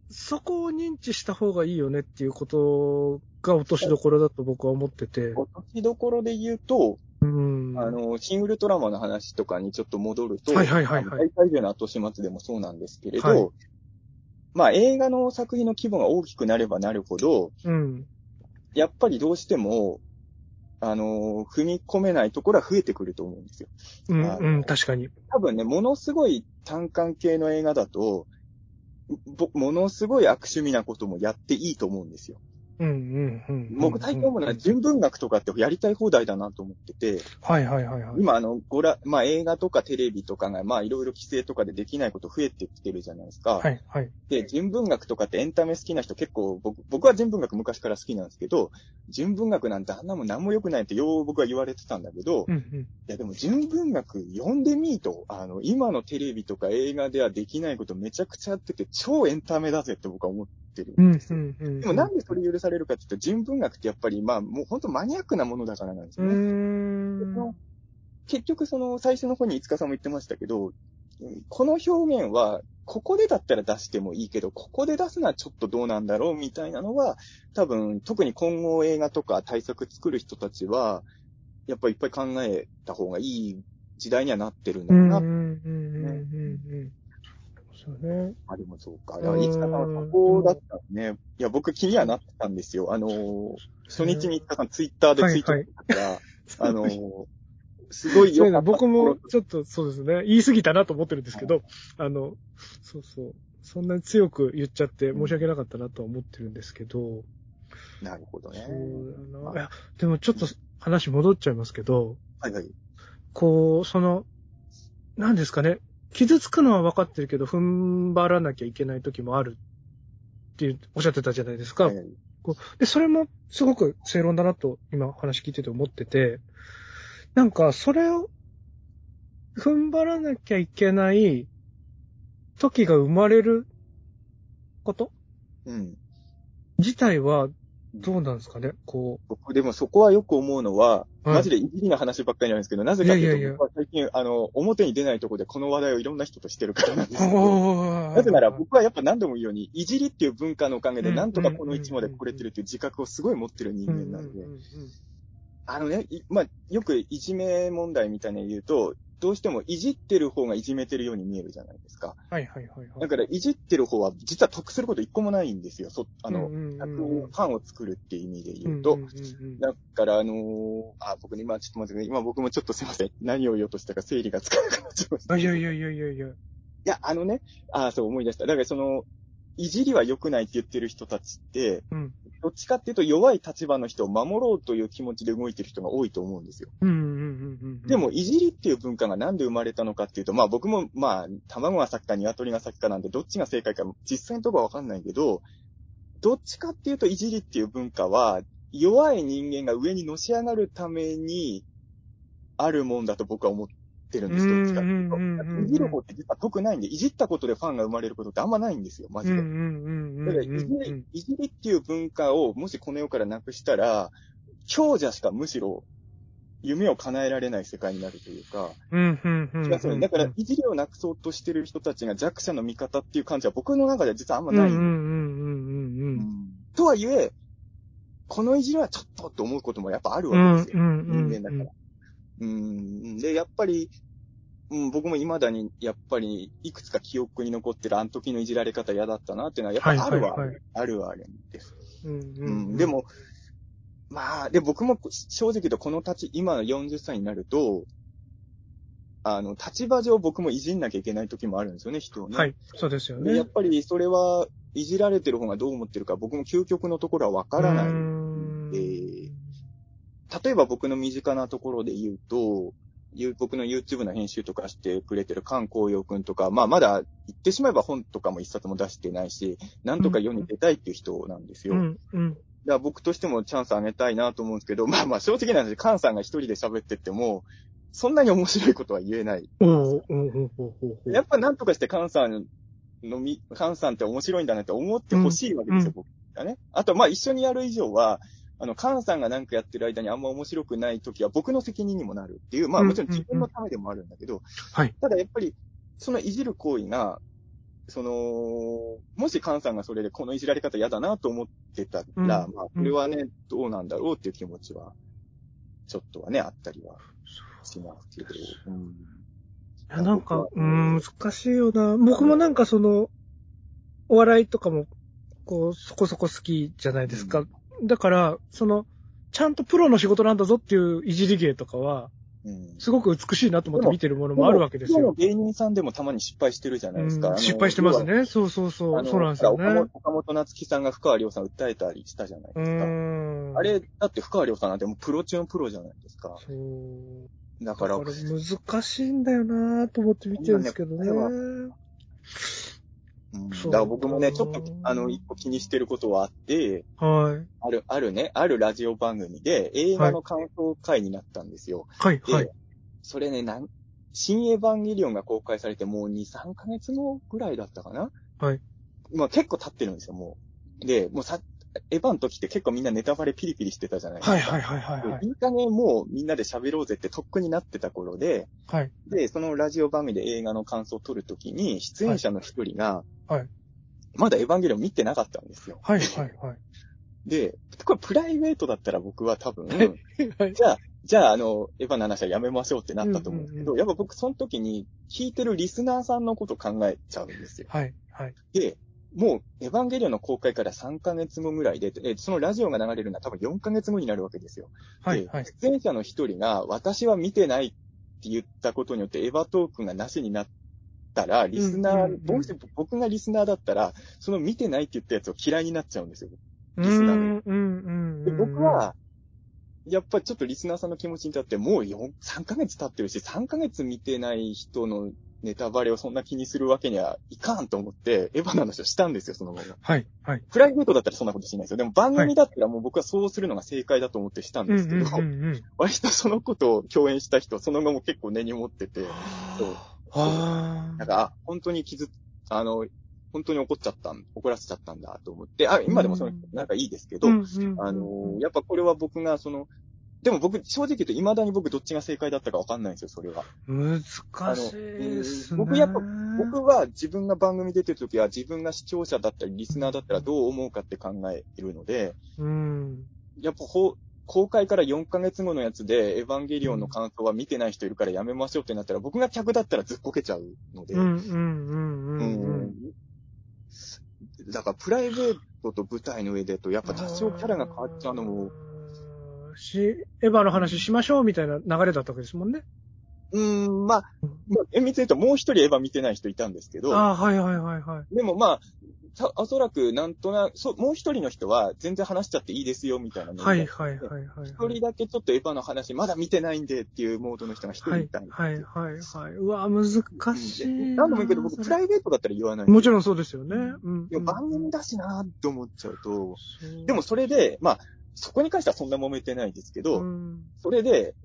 そこを認知した方がいいよねっていうことが落としどころだと僕は思ってて。落としどころで言うと、うん。あの、シン・ウルトラマンの話とかにちょっと戻ると、はいはいはいはい大会での後始末でもそうなんですけれど、はいまあ映画の作品の規模が大きくなればなるほど、うん。やっぱりどうしても、あの、踏み込めないところは増えてくると思うんですよ。うん、うん、確かに。多分ね、ものすごい単管系の映画だと、ぼものすごい悪趣味なこともやっていいと思うんですよ。うん、うん、うん。僕最近思うのは純文学とかってやりたい放題だなと思ってて、はいはいはいはい。今あの、ごら、まあ映画とかテレビとかが、まあいろいろ規制とかでできないこと増えてきてるじゃないですか。はいはい。で、純文学とかってエンタメ好きな人結構、僕、僕は純文学昔から好きなんですけど、純文学なんてあんなもん何も良くないってよう僕は言われてたんだけど、いうん、うん。やでも純文学読んでみーと、あの、今のテレビとか映画ではできないことめちゃくちゃやってて超エンタメだぜって僕は思ってる。うん、うん、うん。でもなんでそれ許されるかって言うと、純文学ってやっぱりまあもう本当マニアックなものだからなんですよね。結局その最初の方に五日さんも言ってましたけど、うんこの表現は、ここでだったら出してもいいけど、ここで出すのはちょっとどうなんだろうみたいなのは、多分、特に今後映画とか対策作る人たちは、やっぱりいっぱい考えた方がいい時代にはなってるんだうん、ろうな。うん、うん、うん、うん。そうね。あ、でもそうか。うんいや、五日さんはそこだったね。いや、僕気にはなってたんですよ。あのー、初日に五日さんツイッターでツイートしてたから、あのー、すごいそういうの良かった僕もちょっとそうですね、言い過ぎたなと思ってるんですけど、あの、そうそう。そんなに強く言っちゃって申し訳なかったなとは思ってるんですけど、なるほどね。そうだな。いや、でもちょっと話戻っちゃいますけど、はいはい。こう、その、何ですかね、傷つくのは分かってるけど、踏ん張らなきゃいけない時もあるっっておっしゃってたじゃないですか。こうで、それもすごく正論だなと今話聞いてて思ってて、なんかそれを踏ん張らなきゃいけない時が生まれることうん。自体はどうなんですかね？こう。僕でもそこはよく思うのは、はい、マジでいじりな話ばっかりなんですけど、なぜかというと、いやいやいや。僕は最近、あの、表に出ないところでこの話題をいろんな人としてるからなんですけど、なぜなら僕はやっぱ何度も言うように、いじりっていう文化のおかげで、なんとかこの位置まで来れてるっていう自覚をすごい持ってる人間なんで、あのね、まあ、よくいじめ問題みたいに言うと、どうしてもいじってる方がいじめてるように見えるじゃないですか。はいはいはい、はい。だから、いじってる方は実は得すること一個もないんですよ。そ、あの、ファンを作るっていう意味で言うと。だから、あのー、あ、僕ね、今ちょっと待ってね、今僕もちょっとすいません。何を言おうとしたか整理がつかなくなっちゃいました。いやいやいやいやいや。いや、あのね、あ、そう思い出した。だからその、いじりは良くないって言ってる人たちって、うん、どっちかっていうと弱い立場の人を守ろうという気持ちで動いてる人が多いと思うんですよ。でも、いじりっていう文化がなんで生まれたのかっていうと、まあ僕も、まあ、卵が先か鶏が先かなんで、どっちが正解か実際のところはわかんないけど、どっちかっていうと、いじりっていう文化は、弱い人間が上にのし上がるために、あるもんだと僕は思っってるんですどっちかっていうと。いじる方って実は得ないんで、いじったことでファンが生まれることってあんまないんですよ、マジで。だからいじり、いじりっていう文化をもしこの世からなくしたら、強者しかむしろ夢を叶えられない世界になるというか、だから、いじりをなくそうとしてる人たちが弱者の味方っていう感じは僕の中では実はあんまない。とはいえ、このいじりはちょっとって思うこともやっぱあるわけですよ。人間だから。うん。で、やっぱり、うん、僕も未だに、やっぱり、いくつか記憶に残ってるあの時のいじられ方嫌だったなっていうのは、やっぱあるわ、はいはいはい、あるはあるんです。うん、うん、うん、でも、まあ、で、僕も正直言うとこの立ち、今の40歳になると、あの、立場上僕もいじんなきゃいけない時もあるんですよね、人をね。はい、そうですよね。やっぱりそれは、いじられてる方がどう思ってるか、僕も究極のところはわからない例えば僕の身近なところで言うと、僕の YouTube の編集とかしてくれてる菅光陽くんとか、まあまだ言ってしまえば本とかも一冊も出してないし、なんとか世に出たいっていう人なんですよ。うんうん、だから僕としてもチャンスあげたいなと思うんですけど、まあまあ正直な話、菅さんが一人で喋ってっても、そんなに面白いことは言えない。やっぱなんとかして菅さんのみ、菅さんって面白いんだねって思ってほしいわけですよ、うん、僕がね。あとまあ一緒にやる以上は、あの、カンさんがなんかやってる間にあんま面白くない時は僕の責任にもなるっていう、まあもちろん自分のためでもあるんだけど、はい。ただやっぱり、そのいじる行為が、その、もしカンさんがそれでこのいじられ方嫌だなと思ってたら、うん、まあ、これはね、どうなんだろうっていう気持ちは、ちょっとはね、あったりはしますけど。うん、いや、なんか、うん、難しいよな。僕もなんかその、お笑いとかも、こう、そこそこ好きじゃないですか。うんだから、その、ちゃんとプロの仕事なんだぞっていういじり芸とかは、すごく美しいなと思って見てるものもあるわけですよ。芸人さんでもたまに失敗してるじゃないですか。失敗してますね。そうそうそう。そうなんですよね。岡本夏樹さんが深川亮さん訴えたりしたじゃないですか。あれ、だって深川亮さんなんてもうプロ中のプロじゃないですか。そう。だから。難しいんだよなと思って見てるんですけどね。うん、だから僕もね、ちょっと、あの、一個気にしてることはあって、はい。ある、あるね、あるラジオ番組で映画の感想会になったんですよ。はい、はい。それね、なん、新エヴァンゲリオンが公開されてもう2、3ヶ月後ぐらいだったかな？はい。まあ結構経ってるんですよ、もう。で、もうさ、エヴァの時って結構みんなネタバレピリピリしてたじゃないですか。はいはいはいはい、はい。いい加減もうみんなで喋ろうぜってとっくになってた頃で、はい。で、そのラジオ番組で映画の感想を取るときに、出演者の一人が、はい。まだエヴァンゲリオン見てなかったんですよ。はいはいはい。で、これプライベートだったら僕は多分、はい、じゃあ、じゃあ、あの、エヴァの話はやめましょうってなったと思うんですけど、うんうんうん、やっぱ僕その時に聞いてるリスナーさんのこと考えちゃうんですよ。はいはい。で、もう、エヴァンゲリオンの公開から3ヶ月後ぐらいで、えそのラジオが流れるのは多分4ヶ月後になるわけですよ。はい、はい。出演者の一人が、私は見てないって言ったことによって、エヴァトークがなしになったら、リスナー、うんうんうん、僕がリスナーだったら、その見てないって言ったやつを嫌いになっちゃうんですよ。リスナーで。で僕は、やっぱりちょっとリスナーさんの気持ちに立って、もう4、3ヶ月経ってるし、3ヶ月見てない人のネタバレをそんな気にするわけにはいかんと思って、エヴァの話をしたんですよ、そのまま。はい、はい。プライベートだったらそんなことしないですよ。でも番組だったらもう僕はそうするのが正解だと思ってしたんですけど、割とそのことを共演した人、その後も結構根に持ってて、そう。なんか、あ、本当に傷、あの、本当に怒っちゃった怒らせちゃったんだと思って、あ、今でもその、なんかいいですけど、あの、やっぱこれは僕がその、でも僕、正直言うと未だに僕どっちが正解だったかわかんないんですよ、それは。難しいですね。僕やっぱ、僕は自分が番組出てるときは自分が視聴者だったりリスナーだったらどう思うかって考えるので、うん。やっぱほ、公開から4ヶ月後のやつで、エヴァンゲリオンの感想は見てない人いるからやめましょうってなったら、僕が客だったらずっこけちゃうので。うん、うん、うん、うん。だから、プライベートと舞台の上でと、やっぱ多少キャラが変わっちゃうのも、し、エヴァの話しましょうみたいな流れだったわけですもんね。うーん、まあ、まあ、厳密に言うともう一人エヴァ見てない人いたんですけど。ああ、はいはいはいはい。でもまあ、おそらくなんとなく、そう、もう一人の人は全然話しちゃっていいですよみたいなのはいはいはいはい。一人だけちょっとエヴァの話まだ見てないんでっていうモードの人が一人いたんではいはいはい。うわ、難しい。何度も言うけど僕プライベートだったら言わない。もちろんそうですよね。うん。番組だしなって思っちゃうと。でもそれで、まあ、そこに関してはそんな揉めてないですけど、それで、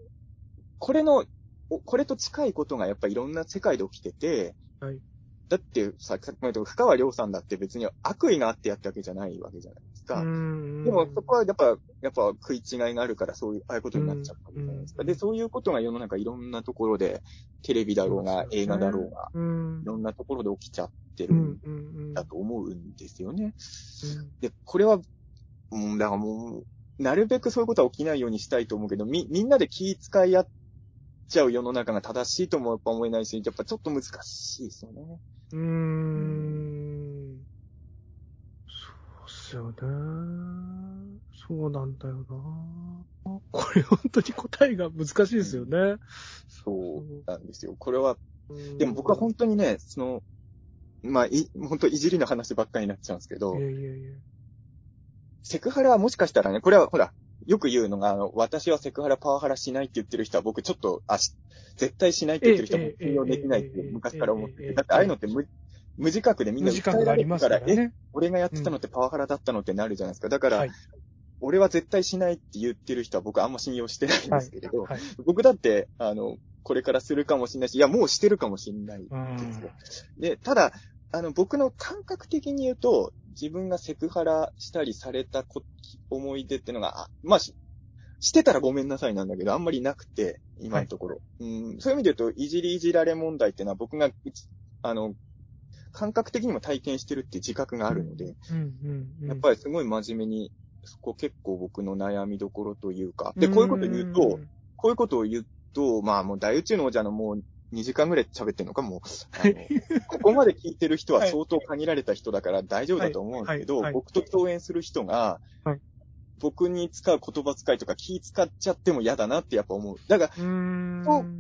これの、これと近いことがやっぱりいろんな世界で起きてて、はい、だって、さっきも言った深川亮さんだって別に悪意があってやったわけじゃないわけじゃないですか。でもそこはやっぱ、やっぱ食い違いがあるからそういう、ああいうことになっちゃったじゃないですか。で、そういうことが世の中いろんなところで、テレビだろうが、映画だろうが、いろんなところで起きちゃってるんだと思うんですよね。で、これは、うん、だからもう、なるべくそういうことは起きないようにしたいと思うけど、み、みんなで気遣い合っちゃう世の中が正しいともやっぱ思えないし、やっぱちょっと難しいですよね。うーん。そうっすよね。そうなんだよな。これ本当に答えが難しいですよね。うん、そうなんですよ。これは、でも僕は本当にね、その、まあ、い、本当いじりの話ばっかりになっちゃうんですけど、いやいやいやセクハラはもしかしたらね、これはほら、よく言うのが、あの、私はセクハラ、パワハラしないって言ってる人は僕ちょっと、あし、絶対しないって言ってる人も信用できないって昔から思ってて、だってああいうのって無、無自覚でみんな訴えられるから、からね、え、俺がやってたのってパワハラだったのってなるじゃないですか。だから、はい、俺は絶対しないって言ってる人は僕あんま信用してないんですけれど、はいはい、僕だって、あの、これからするかもしれないし、いや、もうしてるかもしれないんですよ。で、ただ、あの、僕の感覚的に言うと、自分がセクハラしたりされた思い出っていうのが、まあ、してたらごめんなさいなんだけど、あんまりなくて、今のところ。はい、うん。そういう意味で言うと、いじりいじられ問題っていうのは僕が、あの、感覚的にも体験してるって自覚があるので、やっぱりすごい真面目に、そこ結構僕の悩みどころというか、で、こういうこと言うと、こういうことを言うと、まあもう大宇宙の王者のもう2時間ぐらい喋ってんのかもう、*laughs* ここまで聞いてる人は相当限られた人だから大丈夫だと思うんですけど、僕と共演する人が、僕に使う言葉遣いとか気使っちゃっても嫌だなってやっぱ思う。だから、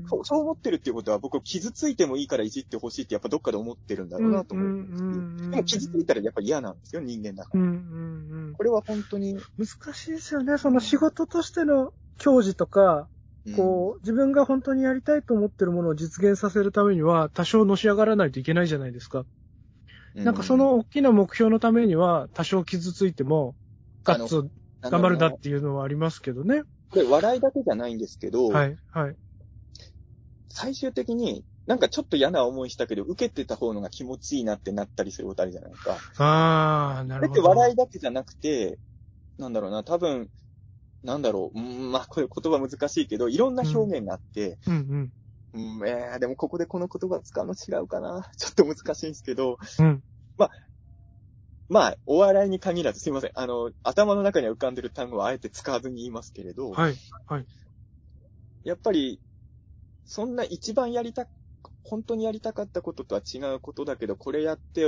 そうそう思ってるっていうことは僕傷ついてもいいからいじってほしいってやっぱどっかで思ってるんだろうなと思うんですけど、でも傷ついたらやっぱ嫌なんですよ、人間だから。これは本当に。難しいですよね。その仕事としての教授とか、こう、自分が本当にやりたいと思ってるものを実現させるためには、多少のし上がらないといけないじゃないですか。なんかその大きな目標のためには、多少傷ついても、ガッツ頑張るだっていうのはありますけどね。これ笑いだけじゃないんですけど、はい、はい。最終的に、なんかちょっと嫌な思いしたけど、受けてた方のが気持ちいいなってなったりすることあるじゃないですか。ああ、なるほど。だって笑いだけじゃなくて、なんだろうな、多分、なんだろう、うん、まあ、これ言葉難しいけど、いろんな表現があって、うん、うん、うん。えー、でもここでこの言葉使うの違うかな。*laughs* ちょっと難しいんですけど、うん。まあ、まあ、お笑いに限らず、すいません。あの、頭の中に浮かんでる単語はあえて使わずに言いますけれど、はい、はい。やっぱり、そんな一番やりた、本当にやりたかったこととは違うことだけど、これやって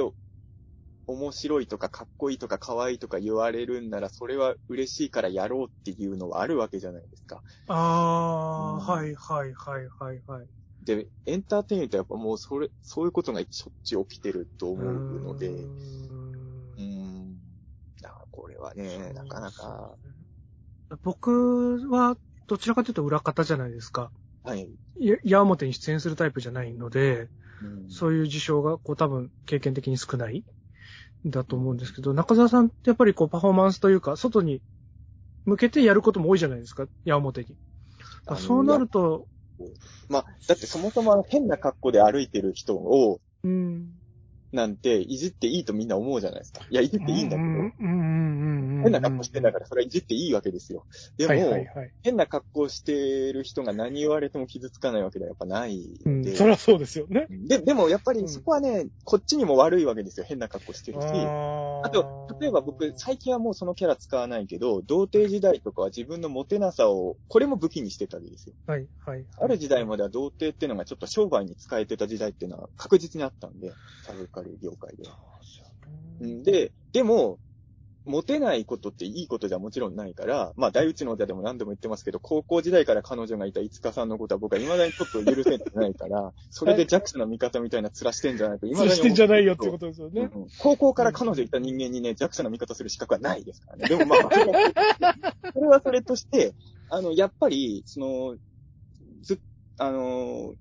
面白いとかかっこいいとか可愛いとか言われるんなら、それは嬉しいからやろうっていうのはあるわけじゃないですか。ああ、うん、はいはいはいはいはい。で、エンターテインメントはやっぱもうそれ、そういうことがしょっちゅう起きてると思うので、これはね、なかなか。僕は、どちらかというと裏方じゃないですか。はい。や、矢面に出演するタイプじゃないので、うんそういう事象が、こう多分経験的に少ないんだと思うんですけど、中澤さんってやっぱりこうパフォーマンスというか、外に向けてやることも多いじゃないですか、矢面に。そうなると、まあ、だってそもそも変な格好で歩いてる人を、うん。なんて、いじっていいとみんな思うじゃないですか。いや、いじっていいんだけど、うんうんうんうんうん。変な格好してんだから、それはいじっていいわけですよ。でも、はいはいはい。変な格好してる人が何言われても傷つかないわけではやっぱないうんん、で。そりゃそうですよね。で、でもやっぱりそこはね、こっちにも悪いわけですよ。変な格好してるし。ああと、例えば僕、最近はもうそのキャラ使わないけど、童貞時代とかは自分のモテなさを、これも武器にしてたわけですよ。はいはい。ある時代までは童貞っていうのがちょっと商売に使えてた時代っていうのは確実にあったんで、サブカル業界では。うんで、でも、モテないことっていいことじゃもちろんないから、まあ、大内の歌でも何度も言ってますけど、高校時代から彼女がいた五日さんのことは僕は未だにちょっと許せてないから、*laughs* それで弱者の味方みたいな面してんじゃないと、未だにしてんじゃないよってことですよね。うん高校から彼女いた人間にね、弱者の味方する資格はないですからね。でもまあ、*laughs* それはそれとして、あの、やっぱり、その、ず、あの、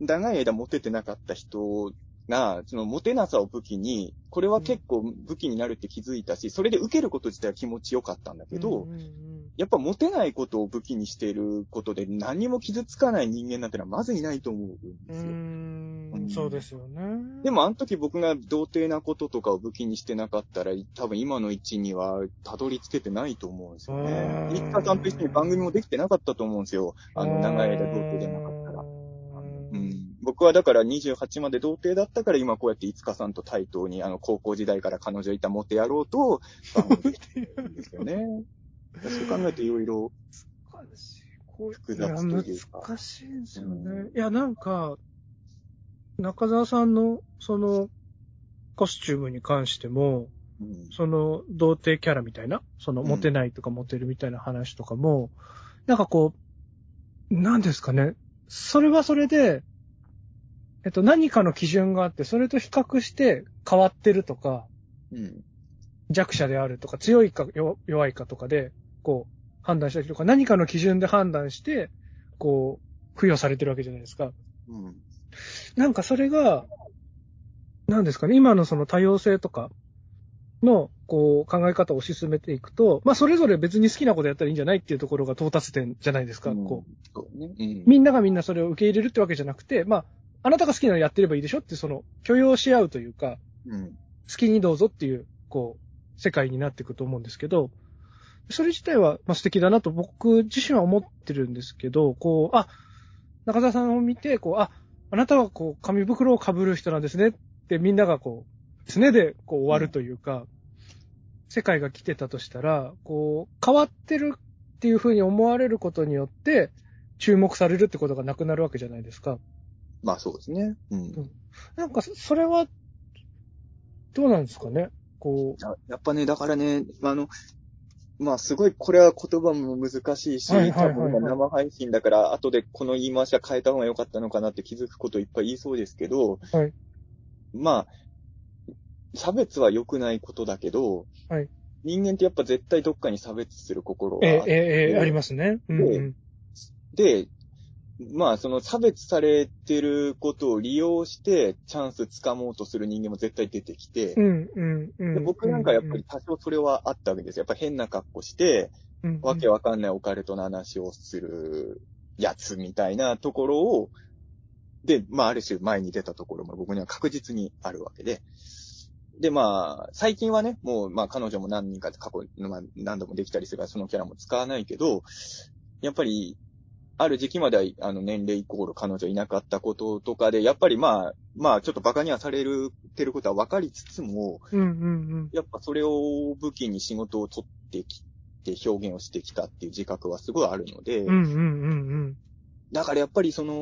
長い間モテてなかった人が、そのモテなさを武器に、これは結構武器になるって気づいたし、それで受けること自体は気持ちよかったんだけど、やっぱモテないことを武器にしていることで何も傷つかない人間なんてのはまずいないと思うんうですよ。ーんそうですよね。でもあの時僕が童貞なこととかを武器にしてなかったら、多分今の位置にはたどり着けてないと思うんですよねう。ん一家さんと一緒に番組もできてなかったと思うんですよ。あの、長い間童貞じゃなかった僕はだから28まで童貞だったから今こうやって五日さんと対等にあの高校時代から彼女いたモテ野郎とできてるんですよね。そう考えていろいろ。難しい。こう複雑という難しいんですよね。うんいや、なんか、中澤さんの、その、コスチュームに関しても、うんその、童貞キャラみたいな、その、うんモテないとかモテるみたいな話とかも、なんかこう、なんですかね。それはそれで、えっと、何かの基準があって、それと比較して変わってるとか、うん。弱者であるとか、強いか弱弱いかとかで、こう、判断したりとか、何かの基準で判断して、こう、付与されてるわけじゃないですか。うん。なんかそれが、なんですかね、今のその多様性とかの、こう、考え方を推し進めていくと、まあ、それぞれ別に好きなことやったらいいんじゃないっていうところが到達点じゃないですか、うんこそうね。うんう。みんながみんなそれを受け入れるってわけじゃなくて、まあ、あなたが好きなのやってればいいでしょって、その、許容し合うというか、うん。好きにどうぞっていう、こう、世界になっていくと思うんですけど、それ自体は、まあ、素敵だなと僕自身は思ってるんですけど、こう、あ、中澤さんを見て、こう、あ、あなたはこう、紙袋を被る人なんですねってみんながこう、ですねで、こう終わるというか、世界が来てたとしたら、こう、変わってるっていうふうに思われることによって、注目されるってことがなくなるわけじゃないですか。まあそうですね。うん。なんか、そそれは、どうなんですかね？こややっぱね、だからね、あの、まあすごい、これは言葉も難しいし、はいはいはいはい多分今生配信だから、後でこの言い回しは変えた方が良かったのかなって気づくこといっぱい言いそうですけど、はいまあ、差別は良くないことだけど、はい人間ってやっぱ絶対どっかに差別する心う、えがえ、ええ、ええ、でありますね。うんうん。で、まあ、その差別されてることを利用して、チャンスつかもうとする人間も絶対出てきて、うん、うん、うん。で僕なんかやっぱり多少それはあったわけですよ。やっぱ変な格好して、うん、わけわかんないオカルトの話をするやつみたいなところを、で、まあ、ある種前に出たところも僕には確実にあるわけで。で、まあ、最近はね、もう、まあ、彼女も何人か過去、まあ、何度もできたりするから、そのキャラも使わないけど、やっぱり、ある時期までは、あの、年齢イコール彼女いなかったこととかで、やっぱりまあ、まあ、ちょっと馬鹿にはされる、てることは分かりつつも、うん、うん、うん。やっぱそれを武器に仕事を取ってきて表現をしてきたっていう自覚はすごいあるので、うん、うん、うん、だからやっぱりその、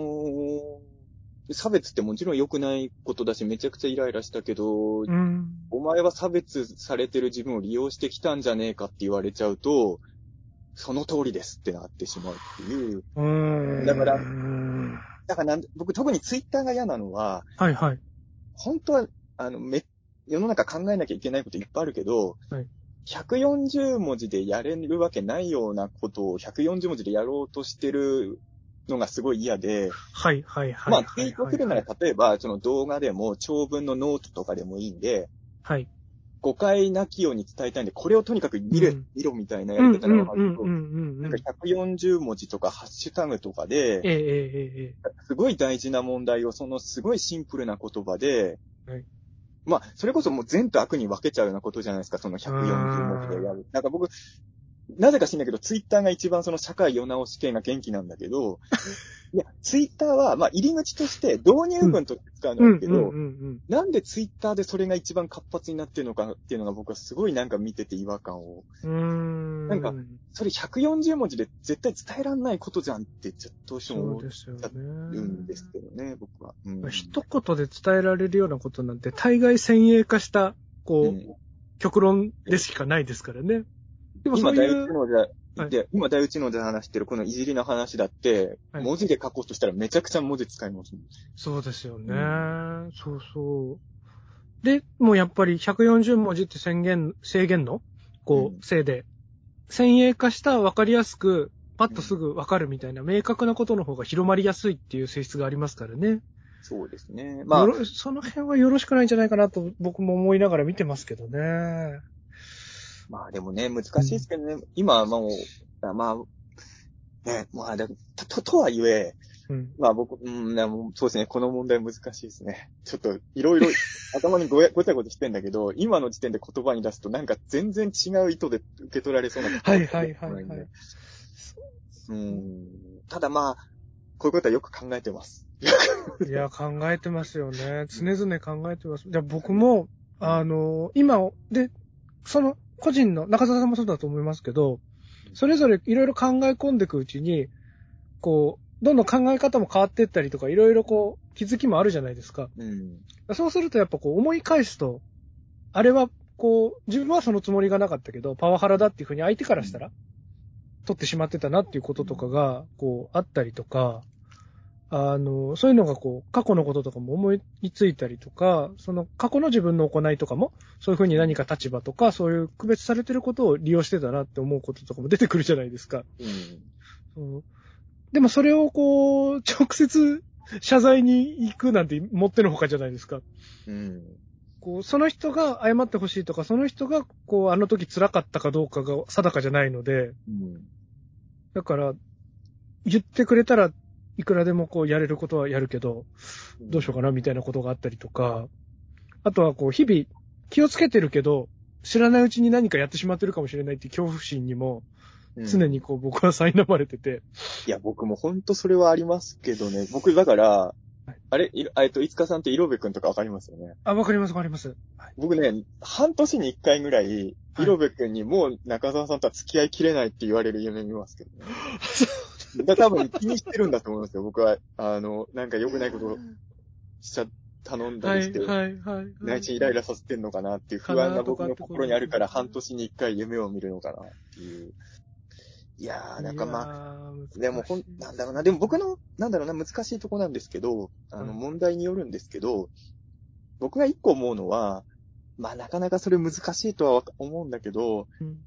差別ってもちろん良くないことだし、めちゃくちゃイライラしたけど、うん。うん。お前は差別されてる自分を利用してきたんじゃねえかって言われちゃうと、その通りですってなってしまうっていう。うん。だからうんだからなんで僕特にツイッターが嫌なのは、はい、はい。本当は、あの、め、世の中考えなきゃいけないこといっぱいあるけど、はい140文字でやれるわけないようなことを140文字でやろうとしてるのがすごい嫌で、はいはいはい。まあ、ツイートするなら、例えば、その動画でも、長文のノートとかでもいいんで、はい。誤解なきように伝えたいんで、これをとにかく見れ、うん見ろみたいなうんやり方があると。なんか140文字とかハッシュタグとかで、ええええええ。すごい大事な問題をそのすごいシンプルな言葉で、はいまあ、それこそもう善と悪に分けちゃうようなことじゃないですか、その140文字でやる。なんか僕、なぜか知んないけど、ツイッターが一番その社会世直し系が元気なんだけど、*laughs* いや、ツイッターは、まあ、入り口として導入文として使ううんんだけど、なんでツイッターでそれが一番活発になってるのかっていうのが僕はすごいなんか見てて違和感を。うん。なんかそれ140文字で絶対伝えらんないことじゃんって、ちょっとどうしても思ですよね。うんですけどね、僕は。うん一言で伝えられるようなことなんて、大概先鋭化した、こう、うん極論でしかないですからね。でもそ今大ういう、知能で、はいで今大知能で話してるこのいじりの話だって、はい文字で書こうとしたらめちゃくちゃ文字使いますもん。そうですよね。うそうそう。で、もうやっぱり140文字って宣言、制限の、こうんう、せいで、先鋭化した分かりやすく、パッとすぐ分かるみたいな明確なことの方が広まりやすいっていう性質がありますからね。そうですね。まあよ、ろその辺はよろしくないんじゃないかなと僕も思いながら見てますけどね。まあでもね、難しいですけどね、今はもう、まあ、ね、まあ、だと、ととはいえ、うん。まあ僕、うん、でもそうですね、この問題難しいですね。ちょっと、いろいろ *laughs* 頭にごやごちゃごちゃしてんだけど、今の時点で言葉に出すとなんか全然違う意図で受け取られそうなはいはいはいはい。うん。ただまあ、こういうことはよく考えてます。いや、考えてますよね。常々考えてます。じゃあ僕も、あの、今を、で、その個人の、中澤さんもそうだと思いますけど、それぞれいろいろ考え込んでいくうちに、こう、どんどん考え方も変わっていったりとか、いろいろこう、気づきもあるじゃないですか。うん。そうするとやっぱこう、思い返すと、あれは、こう、自分はそのつもりがなかったけど、パワハラだっていうふうに相手からしたら、取ってしまってたなっていうこととかが、こう、あったりとか、あの、そういうのがこう、過去のこととかも思いついたりとか、その過去の自分の行いとかも、そういうふうに何か立場とか、そういう区別されてることを利用してたなって思うこととかも出てくるじゃないですか。うん。うんでもそれをこう、直接謝罪に行くなんてもってのほかじゃないですか。うん。こう、その人が謝ってほしいとか、その人が、こう、あの時辛かったかどうかが定かじゃないので、うん。だから、言ってくれたらいくらでもこうやれることはやるけど、どうしようかなみたいなことがあったりとか、あとはこう日々気をつけてるけど、知らないうちに何かやってしまってるかもしれないっていう恐怖心にもうん常にこう僕は苛まれてて、いや、僕も本当それはありますけどね。僕、だから、あれ、いえっと、いつかさんって色部くんとかわかりますよね？あ、わかりますわかります。はい僕ね、半年に一回ぐらい色部くんにもう中澤さんとは付き合いきれないって言われる夢見ますけどね。*laughs* だ多分気にしてるんだと思いますよ。僕は、あの、なんか良くないことをしちゃ、頼んだはいりして、はいはい。内心イライラさせてんのかなっていう不安が僕の心にあるから半年に一回夢を見るのかなっていう。いやー、なんかまあ、あでもほん、なんだろうな、でも僕の、なんだろうな、難しいとこなんですけど、あの、うん問題によるんですけど、僕が一個思うのは、まあなかなかそれ難しいとは思うんだけど、うん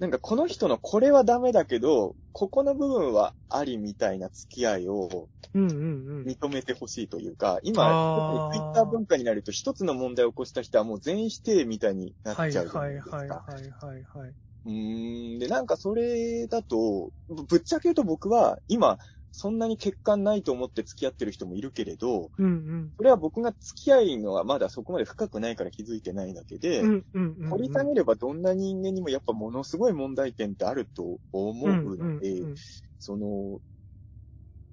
なんかこの人のこれはダメだけど、ここの部分はありみたいな付き合いをうんうんうん。認めてほしいというか、今、あー特にツイッター文化になると一つの問題を起こした人はもう全否定みたいになっはいちゃうじゃなはいいですか。はいはいはいはい。うーん。で、なんかそれだと、ぶぶっちゃけ言うと僕は、今、そんなに欠陥ないと思って付き合ってる人もいるけれど、うんうん。それは僕が付き合いのはまだそこまで深くないから気づいてないだけで、うんうんうん。掘り下げればどんな人間にもやっぱものすごい問題点ってあると思うので、うんうんその、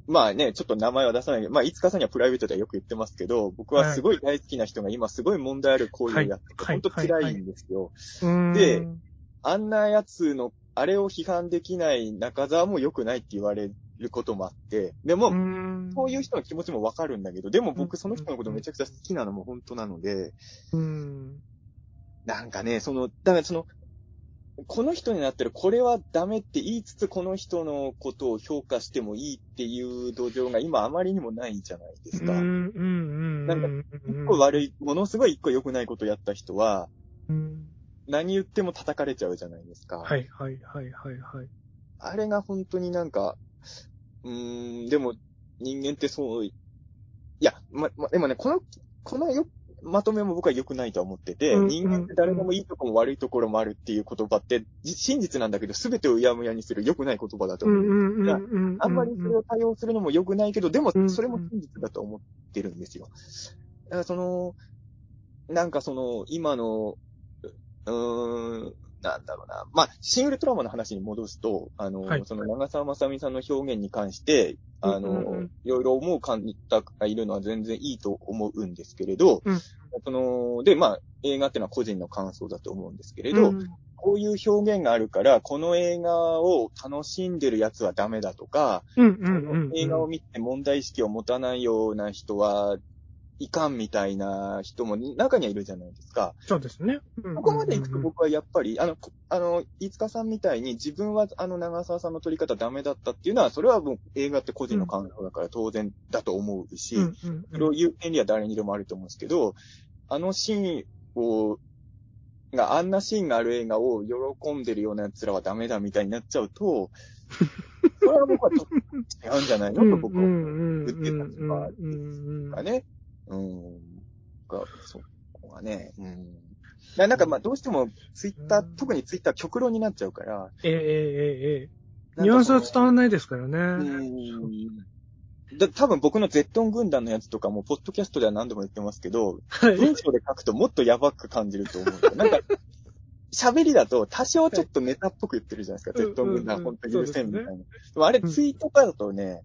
まあね、ちょっと名前は出さないけど、まあ、いつかさんにはプライベートではよく言ってますけど、僕はすごい大好きな人が今すごい問題ある行為をやってて、はい本当辛いんですよ。うん。であんなやつの、あれを批判できない中澤も良くないって言われることもあって、でも、うん、そういう人の気持ちもわかるんだけど、でもうん僕その人のことめちゃくちゃ好きなのも本当なので、うん。なんかね、その、だからその、この人になってるこれはダメって言いつつこの人のことを評価してもいいっていう土壌が今あまりにもないじゃないですか。うん、うん、うん。なんかか、一個悪い、ものすごい一個良くないことやった人は、うん。何言っても叩かれちゃうじゃないですか。はい、はい、はい、はい、はい。あれが本当になんか、うーん、でも、人間ってそう、いや、ま、ま、でもね、この、このよ、まとめも僕は良くないとは思ってて、うんうん人間って誰でもいいところも悪いところもあるっていう言葉って、じ真実なんだけど、すべてをうやむやにする良くない言葉だと思う。うんうんうんうんうん。あんまりそれを多用するのも良くないけど、でもうん、それも真実だと思ってるんですよ。だからその、なんかその、今の、うーん、なんだろうな。まあ、シン・ウルトラマンの話に戻すと、あの、はい。その長澤まさみさんの表現に関して、あの、うんうんうん。いろいろ思う方がいるのは全然いいと思うんですけれど、うん。その、で、まあ、映画っていうのは個人の感想だと思うんですけれど、うんこういう表現があるから、この映画を楽しんでるやつはダメだとか、うんうこんうん。の映画を見て問題意識を持たないような人はいかんみたいな人も中にはいるじゃないですか。そうですね。ここまで行くと僕はやっぱり、あの、こあの、飯塚さんみたいに自分はあの長澤さんの撮り方ダメだったっていうのは、それはもう映画って個人の感想だから当然だと思うし、うんうんそれを言う権利は誰にでもあると思うんですけど、あのシーンを、があんなシーンがある映画を喜んでるような奴らはダメだみたいになっちゃうと、*laughs* それは僕はちょっと違うんじゃないのと僕は。言ってた立場うんがね。うん。が、そこがね。うん。ななんかまあどうしてもツイッター、特にツイッター極論になっちゃうから。ええええええニュアンスは伝わらないですからうね。ん。だ多分僕のゼットン軍団のやつとかも、ポッドキャストでは何度も言ってますけど、はい。文章で書くともっとやばく感じると思う。なんか、*laughs* 喋りだと多少ちょっとネタっぽく言ってるじゃないですか。はいゼットン軍団本当に許せんみたいな。でもあれツイートだとね、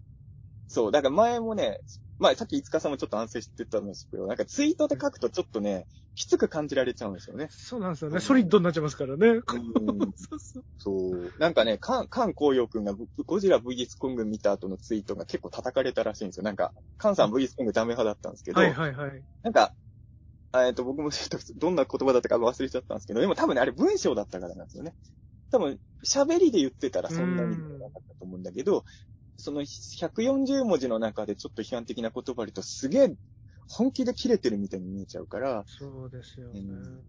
そう、だから前もね、まあさっき五日さんもちょっと反省してたんですけど、なんかツイートで書くとちょっとね、きつく感じられちゃうんですよね。そうなんですよね。ソリッドになっちゃいますからね。うんそうそう。そう。なんかね、カン、カン紅葉くんがゴゴジラ VS コング見た後のツイートが結構叩かれたらしいんですよ。なんか、カンさん VS コングダメ派だったんですけど、はいはいはい。なんか、えっと、僕もちょっとどんな言葉だったか忘れちゃったんですけど、でも多分ね、あれ文章だったからなんですよね。多分、喋りで言ってたらそんなになかったと思うんだけど、その140文字の中でちょっと批判的な言葉を言うとすげえ本気で切れてるみたいに見えちゃうから、そうですよね。うん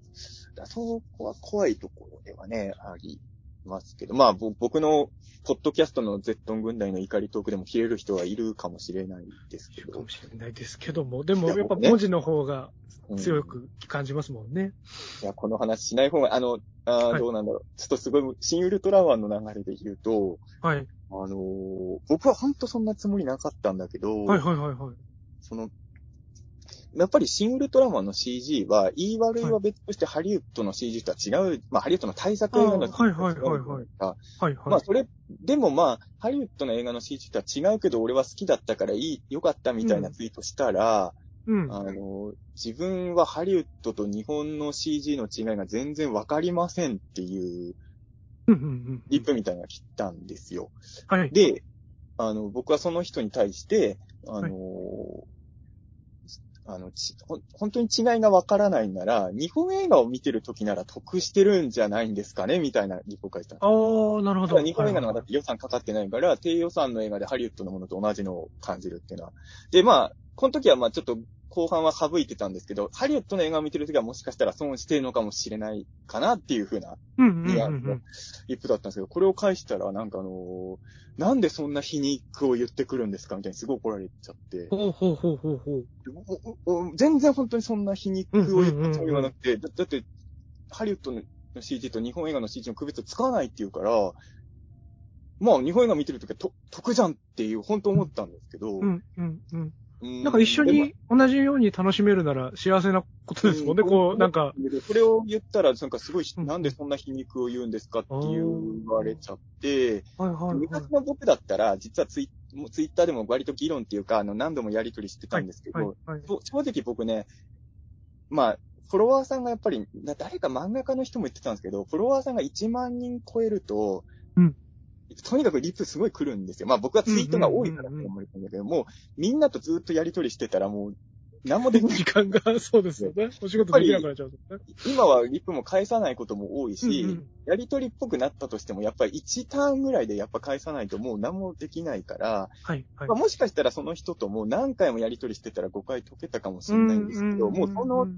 だそこは怖いところではね、ありますけど、まあぼ僕のポッドキャストのゼットン軍団の怒りトークでも切れる人はいるかもしれないですけどかも、しれないですけども、でもいややっぱ文字の方がうん強く感じますもんね。いや、この話しない方が、あの、あどうなんだろう。ちょっとすごい、新ウルトラマンの流れで言うと、はい。あのー僕は本当そんなつもりなかったんだけど、はいはいはいはい。その、やっぱり新ウルトラマンの CG は、言い悪いは別としてハリウッドの CG とは違う、まあハリウッドの対策映画の CG とは違うはいはいはいはい。まあそれ、でもまあ、ハリウッドの映画の CG とは違うけど、俺は好きだったからいい、よかったみたいなツイートしたら、うん。あの、自分はハリウッドと日本の CG の違いが全然わかりませんっていうリップみたいなのが来たんですよ。はい。で、あの、僕はその人に対して、あの、あの、ちほん本当に違いがわからないなら、日本映画を見てる時なら得してるんじゃないんですかねみたいなリポを書いてたああ、なるほど。日本映画の方がだって予算かかってないから、低予算の映画でハリウッドのものと同じのを感じるっていうのは。で、まあ、この時はまあちょっと後半は省いてたんですけど、ハリウッドの映画を見てる時はもしかしたら損してるのかもしれないかなっていう風なうんうんうんニュアン。リップだったんですけど、これを返したらなんかあのーなんでそんな皮肉を言ってくるんですかみたいにすごい怒られちゃって、ほうほうほうほうほう。全然本当にそんな皮肉を言ったつもりはなくて、だだって、ハリウッドの CG と日本映画の CG の区別つかないっていうから、まあ日本映画見てるときはと得じゃんっていう、本当思ったんですけど、うんうんうん。うんなんか一緒に同じように楽しめるなら幸せなことですもんね。こう、なんか。。それを言ったら、なんかすごい、うんなんでそんな皮肉を言うんですかって言われちゃって、はいはいはい。昔の僕だったら、実はツイもうツイッターでも割と議論っていうか、あの、何度もやり取りしてたんですけど、はい正直僕ね、まあ、フォロワーさんがやっぱり、な誰か漫画家の人も言ってたんですけど、フォロワーさんが1万人超えると、うんとにかくリプすごい来るんですよ。まあ僕はツイートが多いからって思われてるんだけど、もうみんなとずっとやり取りしてたらもう、何もできない。時間が、*laughs* そうですよね。お仕事できなくなっちゃうとね。今はリプも返さないことも多いし、うんうんやり取りっぽくなったとしても、やっぱり1ターンぐらいでやっぱ返さないともう何もできないから、はいはいまあ、。もしかしたらその人ともう何回もやり取りしてたら誤解解けたかもしれないんですけど、もうその、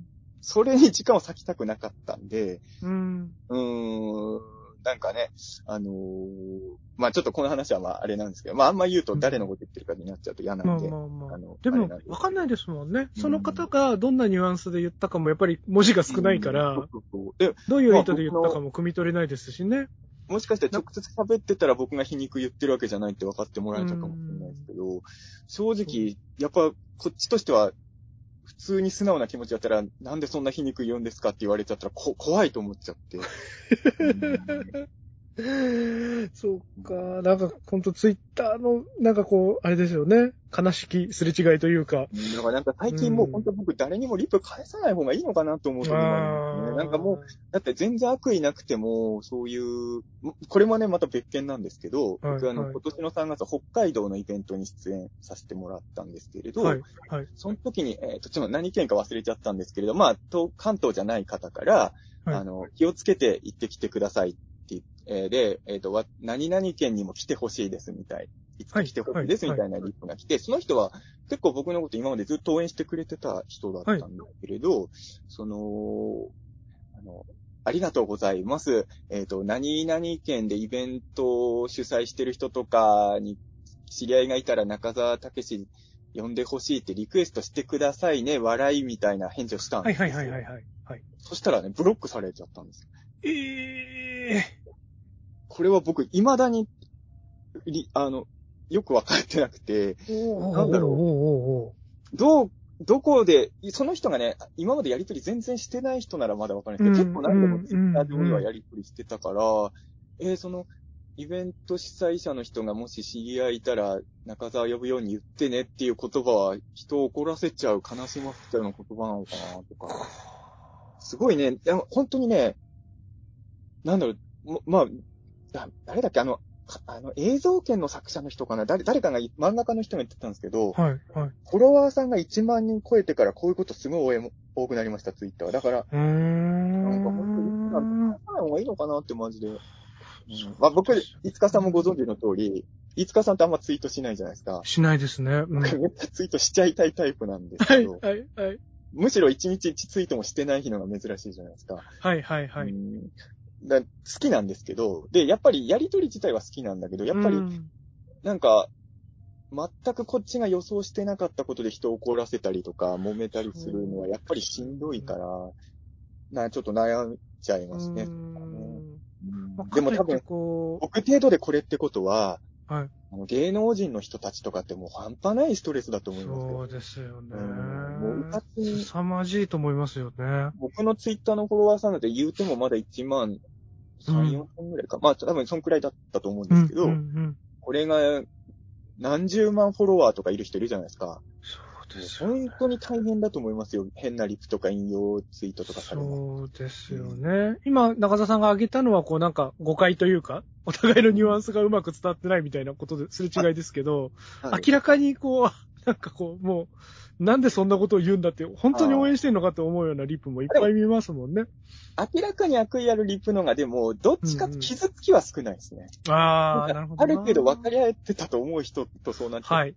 それに時間を割きたくなかったんで、うん。うーん、なんかね、あのーまあちょっとこの話はまああれなんですけど、まああんま言うと誰のこと言ってるかになっちゃうと嫌なまあんで。まあまああの。でもわかんないですもんね。その方がどんなニュアンスで言ったかも、やっぱり文字が少ないからどういう意図で言ったかも汲み取れないですしね。もしかして直接喋ってたら僕が皮肉言ってるわけじゃないって分かってもらえたかもしれないですけど、正直、やっぱこっちとしては、普通に素直な気持ちだったら、なんでそんな皮肉言うんですかって言われちゃったらこ怖いと思っちゃって。*laughs* *laughs* そうか。なんか、ほんとツイッターの、なんかこう、あれですよね。悲しきすれ違いというか。だからなんか最近もう本当僕誰にもリプ返さない方がいいのかなと思う時もありますね。なんかもう、だって全然悪意なくても、そういう、これもね、また別件なんですけど、はい僕あの、はい今年の3月、北海道のイベントに出演させてもらったんですけれど、はい、はい。その時に、えっ、と、ちょっと何県か忘れちゃったんですけれど、まあ、と関東じゃない方から、はいあの、気をつけて行ってきてくださいってえーで、えっ、と、わ何々県にも来てほしいですみたい。いつか来てほしいですはいみたいなリップが来て、その人は結構僕のこと今までずっと応援してくれてた人だったんですけれど、その、あの、ありがとうございます。えっ、と、何々県でイベントを主催してる人とかに知り合いがいたら中澤武史呼んでほしいってリクエストしてくださいね、笑いみたいな返事をしたんはい、ですよ。はい、はい、はい、はい。はい。そしたらね、ブロックされちゃったんです。ええこれは僕、未だに、りあの、よくわかってなくて、ー。なんだろう。どう、どこで、その人がね、今までやりとり全然してない人ならまだわかるんですけど、うん結構何でもうんツイッター上ではやりとりしてたから、えーその、イベント主催者の人がもし知り合いいたら、中澤呼ぶように言ってねっていう言葉は、人を怒らせちゃう、悲しませちゃうような言葉なのかな、とか。すごいね、いや本当にね、なんだろう、もまあ、だ誰だっけ、あの、かあの、映像権の作者の人かな？誰、誰かが、漫画家の人が言ってたんですけど、はい、はい。フォロワーさんが1万人超えてからこういうことすごい応援も多くなりました、ツイッター。だから、うーん。なんか本当に、なんか、ない方がいいのかなってマジで。うんまあ僕、いつかさんもご存知の通り、いつかさんってあんまツイートしないじゃないですか。しないですね。うん。めっちゃツイートしちゃいたいタイプなんですけい、ど、はい、はい。むしろ1日1ツイートもしてない日のが珍しいじゃないですか。はい、はい、はい。うんだ好きなんですけど、で、やっぱりやりとり自体は好きなんだけど、やっぱりうんなんか、全くこっちが予想してなかったことで人を怒らせたりとか、揉めたりするのはやっぱりしんどいから、な、ちょっと悩んじゃいますね。でも多分僕程度でこれってことは、はいあの芸能人の人たちとかってもう半端ないストレスだとう、思いますよ。そうですよね。うんもううかつに凄まじいと思いますよね。僕のツイッターのフォロワーさんなんて言うてもまだ1万3、4本ぐらいか。まあ多分そんくらいだったと思うんですけど、うんうんうんこれが何十万フォロワーとかいる人いるじゃないですか。そうですよ本当に大変だと思いますよ。変なリプとか引用ツイートとかされ。そうですよね。今、中田さんが挙げたのは、こうなんか誤解というか、お互いのニュアンスがうまく伝わってないみたいなことですれ違いですけど、はい明らかにこう、なんかこう、もう、なんでそんなことを言うんだって、本当に応援してんのかって思うようなリップもいっぱい見ますもんね。明らかに悪意あるリップのが、でも、どっちかと傷つきは少ないですね。ああ、なるほど。ある程度分かり合えてたと思う人とそうなっちゃう。はい。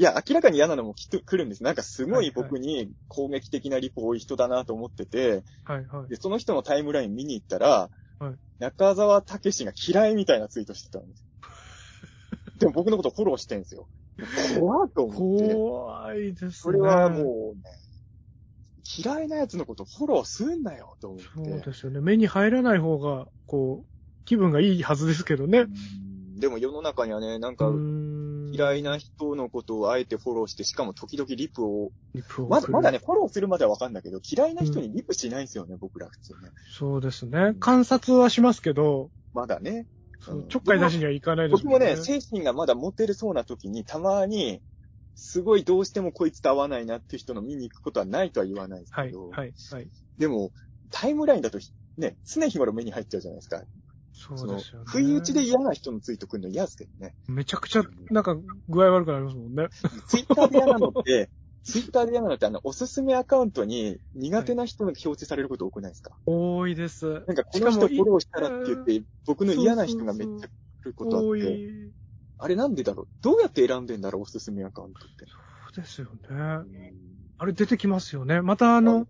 いや、明らかに嫌なのもきっと来るんです。なんかすごはいい僕に攻撃的なリプ多い人だなと思ってて、はい、はい。で、その人のタイムライン見に行ったら、はい中澤武史が嫌いみたいなツイートしてたんです。でも僕のことフォローしてんですよ。怖いと思って。怖いですね。それはもうね、嫌いな奴のことフォローすんなよと思って。そうですよね。目に入らない方が、こう、気分がいいはずですけどね。うんでも世の中にはね、なんか嫌いな人のことをあえてフォローして、しかも時々リプを、リプをまだ、まだね、フォローするまではわかんないけど、嫌いな人にリプしないんですよね、僕ら普通ね。そうですね。観察はしますけど、まだね。ちょっかい出しにはいかないです僕もね、精神がまだ持てるそうな時に、たまに、すごいどうしてもこいつと合わないなっていう人の見に行くことはないとは言わないですはい、けど、はい、はい。でも、タイムラインだとね、常日頃目に入っちゃうじゃないですか。そうですよね。不意打ちで嫌な人のツイート来るの嫌ですけどね。めちゃくちゃ、なんか、具合悪くなりますもんね。ツイッターで嫌なのって、*laughs* ツイッターで嫌なのって、あの、おすすめアカウントに苦手な人が表示されること多くないですか、多いです。なんか、この人フォローしたらって言って、僕の嫌な人がめっちゃ来ることあ多って、い。あれなんでだろう？どうやって選んでんだろうおすすめアカウントって。そうですよね。あれ出てきますよね。またあの、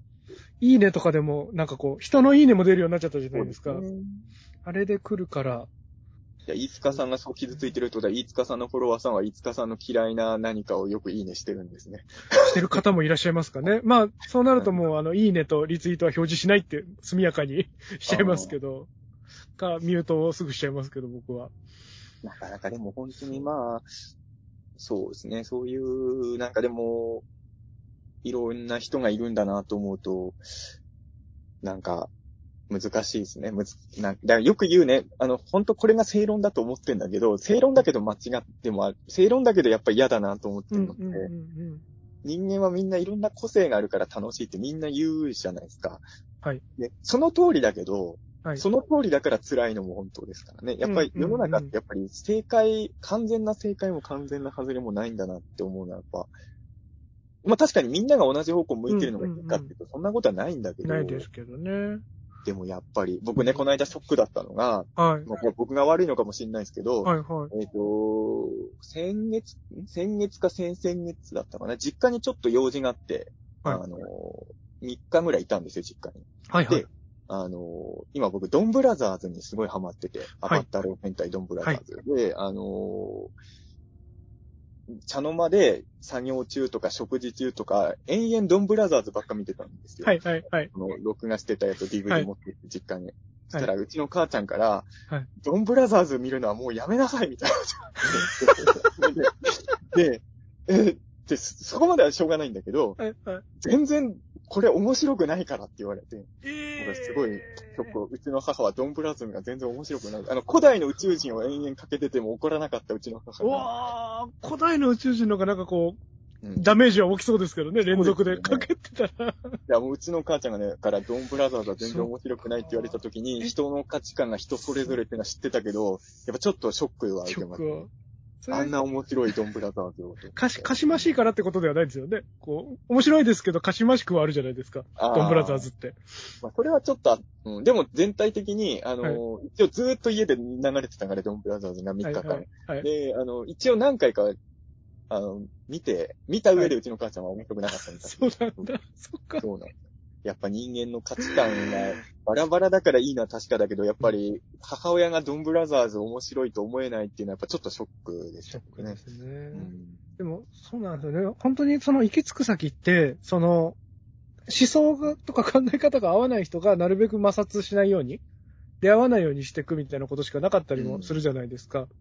いいねとかでも、なんかこう、人のいいねも出るようになっちゃったじゃないですか。あれで来るから、いや、飯塚さんがそう傷ついてるってことは、飯塚さんのフォロワーさんは飯塚さんの嫌いな何かをよくいいねしてるんですね。してる方もいらっしゃいますかね。*laughs* まあ、そうなるともう、あの、いいねとリツイートは表示しないって *laughs* 速やかにしちゃいますけど、か、ミュートをすぐしちゃいますけど、僕は。なかなかでも本当にまあ、そうですね、そういう、なんかでも、いろんな人がいるんだなと思うと、なんか、難しいですね。むずなだよく言うね、あの、本当これが正論だと思ってんだけど、正論だけど間違ってもある。正論だけどやっぱり嫌だなと思ってうん、るのって、うん、うん。人間はみんないろんな個性があるから楽しいってみんな言うじゃないですか。はい。で、その通りだけど、はい。その通りだから辛いのも本当ですからね。やっぱり世の中ってやっぱり正解、完全な正解も完全な外れもないんだなって思うのはやっぱ、まあ確かにみんなが同じ方向向いてるのがいいかっていうと、そんなことはないんだけど、ないですけどね。でもやっぱり、僕ね、この間ショックだったのが、はい。僕が悪いのかもしれないですけど、はい、はい。えっ、と、先月、ん先月か先々月だったかな、実家にちょっと用事があって、はいあの、3日ぐらいいたんですよ、実家に。はい、はいで。あの、今僕、ドンブラザーズにすごいハマってて、アはいバタロー変態ドンブラザーズ。で、あの、茶の間で作業中とか食事中とか、延々ドンブラザーズばっか見てたんですよ。はい、はい、はい。この録画してたやつをは DVD い持ってって実家に。そしたら、うちの母ちゃんから、はいドンブラザーズ見るのはもうやめなさいみたいな。*laughs* で、で、えで、そそこまではしょうがないんだけど、はい、はい。全然これ面白くないからって言われて、え僕はすごい、結構、うちの母はドンブラズムが全然面白くない。あの、古代の宇宙人を延々かけてても怒らなかったうちの母うが。わー、古代の宇宙人のがなんかこう、うん、いダメージは大きそうですけどね、連続で。かけてたら。や、もううちの母ちゃんがね、からドンブラザーズは全然面白くないって言われた時に、人の価値観が人それぞれってのは知ってたけど、やっぱちょっとショックは受けました。あんれ、な面白いドンブラザーズを。かし、かしましいからってことではないですよね。こう、面白いですけど、かしましくはあるじゃないですか。ドンブラザーズって。まあ、それはちょっとあ、うん、でも全体的に、あの、一応ずーっと家で流れてたから、ドンブラザーズが3日間。はい、はい。はい。で、あの、一応何回か、あの、見て、見た上でうちの母ちゃんは面白くなかったみたいそうなんだ。そっか。そうなんです。やっぱ人間の価値観がバラバラだからいいのは確かだけど、やっぱり母親がドンブラザーズ面白いと思えないっていうのはやっぱちょっとショックでしたショックねで。すね。うんでも、そうなんですよね。本当にその行き着く先って、その、思想がとか考え方が合わない人がなるべく摩擦しないように、出会わないようにしていくみたいなことしかなかったりもするじゃないですか。だか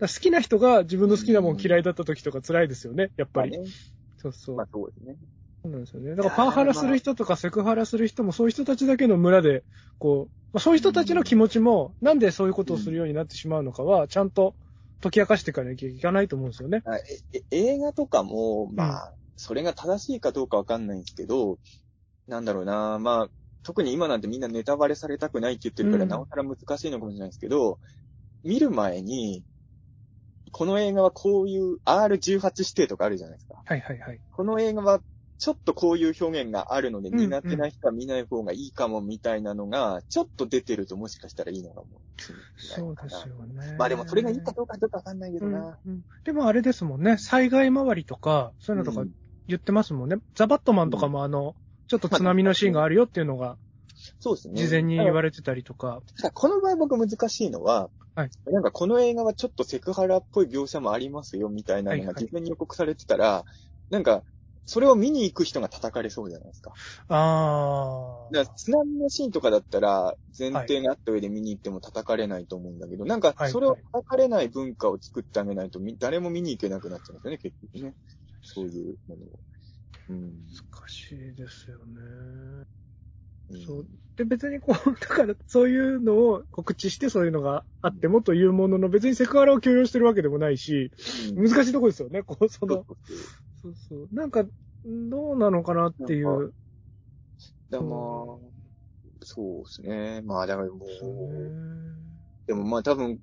ら好きな人が自分の好きなもん嫌いだった時とか辛いですよね、やっぱり。まあね。そうそう。まあそうですね。そうなんですよね。だからパワハラする人とかセクハラする人もそういう人たちだけの村で、こう、まあ、そういう人たちの気持ちも、なんでそういうことをするようになってしまうのかは、ちゃんと解き明かしていかなきゃいけないと思うんですよね。あええ映画とかも、まあ、それが正しいかどうかわかんないんですけど、なんだろうな、まあ、特に今なんてみんなネタバレされたくないって言ってるから、うんなおさら難しいのかもしれないですけど、見る前に、この映画はこういう R18 指定とかあるじゃないですか。はいはいはい。この映画はちょっとこういう表現があるのでうんうん苦手な人は見ない方がいいかもみたいなのが、ちょっと出てるともしかしたらいいのかもしれそうでないかな。すよね。まあでもそれがいいかどうかちょっとわかんないけどうんな。うんでもあれですもんね、災害周りとか、そういうのとかうん言ってますもんね。ザ・バットマンとかもあの、ちょっと津波のシーンがあるよっていうのが、そうですね。事前に言われてたりとか。ただこの場合僕難しいのは、はいなんかこの映画はちょっとセクハラっぽい描写もありますよみたいなのはいはいが事前に予告されてたら、なんか、それを見に行く人が叩かれそうじゃないですか。あだから津波のシーンとかだったら、前提があった上で見に行っても叩かれないと思うんだけど、なんかはい、それを叩かれない文化を作ってあげないと、み誰も見に行けなくなっちゃうんですよね、結局ね。そういうものを。うん。難しいですよね。うんそう。で、別にこう、*laughs* だからそういうのを告知してそういうのがあってもというものの、別にセクハラを許容してるわけでもないし、うん難しいとこですよね。こう、その、そうそう。なんか、どうなのかなっていう。だまあ、そうですね。まあ、だからもそうでもまあ多分、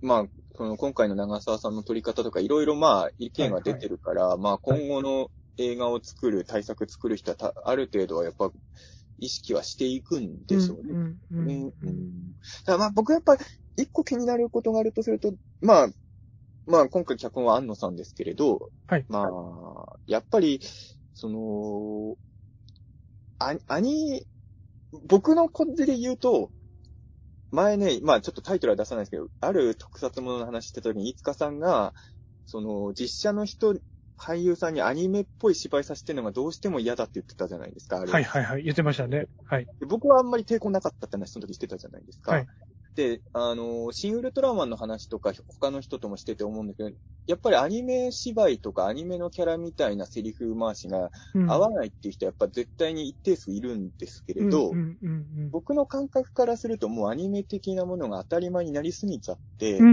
まあ、その今回の長澤さんの撮り方とかいろいろまあ意見が出てるから、まあ今後の映画を作る、対策作る人はたある程度はやっぱ意識はしていくんでしょうね。うんうんねううんんだまあ僕やっぱ一個気になることがあるとすると、まあ、まあ今回脚本は安野さんですけれど、はいまあ、やっぱり、その、アアニ、僕のコンデで言うと、前ね、まあちょっとタイトルは出さないですけど、ある特撮ものの話してた時に、いつかさんが、その、実写の人、俳優さんにアニメっぽい芝居させてるのがどうしても嫌だって言ってたじゃないですか、あれ。はいはいはい。言ってましたね。はい。で僕はあんまり抵抗なかったって話その時してたじゃないですか。はいで、あの、シン・ウルトラマンの話とか他の人ともしてて思うんだけど、やっぱりアニメ芝居とかアニメのキャラみたいなセリフ回しがうん。合わないっていう人はやっぱ絶対に一定数いるんですけれど、僕の感覚からするともうアニメ的なものが当たり前になりすぎちゃって、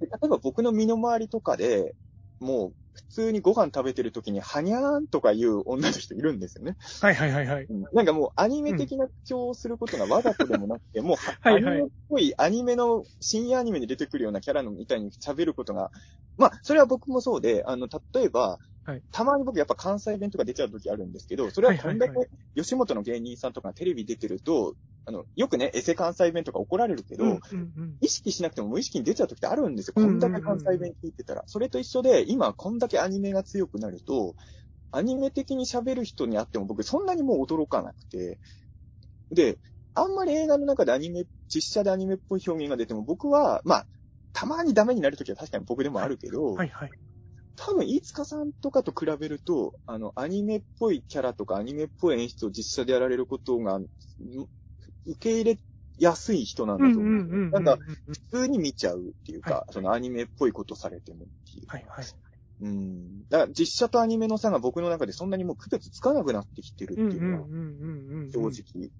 例えば僕の身の回りとかで、もう普通にご飯食べてる時にハニャーンとか言う女の人いるんですよね。はいはいはいはい。なんかもうアニメ的な口調をすることがわざとでもなくて、もうははいはいアニメっぽいアニメの、深夜アニメに出てくるようなキャラのみたいに喋ることが、まあ、それは僕もそうで、あの、例えば、はいたまに僕やっぱ関西弁とか出ちゃう時あるんですけど、それはこんだけはい吉本の芸人さんとかがテレビ出てると、あの、よくね、エセ関西弁とか怒られるけど、うんうんうん意識しなくても無意識に出ちゃう時ってあるんですよ。うんうんうんこんだけ関西弁聞いてたら。それと一緒で、今こんだけアニメが強くなると、アニメ的に喋る人に会っても僕そんなにもう驚かなくて。で、あんまり映画の中でアニメ、実写でアニメっぽい表現が出ても僕は、まあ、たまにダメになる時は確かに僕でもあるけど、はいはい。多分、飯塚さんとかと比べると、あの、アニメっぽいキャラとかアニメっぽい演出を実写でやられることが、ん受け入れやすい人なんだと思う。なんか、普通に見ちゃうっていうか、はそのアニメっぽいことされてもっていう。はいはい。うん。だから実写とアニメの差が僕の中でそんなにもう区別つかなくなってきてるっていううんのは。正直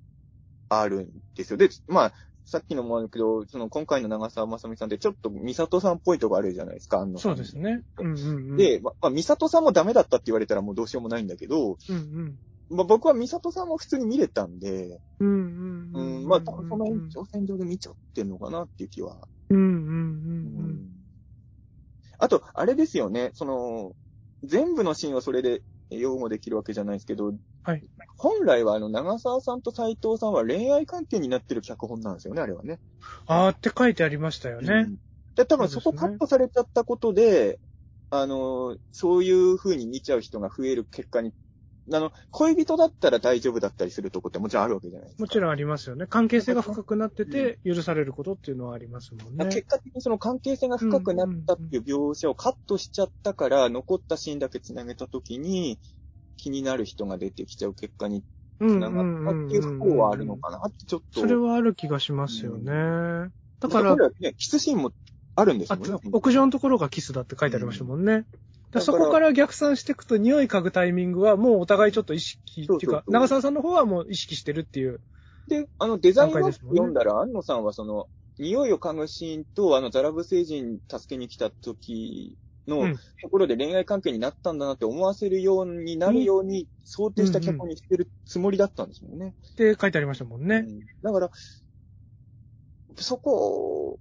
あるんですよ。で、まあ、さっきのもあるけど、その今回の長澤まさみさんってちょっとミサトさんっぽいとこあるじゃないですか、あのそうですね。うんうんうん。で、ままあ、ミサトさんもダメだったって言われたらもうどうしようもないんだけど、うんうん。まあ、僕はミサトさんも普通に見れたんで、うんうんううん。ん、まあ、多分その延長線上で見ちゃってんのかなっていう気はうんうんうんうんあと、あれですよね、その、全部のシーンをそれで擁護できるわけじゃないですけど、はい本来はあの、長澤さんと斎藤さんは恋愛関係になってる脚本なんですよね、あれはね。あーって書いてありましたようね。んで、多分そこカットされちゃったことで、あの、そういう風に見ちゃう人が増える結果に、あの、恋人だったら大丈夫だったりするとこってもちろんあるわけじゃないですか。もちろんありますよね。関係性が深くなってて許されることっていうのはありますもんね。結果的にその関係性が深くなったっていう描写をカットしちゃったから、残ったシーンだけ繋げたときに、気になる人が出てきちゃう結果にうん繋がったっていう不幸はあるのかなってちょっと。それはある気がしますよね。だだかからら、ね、キスシーンもあるんですあもんね。屋上のところがキスだって書いてありましたもんね。だだからそこから逆算していくと匂い嗅ぐタイミングはもうお互いちょっと意識っていうか、長澤さんの方はもう意識してるっていう。で、あの、デザインを読んだら、安野さんはその、匂いを嗅ぐシーンと、あの、ザラブ星人助けに来た時のうんところで恋愛関係になったんだなって思わせるようになるように想定した脚本にしてるつもりだったんですもんね。って書いてありましたもんね。うんだから、そこ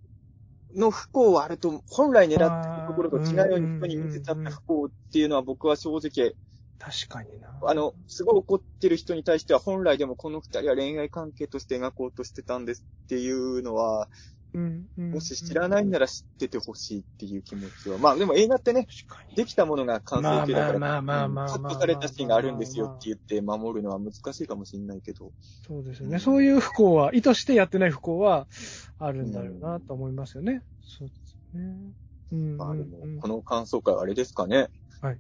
の不幸はあると、本来狙ってるところと違うように人に見せちゃった不幸っていうのは僕は正直、確かにな。あの、すごい怒ってる人に対しては本来でもこの二人は恋愛関係として描こうとしてたんですっていうのは、うんうんもし知らないなら知っててほしいっていう気持ちは。まあでも映画ってね。できたものが完成形だから、まあまあまあカットされたシーンがあるんですよって言って守るのは難しいかもしれないけど。そうですよね。そういう不幸は、意図してやってない不幸はあるんだろうなと思いますよね。そうですね。うんまあでもうんうん、この感想会はあれですかね。はい。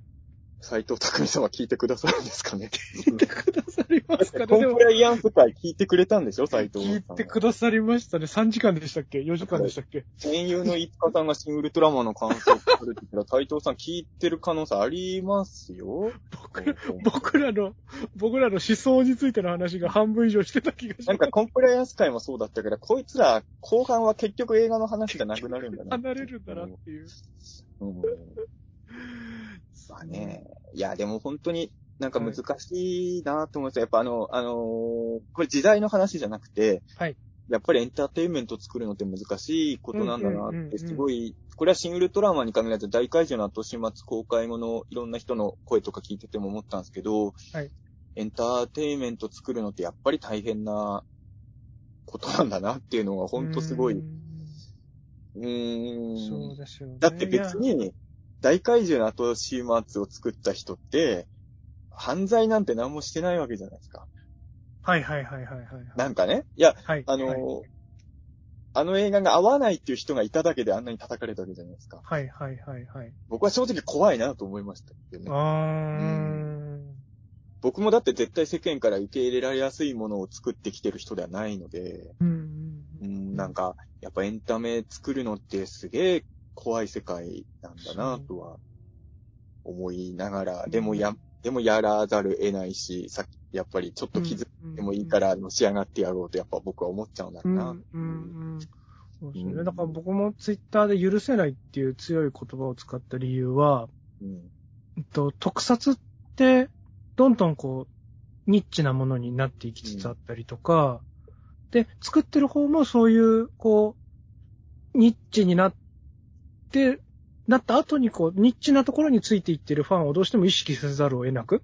斎藤匠さんは聞いてくださるんですかね。聞いてくださりますかね。コンプ、ライアンス会聞いてくれたんでしょ斎藤さんは。聞いてくださりましたね。3時間でしたっけ ?4 時間でしたっけ？戦友の五日さんが新ウルトラマンの感想をくれてたら、斎藤さん聞いてる可能性ありますよ。僕ら、僕らの、僕らの思想についての話が半分以上してた気がします。なんかコンプライアンス会もそうだったけど、こいつら後半は結局映画の話じゃなくなるんだな。*laughs* 離れるんだなっていう。うん。まあね。いや、でも本当になんか難しいなと思いますやっぱあの、あのーこれ時代の話じゃなくて、はい。やっぱりエンターテインメント作るのって難しいことなんだなって、うんうんうんうんすごい、これはシン・ウルトラマンに限らず大怪獣の後始末公開後のいろんな人の声とか聞いてても思ったんですけど、はいエンターテインメント作るのってやっぱり大変なことなんだなっていうのが本当すごい。ううーん。そうですよね。だって別に、大怪獣の後始末を作った人って、犯罪なんて何もしてないわけじゃないですか。はいはいはいはいはい。なんかね。いや、はい。あの、はいあの映画が合わないっていう人がいただけであんなに叩かれたわけじゃないですか。はいはいはいはい。僕は正直怖いなと思いましたけどね。あー。僕もだって絶対世間から受け入れられやすいものを作ってきてる人ではないので、うんううんん、なんか、やっぱエンタメ作るのってすげえ怖い世界なんだなとは思いながら、でもや、でもやらざる得ないし、さっき、やっぱりちょっと気づいてもいいからのし上がってやろうとやっぱ僕は思っちゃうんだろううんな。うんうん。そうですね。うんだから僕もツイッターで許せないっていう強い言葉を使った理由は、うん。えっと、特撮って、どんどんこう、ニッチなものになっていきつつあったりとか、で、作ってる方もそういう、こう、ニッチになって、なった後にこう、ニッチなところについていってるファンをどうしても意識せざるを得なく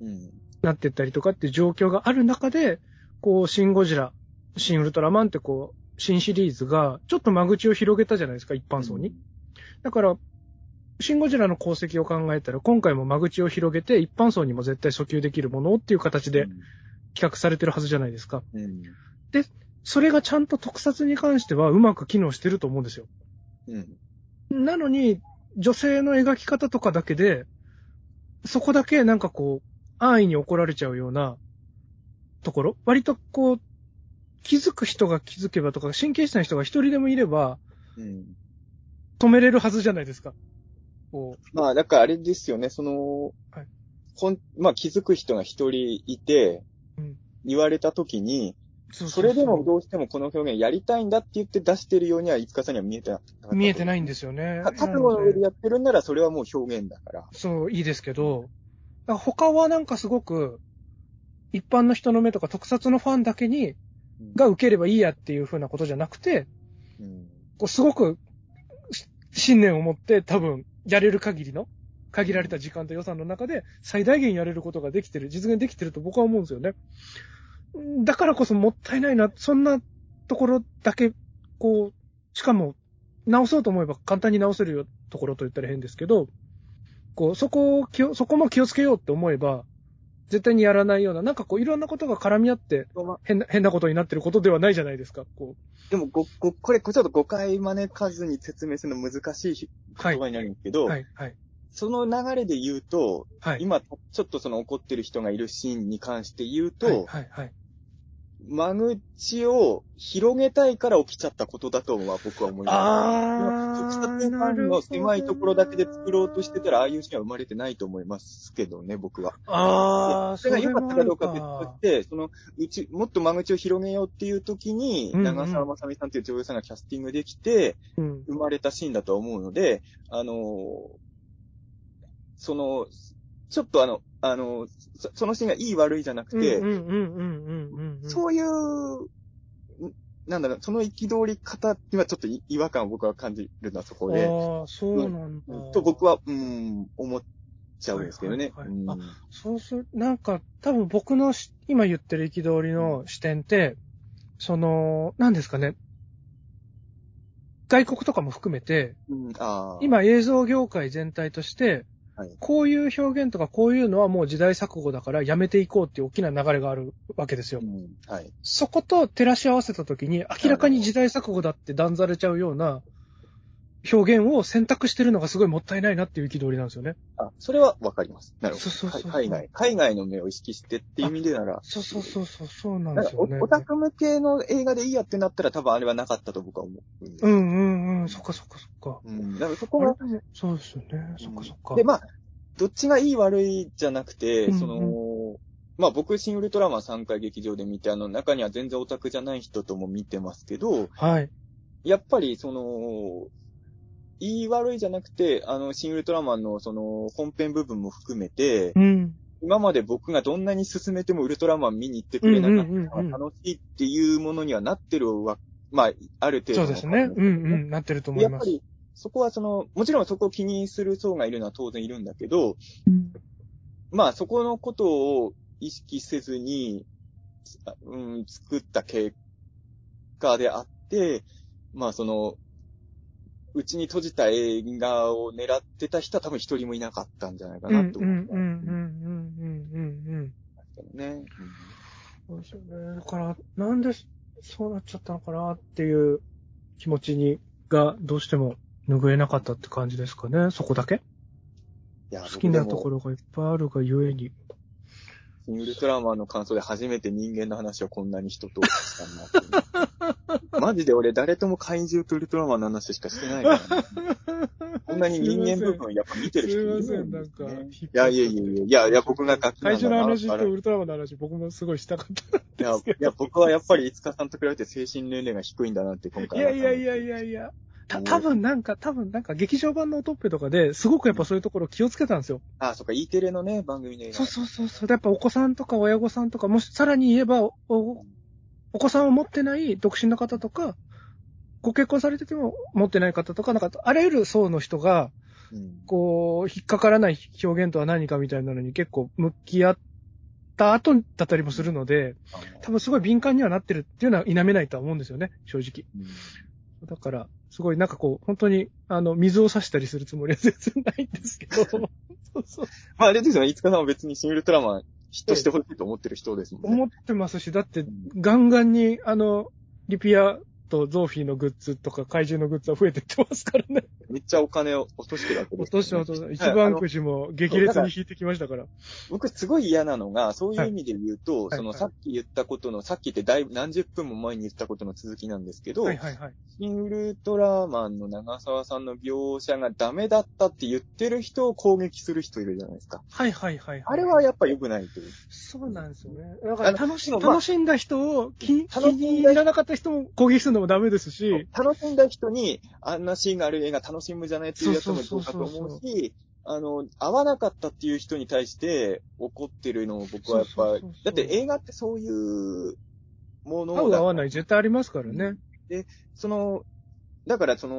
うん。なってったりとかっていう状況がある中で、こう、シン・ゴジラ、シン・ウルトラマンってこう、新シリーズが、ちょっと間口を広げたじゃないですか、一般層に。だから、シン・ゴジラの功績を考えたら、今回も間口を広げて、一般層にも絶対訴求できるものっていう形で企画されてるはずじゃないですか。うん。それがちゃんと特撮に関してはうまく機能してると思うんですよ。うん。なのに、女性の描き方とかだけで、そこだけなんかこう、安易に怒られちゃうようなところ割とこう、気づく人が気づけばとか、神経質な人が一人でもいれば、うん。止めれるはずじゃないですか。こまあ、だからあれですよね、その、はいこんまあ気づく人が一人いて、う。うん。言われたときに、そそれでもどうしてもこの表現やりたいんだって言って出してるようには、いつかさんには見えてなかった。見えてい。ないんですよね。覚悟の上でやってるんなら、それはもう表現だから。そう、いいですけど、他はなんかすごく、一般の人の目とか特撮のファンだけに、が受ければいいやっていう風なことじゃなくて、うん、こうすごくし信念を持って多分やれる限りの、限られた時間と予算の中で最大限やれることができてる、実現できてると僕は思うんですよね。だからこそもったいないな、そんなところだけ、こう、しかも直そうと思えば簡単に直せるよところと言ったら変ですけど、こう、そこを気を、そこも気をつけようって思えば、絶対にやらないような、なんかこういろんなことが絡み合って変な、変なことになってることではないじゃないですか、こう。でもご、ご、これ、ちょっと誤解招かずに説明するの難しいはい言葉になるんですけど、はい、はい、その流れで言うと、はい。今、ちょっとその怒ってる人がいるシーンに関して言うと、はい、はい、はい。間口を広げたいから起きちゃったことだとは僕は思います。あ特撮ファンの狭いところだけで作ろうとしてたら、ああいうシーンは生まれてないと思いますけどね、僕は。ああ、それが良かったかどうか別とかして、その、うち、もっと間口を広げようっていう時に、うんうん長澤まさみさんという女優さんがキャスティングできて、うん。生まれたシーンだと思うので、あのーその、ちょっとあの、あのーそそのシーンがいい悪いじゃなくて。そういう、んなんだろう、その憤り方にはちょっとい違和感を僕は感じるのはそこで、ああ、そうなんだ。と僕は、うん、思っちゃうんですけどね。はいはいはいうんそうする、なんか、多分僕のし今言ってる憤りの視点って、その、何ですかね。外国とかも含めて、うん今映像業界全体として、はいこういう表現とかこういうのはもう時代錯誤だからやめていこうっていう大きな流れがあるわけですよう。ん、はい。そこと照らし合わせたときに明らかに時代錯誤だって断ざれちゃうような表現を選択してるのがすごいもったいないなっていう憤りなんですよね。あ、それはわかります。なるほど。そうそうそうはい海外、海外の目を意識してっていう意味でなら、そうそうそうそう、そうなんですよね。おオタク向けの映画でいいやってなったら多分あれはなかったと僕は思う。うんうんうん、そっかそっかそっか。うん。だからそこは、そうですよね、そっかそっか。で、まあ、どっちがいい悪いじゃなくて、うんうんその、まあ僕、シン・ウルトラマン3回劇場で見て、あの、中には全然オタクじゃない人とも見てますけど、はい。やっぱり、その、いい悪いじゃなくて、あの、シン・ウルトラマンのその、本編部分も含めて、うん。今まで僕がどんなに進めてもウルトラマン見に行ってくれなかったのが楽しいっていうものにはなってるわ、まあ、ある程度の。そうですね。うんうん、なってると思います。やっぱり、そこはその、もちろんそこを気にする層がいるのは当然いるんだけど、うんまあそこのことを意識せずに、あうん、作った結果であって、まあその、うちに閉じた映画を狙ってた人は多分一人もいなかったんじゃないかなんと思う。うんうんうんうんうんうん。ね。そうですよね。だから、なんでそうなっちゃったのかなっていう気持ちに、がどうしても拭えなかったって感じですかね。そこだけ？いや、好きなところがいっぱいあるがゆえに。シン・ウルトラマンの感想で初めて人間の話をこんなに人としたんだって。マジで俺誰とも怪獣とウルトラマンの話しかしてないから、ね。こんなに人間部分やっぱ見てる人いるすいません、なんか。いやいやいやいや、いやいや僕が楽器最初の話とウルトラマンの話、僕もすごいしたかった。いや、いや僕はやっぱりいつかさんと比べて精神年齢が低いんだなって今い回やいやいやいやいや。た、多分なんか、多分なんか劇場版のオトッペとかですごくやっぱそういうところ気をつけたんですよ。あ、そっか、E テレのね、番組で。そうそうそうそう。でやっぱお子さんとか親御さんとか、もしさらに言えばお、おお子さんを持ってない独身の方とか、ご結婚されてても持ってない方とか、なんかあらゆる層の人が、うん。こう、引っかからない表現とは何かみたいなのに結構向き合った後だったりもするので、多分すごい敏感にはなってるっていうのは否めないとは思うんですよね、正直。うんだから、すごいなんかこう、本当に、あの、水を差したりするつもりは *laughs* 全然ないんですけど、*laughs* そうそう。まああれですよね、いつかさんは別にシン・ウルトラマンヒットしてほしいと思ってる人ですもんね。思ってますし、だって、ガンガンに、あの、リピアとゾーフィーのグッズとか怪獣のグッズは増えてってますからね。めっちゃお金を落としてるわけですね、として落として、一番くじも激烈に引いてきましたから。僕すごい嫌なのが、そういう意味で言うと、はいそのはいさっき言ったことの、さっきってだいぶ何十分も前に言ったことの続きなんですけど、はいはいはい。シン・ウルトラマンの長澤さんの描写がダメだったって言ってる人を攻撃する人いるじゃないですか。はいはいはい。あれはやっぱ良くないという。そうなんですよね。だから楽し楽しんだ人を気に入らなかった人も攻撃するのもダメですし、楽しんだ人に、あんなシーンがある映画楽しむじゃないっていうやつもどうかと思うし、あの、合わなかったっていう人に対して怒ってるのを僕はやっぱだって映画ってそういうもの合う合わい。ない絶対ありますからね。その、だからその、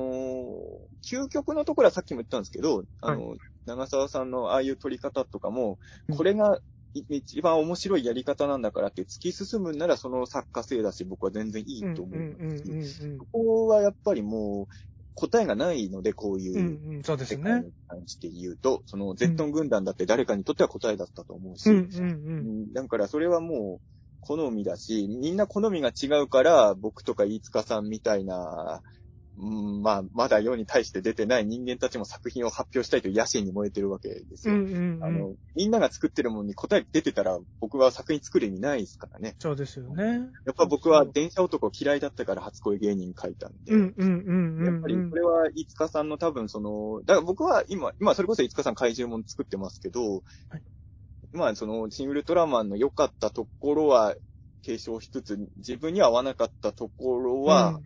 究極のところはさっきも言ったんですけど、あの、長澤さんのああいう撮り方とかも、うん。これがい一番面白いやり方なんだからって突き進むんならその作家性だし僕は全然いいと思う。ここはやっぱりもう答えがないので、こういう世界ね。に関して言うと、そのゼットン軍団だって誰かにとっては答えだったと思うし、だからそれはもう好みだし、みんな好みが違うから、僕とか飯塚さんみたいな、うん、まあ、まだ世に対して出てない人間たちも作品を発表したいという野心に燃えてるわけですよ。うんうんうん。あの、みんなが作ってるものに答え出てたら、僕は作品作る意味ないですからね。そうですよね。やっぱ僕は電車男嫌いだったから初恋芸人書いたんで。うんうんうんうん。やっぱりこれは、いつかさんの多分その、だから僕は今、今それこそいつかさん怪獣も作ってますけど、はいまあその、シン・ウルトラマンの良かったところは継承しつつ、自分には合わなかったところは、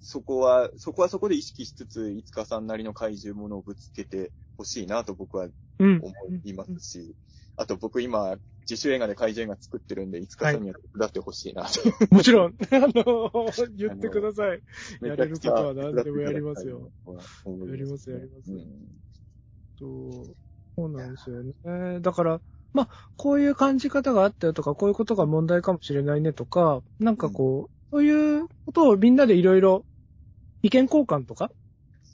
そこは、そこはそこで意識しつつ、いつかさんなりの怪獣ものをぶつけてほしいなと僕はうん、思いますし、あと僕今、自主映画で怪獣映画作ってるんで、いつかさんには手伝ってほしいなと。もちろん、*laughs* あの、言ってください。やれることは何でもやりますよ。やりますやりますそうなんですよね。だから、まあ、こういう感じ方があったよとか、こういうことが問題かもしれないねとか、なんかこう、そういうことをみんなでいろいろ意見交換とか、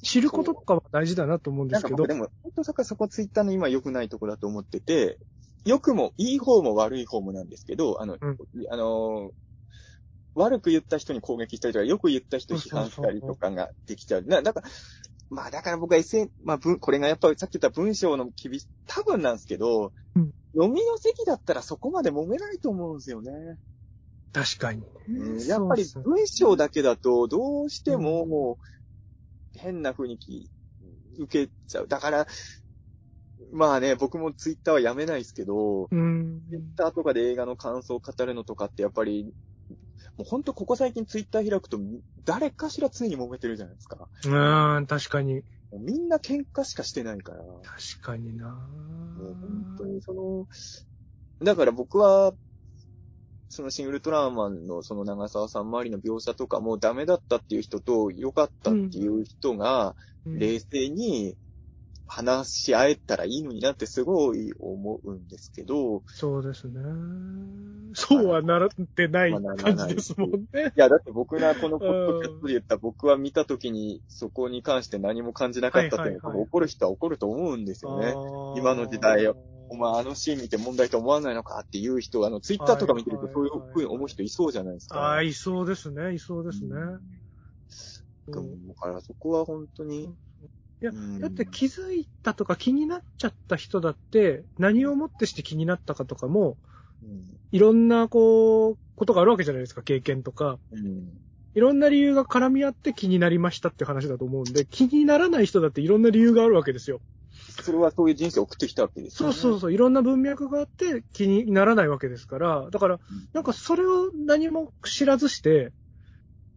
知ることとかは大事だなと思うんですけどで。も、本当そこそこツイッターの今良くないところだと思ってて、良くも、いい方も悪い方もなんですけど、あの、うんあのー悪く言った人に攻撃したりとか、よく言った人に批判したりとかができちゃう。な、だから、まあだから僕は SN、まあ文、これがやっぱりさっき言った文章の厳し、多分なんですけど、うん飲みの席だったらそこまで揉めないと思うんですよね。確かに。うんやっぱり文章だけだと、どうしてももう、変な雰囲気受けちゃう。だから、まあね、僕もツイッターはやめないですけど、うん。ツイッターとかで映画の感想を語るのとかってやっぱり、もうほんとここ最近ツイッター開くと、誰かしら常に揉めてるじゃないですか。うん、確かに。もうみんな喧嘩しかしてないから。確かになもう本当にその、だから僕は、そのシン・ウルトラマンのその長澤さん周りの描写とかもダメだったっていう人と良かったっていう人がうん冷静に話し合えたらいいのになってすごい思うんですけど、そうですね。そうはならってない感じですもんね。いやだって僕がこのポッドキャストで言った僕は見た時にそこに関して何も感じなかったっていうのははいはいはい怒る人は怒ると思うんですよね。今の時代お前あのシーン見て問題と思わないのかっていう人、あの、ツイッターとか見てるとそういうふうに思う人いそうじゃないですか。ああ、いそうですね、いそうですね。だからそこは本当に。いや、だって気づいたとか気になっちゃった人だって、何をもってして気になったかとかも、うん、いろんな、こう、ことがあるわけじゃないですか、経験とか。うん、いろんな理由が絡み合って気になりましたって話だと思うんで、気にならない人だっていろんな理由があるわけですよ。それはそういう人生を送ってきたわけですよ、ね、そうそうそう。いろんな文脈があって気にならないわけですから。だから、なんかそれを何も知らずして、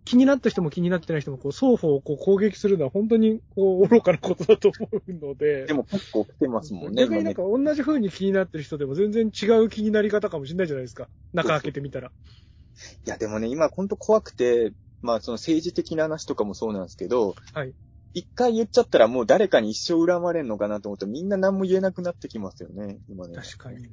気になった人も気になってない人も、こう、双方をこう攻撃するのは本当に、こう、愚かなことだと思うので。でも結構来てますもんね。逆になんか同じ風に気になってる人でも全然違う気になり方かもしれないじゃないですか。中開けてみたら。いや、でもね、今本当怖くて、まあその政治的な話とかもそうなんですけど、はい。一回言っちゃったらもう誰かに一生恨まれんのかなと思ってみんな何も言えなくなってきますよね、今ね。確かに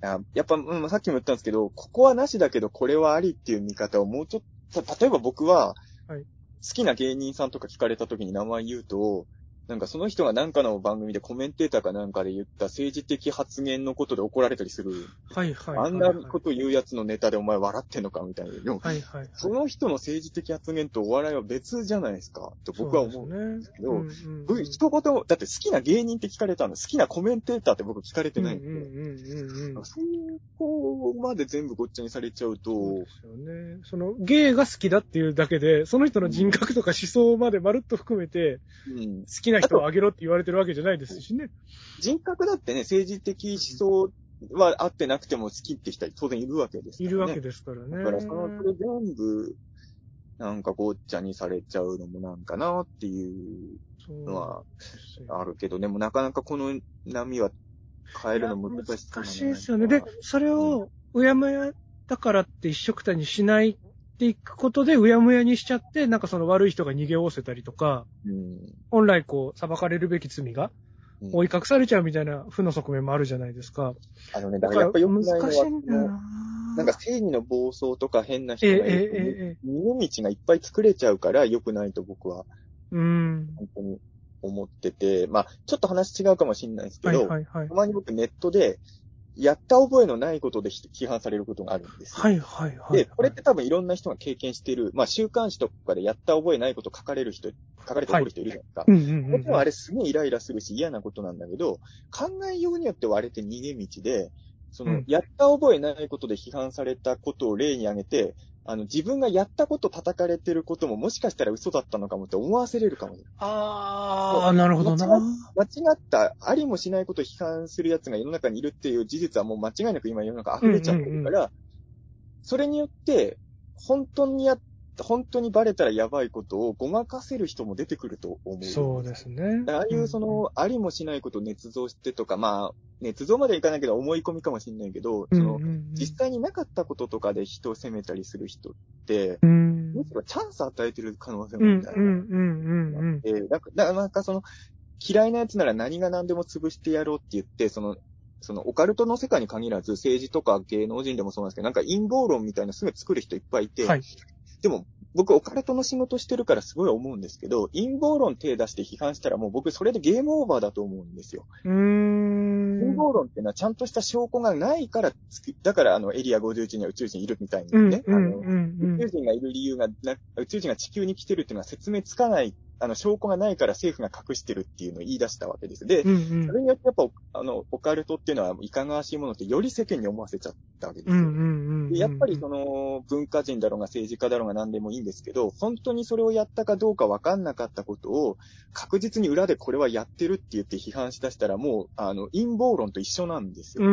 な。やっぱ、うん、さっきも言ったんですけど、ここはなしだけどこれはありっていう見方をもうちょっと、例えば僕は、はい、好きな芸人さんとか聞かれた時に名前言うと、なんかその人が何かの番組でコメンテーターかなんかで言った政治的発言のことで怒られたりする。はいはい、はい、あんなこと言うやつのネタでお前笑ってんのかみたいな。でも、はいはい、はい、その人の政治的発言とお笑いは別じゃないですか。と僕は思うんですけど、ねうんうん、一言も、だって好きな芸人って聞かれたの、好きなコメンテーターって僕聞かれてないんで、うんうんうんうん、そこまで全部ごっちゃにされちゃうと。そうですよね。その芸が好きだっていうだけで、その人の人格とか思想までまるっと含めて、うん、好きな人をあげろって言われてるわけじゃないですしね。人格だってね、政治的思想はあってなくても好きって人は当然いるわけですからね。いるわけですからね。だからその、それ全部、なんかごっちゃにされちゃうのもなんかなっていうのはあるけど、でもなかなかこの波は変えるの難しい。難しいですよね。で、それを、うやむやだからって一緒くたにしないっていくことで、うやむやにしちゃって、なんかその悪い人が逃げおおせたりとか、うん、本来こう、裁かれるべき罪が、追い隠されちゃうみたいな負の側面もあるじゃないですか。あのね、だからやっぱよくない難しいんだな。なんか正義の暴走とか変な人がいると、えええ逃げ道がいっぱい作れちゃうから良くないと僕は、うん。本当に思ってて、まあ、ちょっと話違うかもしれないですけど、はいはいはい、たまに僕ネットで、やった覚えのないことで批判されることがあるんですよ。はいはいはい、はい、で、これって多分いろんな人が経験している、まあ週刊誌とかでやった覚えないこと書かれる人、書かれて怒る人いるじゃないですか。はい、うんうんうん、もあれすげえイライラするし嫌なことなんだけど、考えようによってはあれって逃げ道で、その、やった覚えないことで批判されたことを例に挙げて、あの、自分がやったこと叩かれてることももしかしたら嘘だったのかもって思わせれるかも。ああ、なるほどな。間違った、ありもしないことを批判する奴が世の中にいるっていう事実はもう間違いなく今世の中溢れちゃってるから、それによって、本当にやっ本当にバレたらやばいことをごまかせる人も出てくると思う。そうですね。ああいうその、ありもしないことを捏造してとか、まあ、捏造までいかないけど思い込みかもしれないけど、その、実際になかったこととかで人を責めたりする人って、うん、むしろチャンス与えてる可能性もある。うんうんうんうん。えー、なんか、なんかその、嫌いな奴なら何が何でも潰してやろうって言って、その、そのオカルトの世界に限らず政治とか芸能人でもそうなんですけど、なんか陰謀論みたいなすぐ作る人いっぱいいて、はい、でも、僕、オカルトの仕事してるからすごい思うんですけど、陰謀論手出して批判したらもう僕それでゲームオーバーだと思うんですよ。うーん。陰謀論っていうのはちゃんとした証拠がないからだからあのエリア51には宇宙人いるみたいにね、あの、宇宙人がいる理由が宇宙人が地球に来てるっていうのは説明つかないあの、証拠がないから政府が隠してるっていうのを言い出したわけです。で、うんうん、それによってやっぱ、あの、オカルトっていうのはいかがわしいものってより世間に思わせちゃったわけですよ。でやっぱりその、文化人だろうが政治家だろうが何でもいいんですけど、本当にそれをやったかどうかわかんなかったことを、確実に裏でこれはやってるって言って批判しだしたらもう、あの、陰謀論と一緒なんですよ。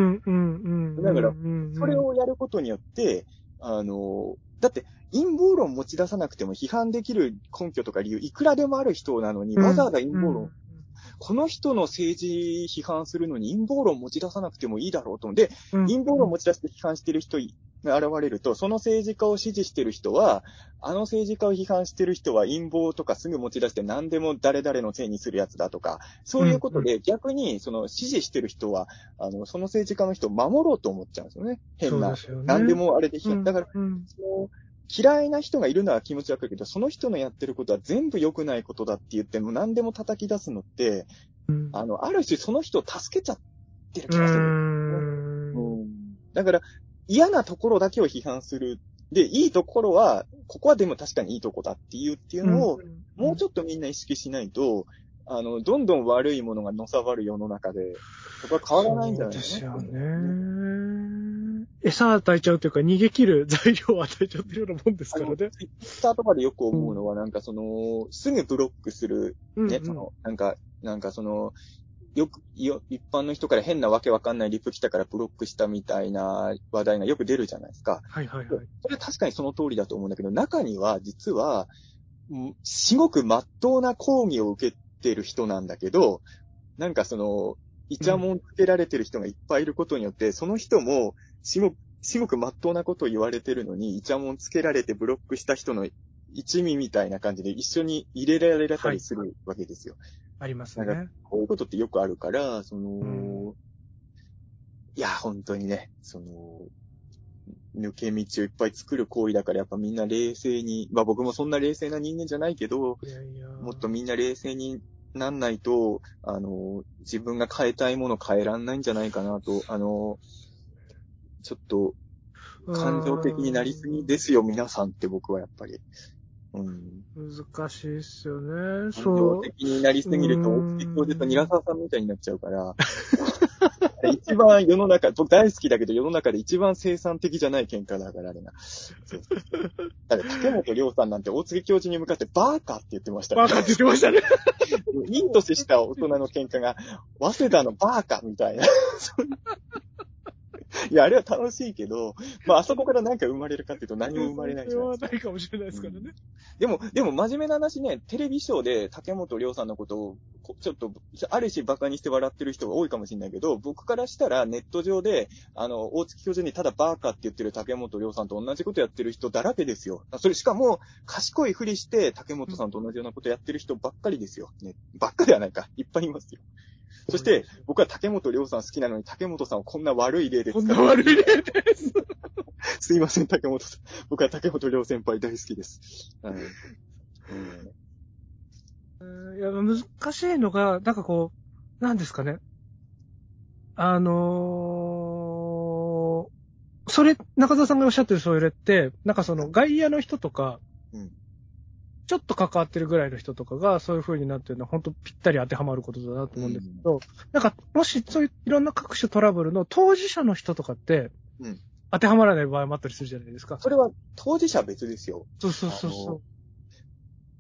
だから、それをやることによって、あの、だって、陰謀論持ち出さなくても批判できる根拠とか理由いくらでもある人なのに、わざわざ陰謀論、うん、この人の政治批判するのに陰謀論持ち出さなくてもいいだろうと思って、うん、陰謀論持ち出して批判してる人が現れると、その政治家を支持してる人は、あの政治家を批判してる人は陰謀とかすぐ持ち出して何でも誰々のせいにするやつだとか、そういうことで逆にその支持してる人は、あの、その政治家の人を守ろうと思っちゃうんですよね。変な。ね、何でもあれで批判。だから、その嫌いな人がいるのは気持ちわかるけど、その人のやってることは全部良くないことだって言っても何でも叩き出すのって、うん、あの、ある種その人を助けちゃっってる気がする。うんだから、嫌なところだけを批判する。で、いいところは、ここはでも確かにいいとこだっていうっていうのを、もうちょっとみんな意識しないと、あの、どんどん悪いものがのさばる世の中で、そこは変わらないんじゃないですか、ね。ですよね。餌与えちゃうというか、逃げ切る材料を与えちゃってるようなもんですからね。ツイッターとかでよく思うのは、なんかその、すぐブロックする、ね、うんうん、その、なんか、なんかその、よく、よ、一般の人から変なわけわかんないリプ来たからブロックしたみたいな話題がよく出るじゃないですか。はいはいはい。それは確かにその通りだと思うんだけど、中には実は、すごく真っ当な抗議を受けてる人なんだけど、なんかその、イチャモンつけられてる人がいっぱいいることによって、うん、その人も、すごく、すごく真っ当なことを言われてるのに、イチャモンつけられてブロックした人の一味みたいな感じで一緒に入れられたりするわけですよ。はいありますね。こういうことってよくあるから、その、うん、いや、本当にね、その、抜け道をいっぱい作る行為だから、やっぱみんな冷静に、まあ僕もそんな冷静な人間じゃないけど、いやいやもっとみんな冷静になんないと、あの、自分が変えたいもの変えらんないんじゃないかなと、あの、ちょっと、感情的になりすぎですよ、皆さんって僕はやっぱり。うん、難しいっすよね。そう。的になりすぎると、大木教授とニラサワさんみたいになっちゃうから、*laughs* 一番世の中、僕大好きだけど世の中で一番生産的じゃない喧嘩だからあれな。そうだって竹本涼さんなんて大杉教授に向かってバーカって言ってましたね。バーカって言ってましたね。いい年した大人の喧嘩が、早稲田のバーカみたいな。*laughs* *laughs* いや、あれは楽しいけど、まあ、あそこから何か生まれるかっていうと *laughs* 何も生まれないじゃないですか。ないかもしれないですからね、うん。でも、でも真面目な話ね、テレビショーで竹本涼さんのことを、ちょっと、ある種馬鹿にして笑ってる人が多いかもしれないけど、僕からしたらネット上で、あの、大月教授にただバーカって言ってる竹本涼さんと同じことやってる人だらけですよ。それしかも、賢いふりして竹本さんと同じようなことやってる人ばっかりですよ。ね、ばっかではないか。いっぱいいますよ。そして、僕は竹本涼さん好きなのに、竹本さんをこんな悪い例でこんな悪い例です。*laughs* すいません、竹本さん。僕は竹本涼先輩大好きです。はい。うん、いや、難しいのが、なんかこう、なんですかね。あのー、それ、中澤さんがおっしゃってるそれって、なんかその外野の人とか、うん、ちょっと関わってるぐらいの人とかがそういう風になってるのは本当ぴったり当てはまることだなと思うんですけど、うん、なんかもしそういういろんな各種トラブルの当事者の人とかって、うん、当てはまらない場合もあったりするじゃないですか。それは当事者別ですよ。そうそうそうそ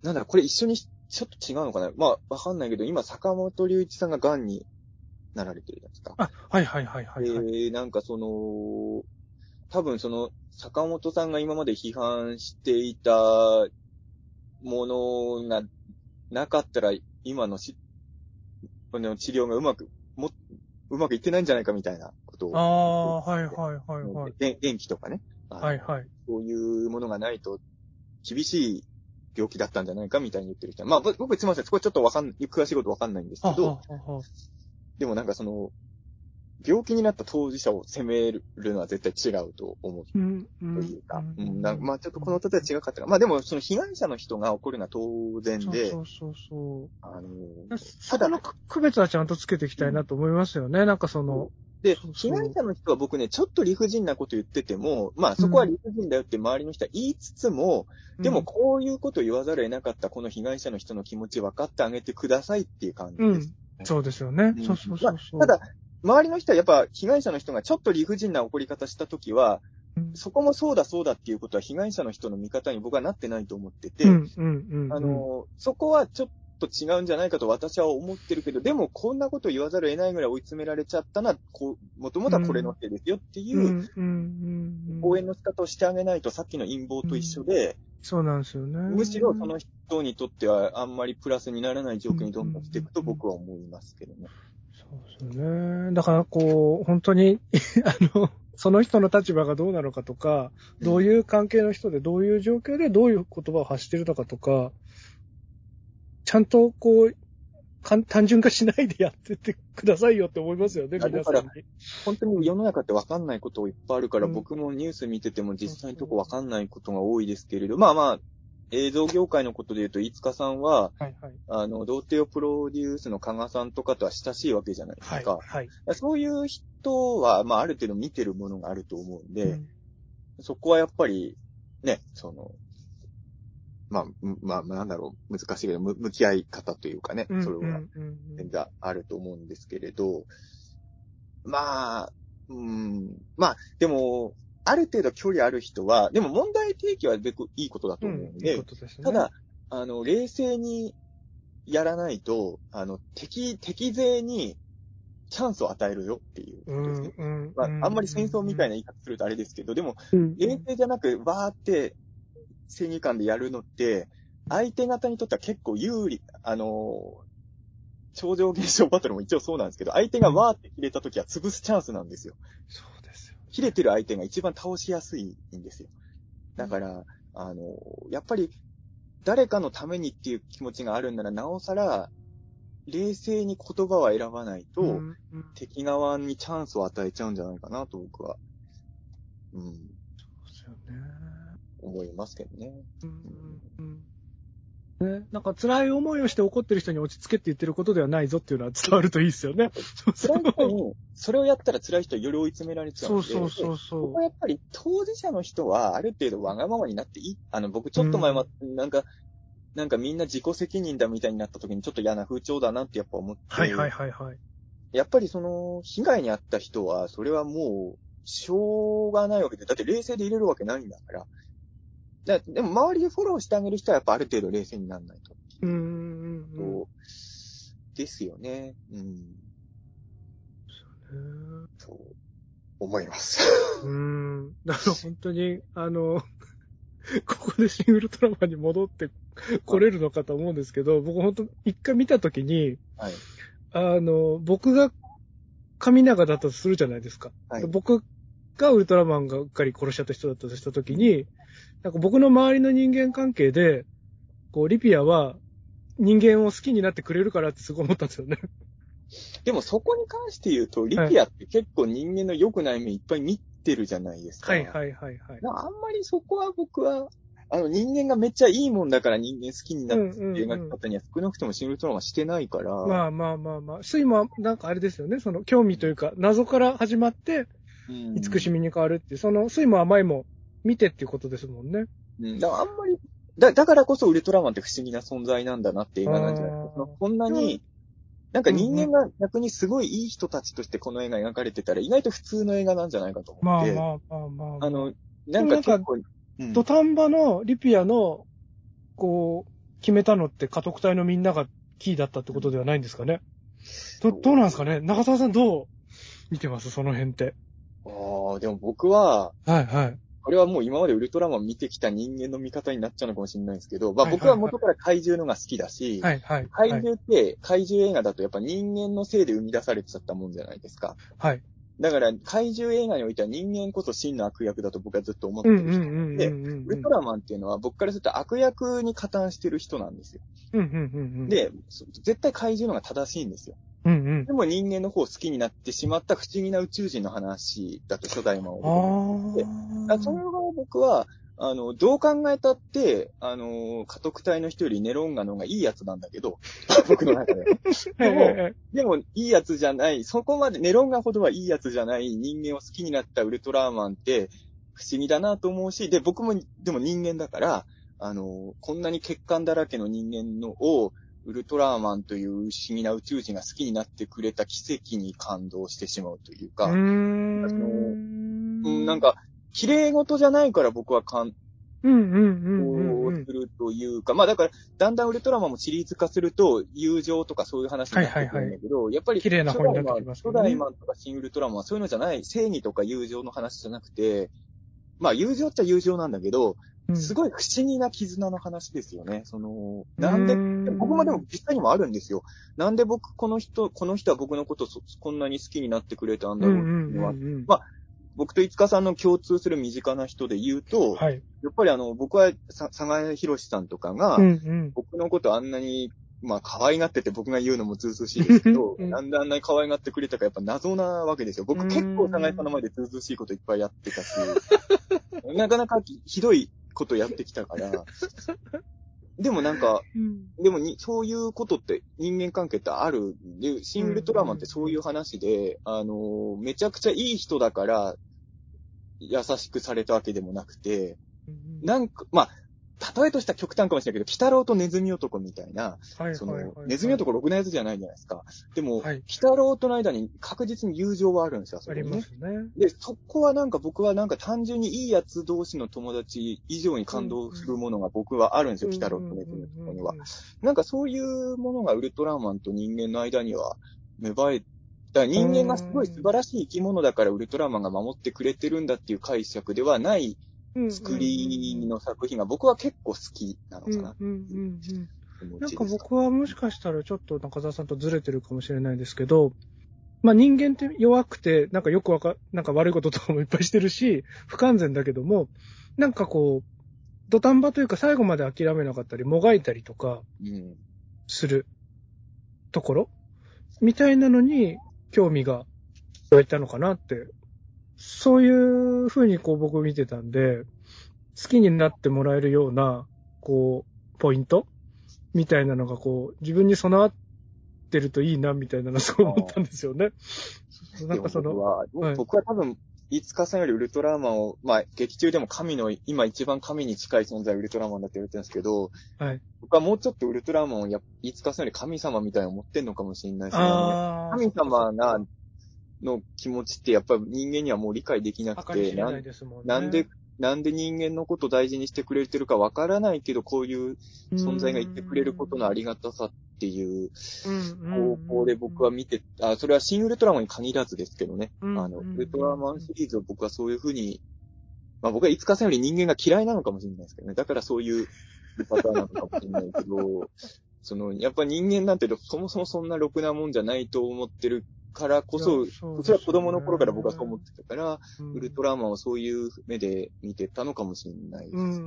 う。なんだろ、これ一緒にちょっと違うのかな？まあ、わかんないけど、今、坂本隆一さんが癌になられてるじゃないですか。あ、はいはいはいはい、はい、えー、なんかその、多分その、坂本さんが今まで批判していたものがなかったら、今のし、の治療がうまく、も、うまくいってないんじゃないかみたいなことを。ああ、はいはいはいはい。電気とかね。はいはい。そういうものがないと、厳しい病気だったんじゃないかみたいに言ってる人。まあ、僕すみません。そこちょっとわかん、詳しいことわかんないんですけど、でもなんかその、病気になった当事者を責めるのは絶対違うと思う。うん。というか。うん。まあちょっとこの例えは違かったか。まあでもその被害者の人が起こるのは当然で。そうそうそうあのー、そこの区別はちゃんとつけていきたいなと思いますよね。うん、なんかその。で、被害者の人は僕ね、ちょっと理不尽なこと言ってても、まあそこは理不尽だよって周りの人は言いつつも、うん、でもこういうこと言わざるを得なかったこの被害者の人の気持ち分かってあげてくださいっていう感じです。うん、そうですよね。そうそうそうそう、まあ、ただ、周りの人はやっぱ被害者の人がちょっと理不尽な起こり方したときは、そこもそうだそうだっていうことは被害者の人の味方に僕はなってないと思ってて、あの、そこはちょっと違うんじゃないかと私は思ってるけど、でもこんなこと言わざるを得ないぐらい追い詰められちゃったのは、こう、もともとはこれのせいですよっていう、応援の仕方をしてあげないとさっきの陰謀と一緒で、そうなんですよね。むしろその人にとってはあんまりプラスにならない状況にどんどんしていくと僕は思いますけどね。そうですね。だからこう、本当に *laughs* あの、その人の立場がどうなのかとか、どういう関係の人で、どういう状況でどういう言葉を発してるのかとか、ちゃんとこう、単純化しないでやってってくださいよって思いますよね、皆さんに。本当に世の中って分かんないこといっぱいあるから、うん、僕もニュース見てても実際のとこ分かんないことが多いですけれど、まあまあ、映像業界のことで言うと、飯塚さんは、はいはい。あの、童貞をプロデュースの加賀さんとかとは親しいわけじゃないですはい。か。はい。そういう人は、まあ、ある程度見てるものがあると思うんで、うんそこはやっぱり、ね、その、まあ、うんまあ、なんだろう、難しいけど、む向き合い方というかね、それは全然あると思うんですけれど、まあ、うん、まあ、でも、ある程度距離ある人は、でも問題提起は別にいいことだとうん。思うんでいいですね。ただ、あの、冷静にやらないと、あの、敵、敵勢にチャンスを与えるよっていうことですね。うん、うん。まあ、あんまり戦争みたいな、な言い方するとあれですけど、でも、うん冷静じゃなく、わーって、正義感でやるのって、相手方にとっては結構有利、あのー超常現象バトルも一応そうなんですけど、相手がわーって切れた時は潰すチャンスなんですよ。そうですよ。切れてる相手が一番倒しやすいんですよ。だから、あのーやっぱり、誰かのためにっていう気持ちがあるんなら、なおさら、冷静に言葉は選ばないと、うんうん敵側にチャンスを与えちゃうんじゃないかなと僕は、うん、そうですよね。思いますけどね。うんうんうんね、なんか辛い思いをして怒ってる人に落ち着けって言ってることではないぞっていうのは伝わるといいですよね。*laughs* そう辛い人に、それをやったら辛い人はより追い詰められちゃうんで。そうそうそうそここはやっぱり当事者の人はある程度わがままになっていい。あの、僕ちょっと前は、なんか、なんかみんな自己責任だみたいになった時にちょっと嫌な風潮だなってやっぱ思って。う。はいはいはいはい。やっぱりその、被害に遭った人は、それはもう、しょうがないわけで、だって冷静で入れるわけないんだから。だでも周りでフォローしてあげる人はやっぱある程度冷静にならないと。うんうんですよね。うん。ねそう、思います。*laughs* うん。だから本当に、あの、*laughs* ここでシン・ウルトラマンに戻ってこれるのかと思うんですけど、僕本当一回見たときに、はい。あの、僕が神長だったとするじゃないですか。はい僕がウルトラマンがうっかり殺しちゃった人だったとしたときに、なんか僕の周りの人間関係で、こう、リピアは人間を好きになってくれるからってすごい思ったんですよね。でもそこに関して言うと、リピアって結構人間の良くない面いっぱい見てるじゃないですか。はいはいはいはい。なあんまりそこは僕は、あの人間がめっちゃいいもんだから人間好きになってっていう描き方には少なくともシン・ウルトラマンはしてないから。まあまあまあまあ。スイもなんかあれですよね。その興味というか、謎から始まって、うん慈しみに変わるっていう、その、スイも甘いも見てっていうことですもんね。うん。だからあんまり、だ、だからこそウルトラマンって不思議な存在なんだなって映画なんじゃないですか。こんなに、なんか人間が逆にすごいいい人たちとしてこの映画描かれてたら意外と普通の映画なんじゃないかと思って。まあまあまあまあ、あの、なんか結構、うん土壇場のリピアの、こう、決めたのって家督隊のみんながキーだったってことではないんですかね。ど、どうなんですかね？中澤さんどう見てます？その辺って。ああ、でも僕は、はいはい。これはもう今までウルトラマン見てきた人間の味方になっちゃうのかもしれないですけど、まあ僕は元から怪獣のが好きだし、はいはい。怪獣って怪獣映画だとやっぱ人間のせいで生み出されちゃったもんじゃないですか。はい。だから怪獣映画においては人間こそ真の悪役だと僕はずっと思ってうんる人で、うん。ウルトラマンっていうのは僕からすると悪役に加担してる人なんですよ。で、そ絶対怪獣のが正しいんですよ。うんうん。でも人間の方を好きになってしまった不思議な宇宙人の話だと初代マンを。ああ。あそれは僕は、あの、どう考えたって、あの、家督隊の人よりネロンガの方がいいやつなんだけど、*laughs* 僕の中で。はいはいはいでも、いいやつじゃない、そこまでネロンガほどはいいやつじゃない人間を好きになったウルトラマンって不思議だなと思うし、で、僕も、でも人間だから、あの、こんなに欠陥だらけの人間のを、ウルトラマンという不思議な宇宙人が好きになってくれた奇跡に感動してしまうというか、う。うん、なん、か、綺麗事じゃないから僕は感うんうんうんうん動するというか、まあだから、だんだんウルトラマンもシリーズ化すると、友情とかそういう話になってくるんだけど、やっぱり、綺麗な方になってきますよね初代マンとか新ウルトラマンはそういうのじゃない、正義とか友情の話じゃなくて、まあ友情っちゃ友情なんだけど、うん。すごい不思議な絆の話ですよね。その、なんで、うん僕もでも実際にもあるんですよ。なんで僕、この人、この人は僕のことそこんなに好きになってくれたんだろうっていうのは、んまあ僕と五日さんの共通する身近な人で言うと、はい。やっぱりあの、僕はさ、佐賀博さんとかが、うんうん。僕のことあんなに、まあ、可愛がってて僕が言うのもずうずうしいですけど、うんなんであんなに可愛がってくれたかやっぱ謎なわけですよ。僕結構佐賀さんの前でずうずうしいこといっぱいやってたし、なかなかひどいことやってきたから、でもなんか、うん。でもに、そういうことって人間関係ってある。で、シン・ウルトラマンってそういう話で、あの、めちゃくちゃいい人だから、優しくされたわけでもなくて、なんか、まあ、例えとしたら極端かもしれないけど、鬼太郎とネズミ男みたいな、はいそのはいはい、ネズミ男ろくなやつじゃないじゃないですか。でも、はい鬼太郎との間に確実に友情はあるんですよ、そこにね。ありますね。で、そこはなんか僕はなんか単純にいいやつ同士の友達以上に感動するものが僕はあるんですよ、鬼太郎とネズミ男には。なんかそういうものがウルトラマンと人間の間には芽生え、だから人間がすごい素晴らしい生き物だからウルトラマンが守ってくれてるんだっていう解釈ではない作りの作品が僕は結構好きなのかな。うんうんうんうん。なんか僕はもしかしたらちょっと中澤さんとずれてるかもしれないですけど、まあ人間って弱くて、なんかよくわか、なんか悪いこととかもいっぱいしてるし、不完全だけども、なんかこう、土壇場というか最後まで諦めなかったり、もがいたりとかうん。するところみたいなのに興味が湧いたのかなって、そういうふうにこう僕見てたんで、好きになってもらえるような、こう、ポイント？みたいなのがこう、自分に備わってるといいな、みたいなのそう思ったんですよね。なんかその、僕は、はい僕は多分、飯塚さんよりウルトラマンを、まあ、劇中でも神の、今一番神に近い存在ウルトラマンだって言われてるんですけど、はい。僕はもうちょっとウルトラマンをや、飯塚さんより神様みたいに思ってんのかもしれないですね。神様が、の気持ちってやっぱり人間にはもう理解できなくて、なんで。なんで、なんで人間のこと大事にしてくれてるかわからないけど、こういう存在がいてくれることのありがたさっていう方向で僕は見て、あ、それはシン・ウルトラマンに限らずですけどね。うんあの、ウルトラマンシリーズを僕はそういうふうに、まあ僕は五日さんより人間が嫌いなのかもしれないですけどね。だからそういうパターンなのかもしれないけど、その、やっぱ人間なんてそもそもそんなろくなもんじゃないと思ってるからこそ、それは子供の頃から僕はそう思ってたから、ウルトラマンをそういう目で見てたのかもしれないです。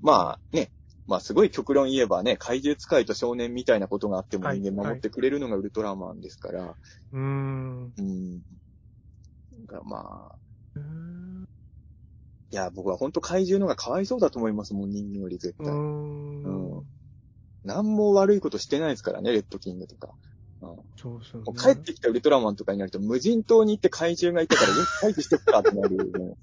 まあね、まあすごい極論言えばね、怪獣使いと少年みたいなことがあってもはい人間守ってくれるのがウルトラマンですから、うん。うん。がまあ、うんいや、僕は本当怪獣の方がかわいそうだと思いますもん、人間より絶対。うんうん何も悪いことしてないですからね、レッドキングとか。うんそうそう、もう帰ってきたウルトラマンとかになると、無人島に行って怪獣がいたから、よく退治してくかってなるよね。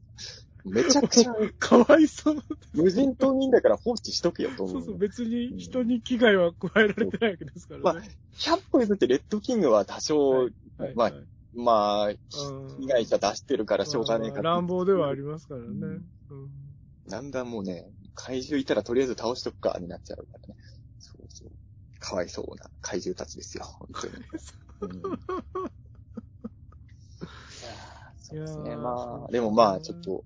めちゃくちゃ、かわいそう。無人島にいんだから放置しとけよと思。*laughs* そううそう、別に人に危害は加えられてないわけですからね。100歩譲ってレッドキングは多少、はいまあはいまあ、うん被害者出してるからしょうがねえかまあ乱暴ではありますからね。うんうんだんだんもうね、怪獣いたらとりあえず倒しとくか、になっちゃうからね。かわいそうな怪獣たちですよ、本当に。うんそうですね。まあ、でもまあ、ちょっと、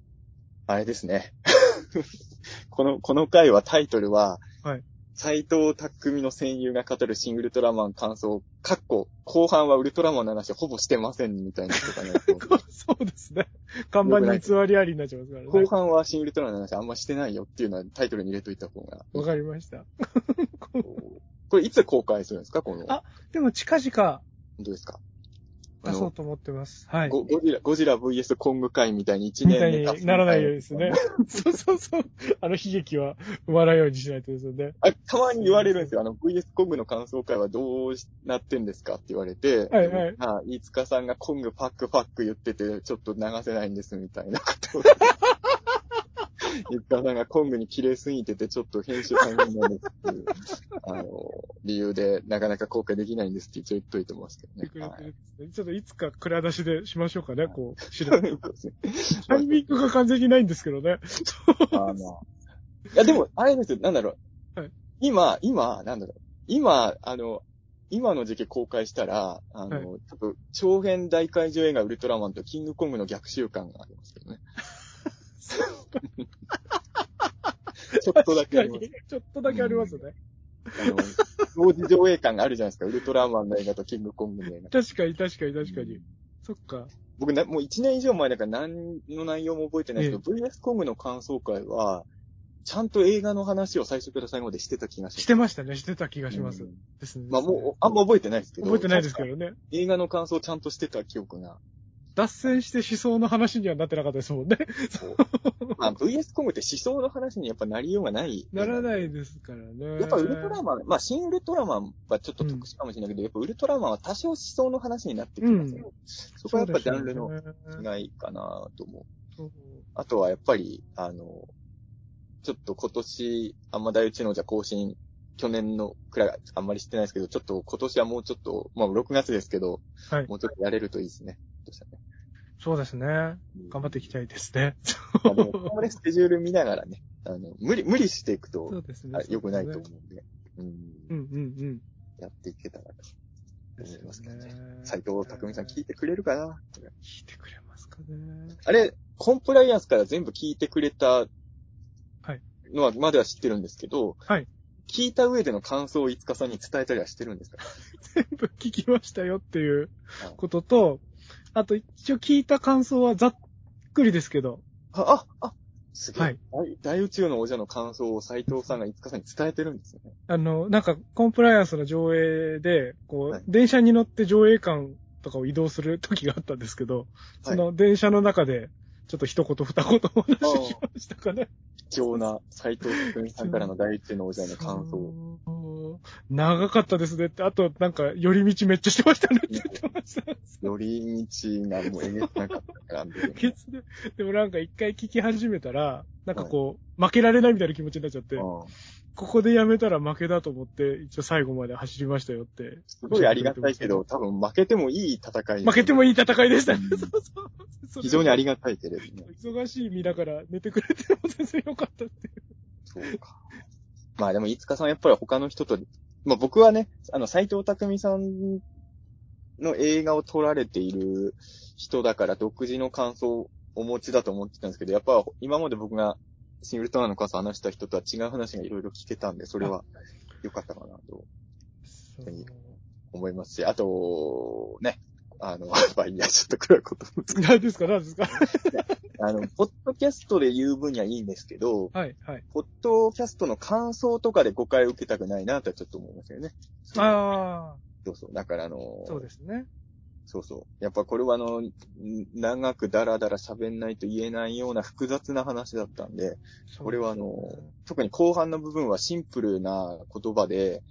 あれですね。*laughs* この、この回はタイトルは、はい斎藤匠の戦友が語る新ウルトラマン感想、かっこ、後半はウルトラマンの話ほぼしてません、みたいなとかね。*laughs* そうですね。看板に偽りありになっちゃいますからね。後半は新ウルトラマンの話あんましてないよっていうのはタイトルに入れといた方が。わかりました。*laughs* これいつ公開するんですか？この。あでも近々本当ですか？出そうと思ってます。はい。ゴゴジラ、ゴジラ VS コング会みたいに1みたいにならないようにですね。*laughs* そうそうそう。あの悲劇は生まないようにしないとですよね。あ、たまに言われるんですよ。あの、VS コングの感想会はどうなってんですかって言われて、はいはいあ、飯塚さんがコングパックパック言ってて、ちょっと流せないんですみたいなこと *laughs* を。*laughs* 飯塚さんがコングに綺麗すぎてて、ちょっと編集大変なんですっていう、あの、理由でなかなか公開できないんですって一応言っといてますけどね。はいちょっといつか蔵出しでしましょうかね、こう、知る。*laughs* そうですねタイミングが完全にないんですけどね。*laughs* あーまあ。いや、でも、あれですよ、なんだろう。はい今、今、なんだろう。今、あの、今の時期公開したら、あの、はい多分、長編大怪獣映画ウルトラマンとキングコングの逆襲感がありますけどね。*laughs* ちょっとだけあります。ちょっとだけありますね。あの、同時上映感があるじゃないですか。ウルトラマンの映画とキングコングの映画。確かに確かに確かに。そっか。僕な、もう1年以上前だから何の内容も覚えてないですけど、VS コングの感想会は、ちゃんと映画の話を最初から最後までしてた気がします。してましたね。してた気がします。うんですね。まあもう、あんま覚えてないですけど。覚えてないですけどね。映画の感想をちゃんとしてた記憶が脱線して思想の話にはなってなかったですもんね。そう。まあ、VS コムって思想の話にやっぱなりようがない。ならないですからね。やっぱウルトラマン、まあ、新ウルトラマンはちょっと特殊かもしれないけど、やっぱウルトラマンは多少思想の話になってきますよ。そこはやっぱジャンルの違いかなと思う。あとはやっぱり、あの、ちょっと今年、あんま大内のじゃ更新、去年のくらいあんまり知ってないですけど、ちょっと今年はもうちょっと、まあ6月ですけど、はいもうちょっとやれるといいですね。どうしたねそうですね。頑張っていきたいですね。まあでも、ここでスケジュール見ながらね、あの、無理、無理していくと、そうですねあ。良くないと思うんで、うん、うんうんうん。やっていけたらと思いますけどね。斎藤匠さん聞いてくれるかな？聞いてくれますかね。あれ、コンプライアンスから全部聞いてくれたはいのは、までは知ってるんですけど、はい。聞いた上での感想をいつかさんに伝えたりはしてるんですか？*laughs* 全部聞きましたよっていうことと、あと一応聞いた感想はざっくりですけど、あ、あ、あ、すげえ。はい大大宇宙の王者の感想を斎藤さんがいつかさんに伝えてるんですね。あの、なんかコンプライアンスの上映で、こう、はい電車に乗って上映館とかを移動する時があったんですけど、その電車の中で、ちょっと一言二言お話ししましたかね。貴重な斎藤匠さんからの大宇宙の王者の感想。長かったですねって、あとなんか寄り道めっちゃしてましたねって言ってました。寄り道がもうえげつなかったから、ケツででもなんか一回聞き始めたら、なんかこう、負けられないみたいな気持ちになっちゃって、うんここでやめたら負けだと思って、一応最後まで走りましたよって。すごいありがたいけど、多分負けてもいい戦い。負けてもいい戦いでしたね。うんそうそう非常にありがたいけれどね。忙しい身だから寝てくれても全然よかったっていう。そうか。まあでも、いつかさんやっぱり他の人と、まあ僕はね、あの、斎藤匠さんの映画を撮られている人だから独自の感想をお持ちだと思ってたんですけど、やっぱ今まで僕がシングルトラーの傘話した人とは違う話がいろいろ聞けたんで、それは良かったかなと思いますし、あと、ね、あの、まあいいや、ちょっと暗いことも何ですか？何ですか？*laughs* あの、ポッドキャストで言う分にはいいんですけど、はい、はい。ポッドキャストの感想とかで誤解を受けたくないなとはちょっと思いますよね。あそうそう。だからあのあ、そうですね。そうそう。やっぱこれはあの、ん長くダラダラ喋んないと言えないような複雑な話だったんで、これはあの、特に後半の部分はシンプルな言葉で、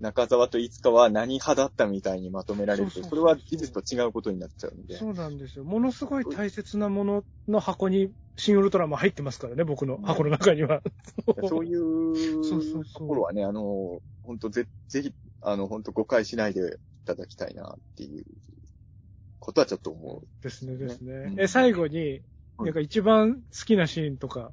中澤といつかは何派だったみたいにまとめられると、そうそうそうそれは事実と違うことになっちゃうんで。そうなんですよ。ものすごい大切なものの箱に、シン・ウルトラマン入ってますからね、僕の箱の中には。そういうそうそうそうところはね、あの、本当ぜ、ぜひ、あの、本当誤解しないでいただきたいなっていうことはちょっと思う。ですね、ですね。うんえ、最後に、うんなんか一番好きなシーンとか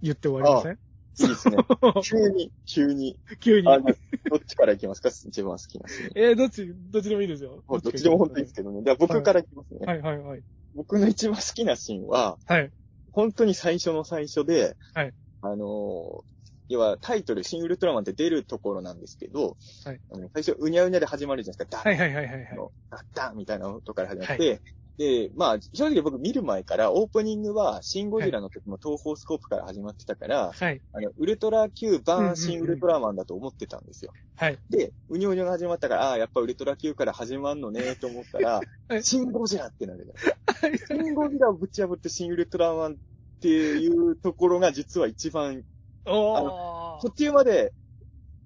言って終わりません？いいですね。*laughs* 急に、急に。急に。どっちからいきますか？一番好きなシーン。*laughs* えーどっち、どっちでもいいですよ。どっちでも本当にいいですけどね。では僕からいきますね。はいはいはい。僕の一番好きなシーンは、はい。本当に最初の最初で、はいあのー要はタイトル、新ウルトラマンって出るところなんですけど、はいあの最初、うにゃうにゃで始まるじゃないですか。ダッはいはいはいはいはい。の、ダッダンみたいな音から始まって、で、まあ、正直僕見る前から、オープニングは、シンゴジラの時も東方スコープから始まってたから、はい。あの、ウルトラ Q 版新ウルトラマンだと思ってたんですよ。はい。で、うにょうにょが始まったから、ああー、やっぱウルトラ Q から始まんのね、と思ったらは、いシンゴジラってなるじゃないシンゴジラをぶち破って新ウルトラマンっていうところが実は一番、おー。途中まで、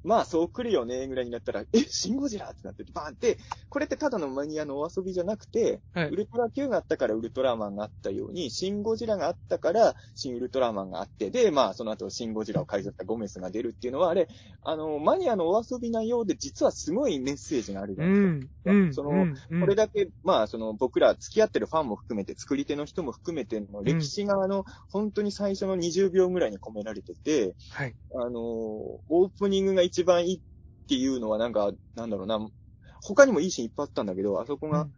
まあそう来るよね、ぐらいになったら、え、シンゴジラってなってて、バーンって、これってただのマニアのお遊びじゃなくて、はいウルトラ Q があったからウルトラマンがあったように、シンゴジラがあったから、シンウルトラマンがあって、で、まあその後シンゴジラを改造したゴメスが出るっていうのは、あれ、あの、マニアのお遊びなようで、実はすごいメッセージがあるじゃうないですか。ん。うん。そのうんうんこれだけ、まあ、その、僕ら付き合ってるファンも含めて、作り手の人も含めての歴史が、あの、本当に最初の20秒ぐらいに込められてて、はい。あの、オープニングが一番いいっていうのは、なんか、なんだろうな、他にもいいシーンいっぱいあったんだけど、あそこが、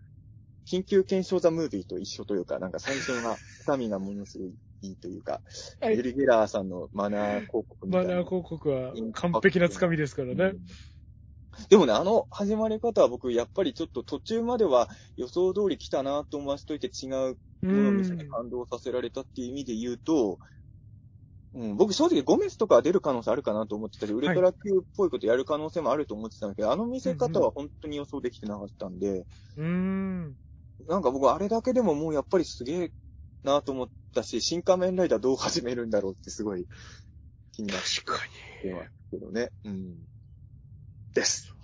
緊急検証ザムービーと一緒というか、なんか最初が、*laughs* 深みがものすごいいいというか、はいユリ・ゲラーさんのマナー広告みたいな。マナー広告は完璧なつかみですからね。でもね、あの始まり方は僕、やっぱりちょっと途中までは予想通り来たなと思わせといて違ううものを見せてん。感動させられたっていう意味で言うと、うん、僕正直ゴメスとかは出る可能性あるかなと思ってたり、ウルトラ Q っぽいことやる可能性もあると思ってたんだけど、あの見せ方は本当に予想できてなかったんで、うん。なんか僕あれだけでももうやっぱりすげえなと思ったし、新仮面ライダーどう始めるんだろうってすごい気になって確かますけどね。うん。です。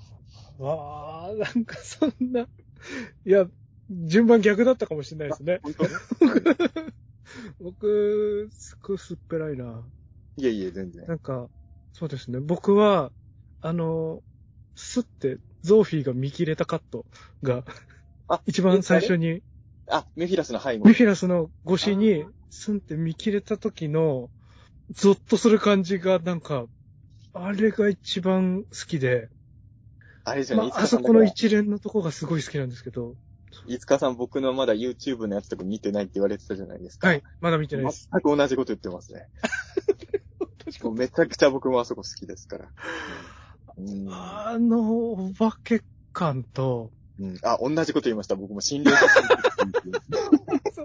に。わあ、なんかそんな、いや、順番逆だったかもしれないですね。本当？*laughs* 僕、すごいすっぺらいな。いえいえ、全然。なんか、そうですね。僕は、あの、スって、ゾーフィーが見切れたカットが、あ *laughs* 一番最初に、あ、メフィラスの背後メ。フィラスの越しに、スンって見切れた時の、ゾッとする感じが、なんか、あれが一番好きで、あれですよね、まあ、あそこの一連のとこがすごい好きなんですけど、いつかさん僕のまだ YouTube のやつとか見てないって言われてたじゃないですか。はい、まだ見てないです。全く同じこと言ってますね。*laughs* もうめちゃくちゃ僕もあそこ好きですから。うんあの、お化け感と、うん、あ、同じこと言いました。僕も心霊写真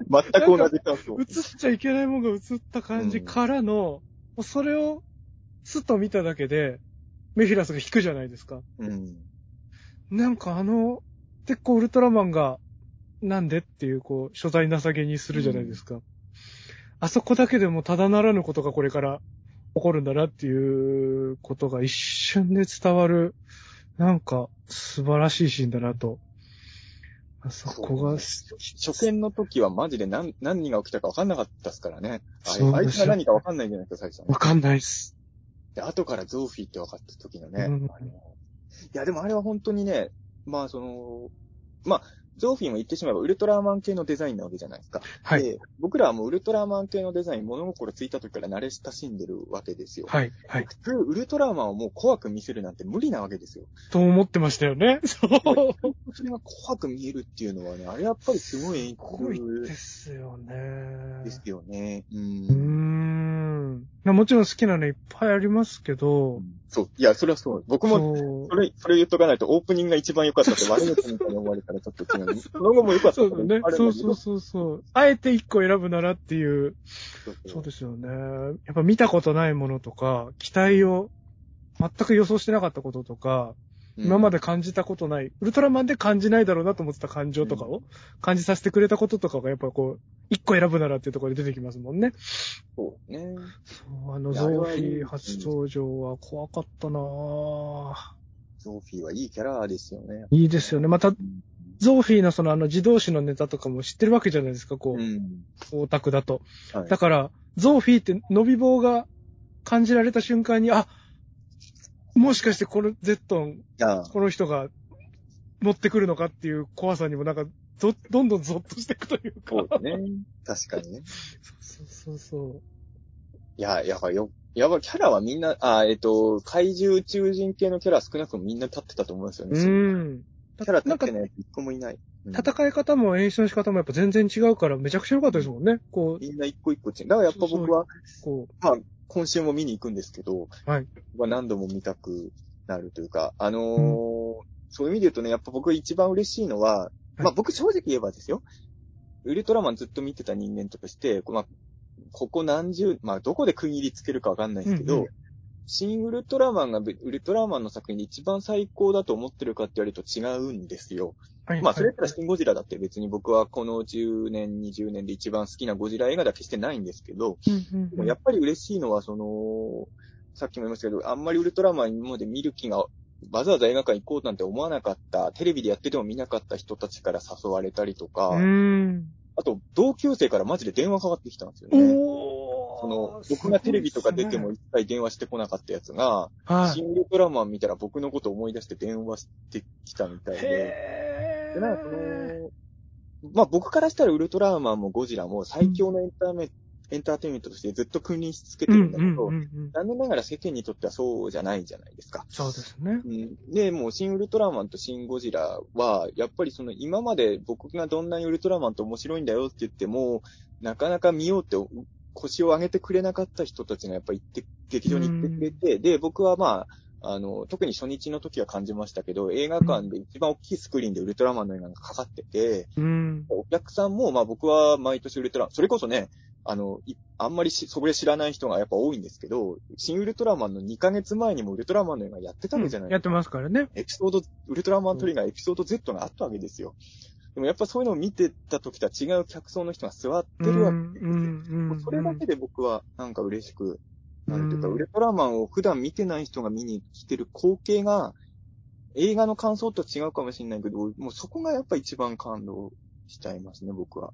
全く同じ感想。映っちゃいけないものが映った感じからの、もうそれを、スッと見ただけで、メフィラスが引くじゃないですか。うん。なんかあの、結構ウルトラマンが、なんでっていう、こう、所在なさげにするじゃないですか。あそこだけでもただならぬことがこれから起こるんだなっていうことが一瞬で伝わる、なんか素晴らしいシーンだなと。あそこが、初見の時はマジで何、何が起きたか分かんなかったですからね。あいつが何か分かんないんじゃないですか、最初わかんないっす。で、後からゾーフィーって分かった時のね。うんあのいや、でもあれは本当にね、まあその、まあ、ゾーフィーも言ってしまえばウルトラマン系のデザインなわけじゃないですか。はい。で、僕らはもうウルトラマン系のデザイン、物心ついた時から慣れ親しんでるわけですよ。はい。はい。普通、ウルトラマンをもう怖く見せるなんて無理なわけですよ。と思ってましたよね。*laughs* そう。それが怖く見えるっていうのはね、あれやっぱりすごい演すごい出ですよね。ですよね。うん。ん。まあもちろん好きなのいっぱいありますけど、そう。いや、それはそう。僕も、それ、それ言っとかないと、オープニングが一番良かった *laughs* って悪口みたいに思われたらちょっと違う。その後も良かったそうだねそうそうそうそう。あえて一個選ぶならっていう。そうそうですよね。やっぱ見たことないものとか、期待を全く予想してなかったこととか、今まで。で感じたことない、ウルトラマンで感じないだろうなと思ってた感情とかを感じさせてくれたこととかがやっぱこう、一個選ぶならっていうところで出てきますもんね。そうね。そう、あのゾーフィー初登場は怖かったなぁ。ゾーフィーはいいキャラですよね。いいですよね。また、うん。ゾーフィーのそのあの自動詞のネタとかも知ってるわけじゃないですか、こう、うん。オタクだと。はいだから、ゾーフィーって伸び棒が感じられた瞬間に、あ、もしかしてこのゼットン、あこの人が持ってくるのかっていう怖さにもなんか、ど、どんどんゾッとしていくというか。そうだね。確かにね。そうそうそう。いや、やばいよ。やばい、キャラはみんな、あ、えっと、怪獣宇宙人系のキャラは少なくともみんな立ってたと思うんですよね。うん。キャラ立なんかって、ない一個もいない。うん戦い方も演出の仕方もやっぱ全然違うから、めちゃくちゃ良かったですもんね。こう、みんな一個一個違う。だからやっぱ僕は、こまあ、今週も見に行くんですけど、はい。僕は何度も見たくなるというか、あのーそういう意味で言うとね、やっぱ僕が一番嬉しいのは、まあ僕正直言えばですよ、ウルトラマンずっと見てた人間として、まあ、ここ何十、まあどこで区切りつけるかわかんないですけど、うんうん新ウルトラマンがウルトラマンの作品で一番最高だと思ってるかって言われると違うんですよ。う、はいまあ、それやったらシンゴジラだって別に僕はこの10年、20年で一番好きなゴジラ映画では決してないんですけど、うんうんうんでもやっぱり嬉しいのは、その、さっきも言いましたけど、あんまりウルトラマン今まで見る気が、わざわざ映画館行こうなんて思わなかった、テレビでやってても見なかった人たちから誘われたりとか。あと、同級生からマジで電話かかってきたんですよね。その、僕がテレビとか出ても一切電話してこなかったやつが、はい。シン・ウルトラマン見たら僕のこと思い出して電話してきたみたいで、へで、なんかその、まあ僕からしたらウルトラマンもゴジラも最強のエンタメ、エンターテインメントとしてずっと君臨し続けてうんるんだけど、うんうんうん。残念ながら世間にとってはそうじゃないじゃないですか。そうですね。うん、で、もう、シン・ウルトラマンとシン・ゴジラは、やっぱりその、今まで僕がどんなにウルトラマンと面白いんだよって言っても、なかなか見ようって腰を上げてくれなかった人たちがやっぱ行って、劇場に行ってくれて、で、僕はまあ、あの、特に初日の時は感じましたけど、映画館で一番大きいスクリーンでウルトラマンの映画がかかってて、うん。お客さんも、まあ僕は毎年ウルトラ、それこそね、あの、いあんまりし、それ知らない人がやっぱ多いんですけど、新ウルトラマンの2ヶ月前にもウルトラマンの映画やってたわけじゃないやってますからね。エピソード、ウルトラマントリガーエピソード Z があったわけですよ。でもやっぱそういうのを見てた時とは違う客層の人が座ってるわけですよ。うんうんうんそれだけで僕はなんか嬉しく、なんていうか、うんウルトラマンを普段見てない人が見に来てる光景が、映画の感想とは違うかもしれないけど、もうそこがやっぱ一番感動しちゃいますね、僕は。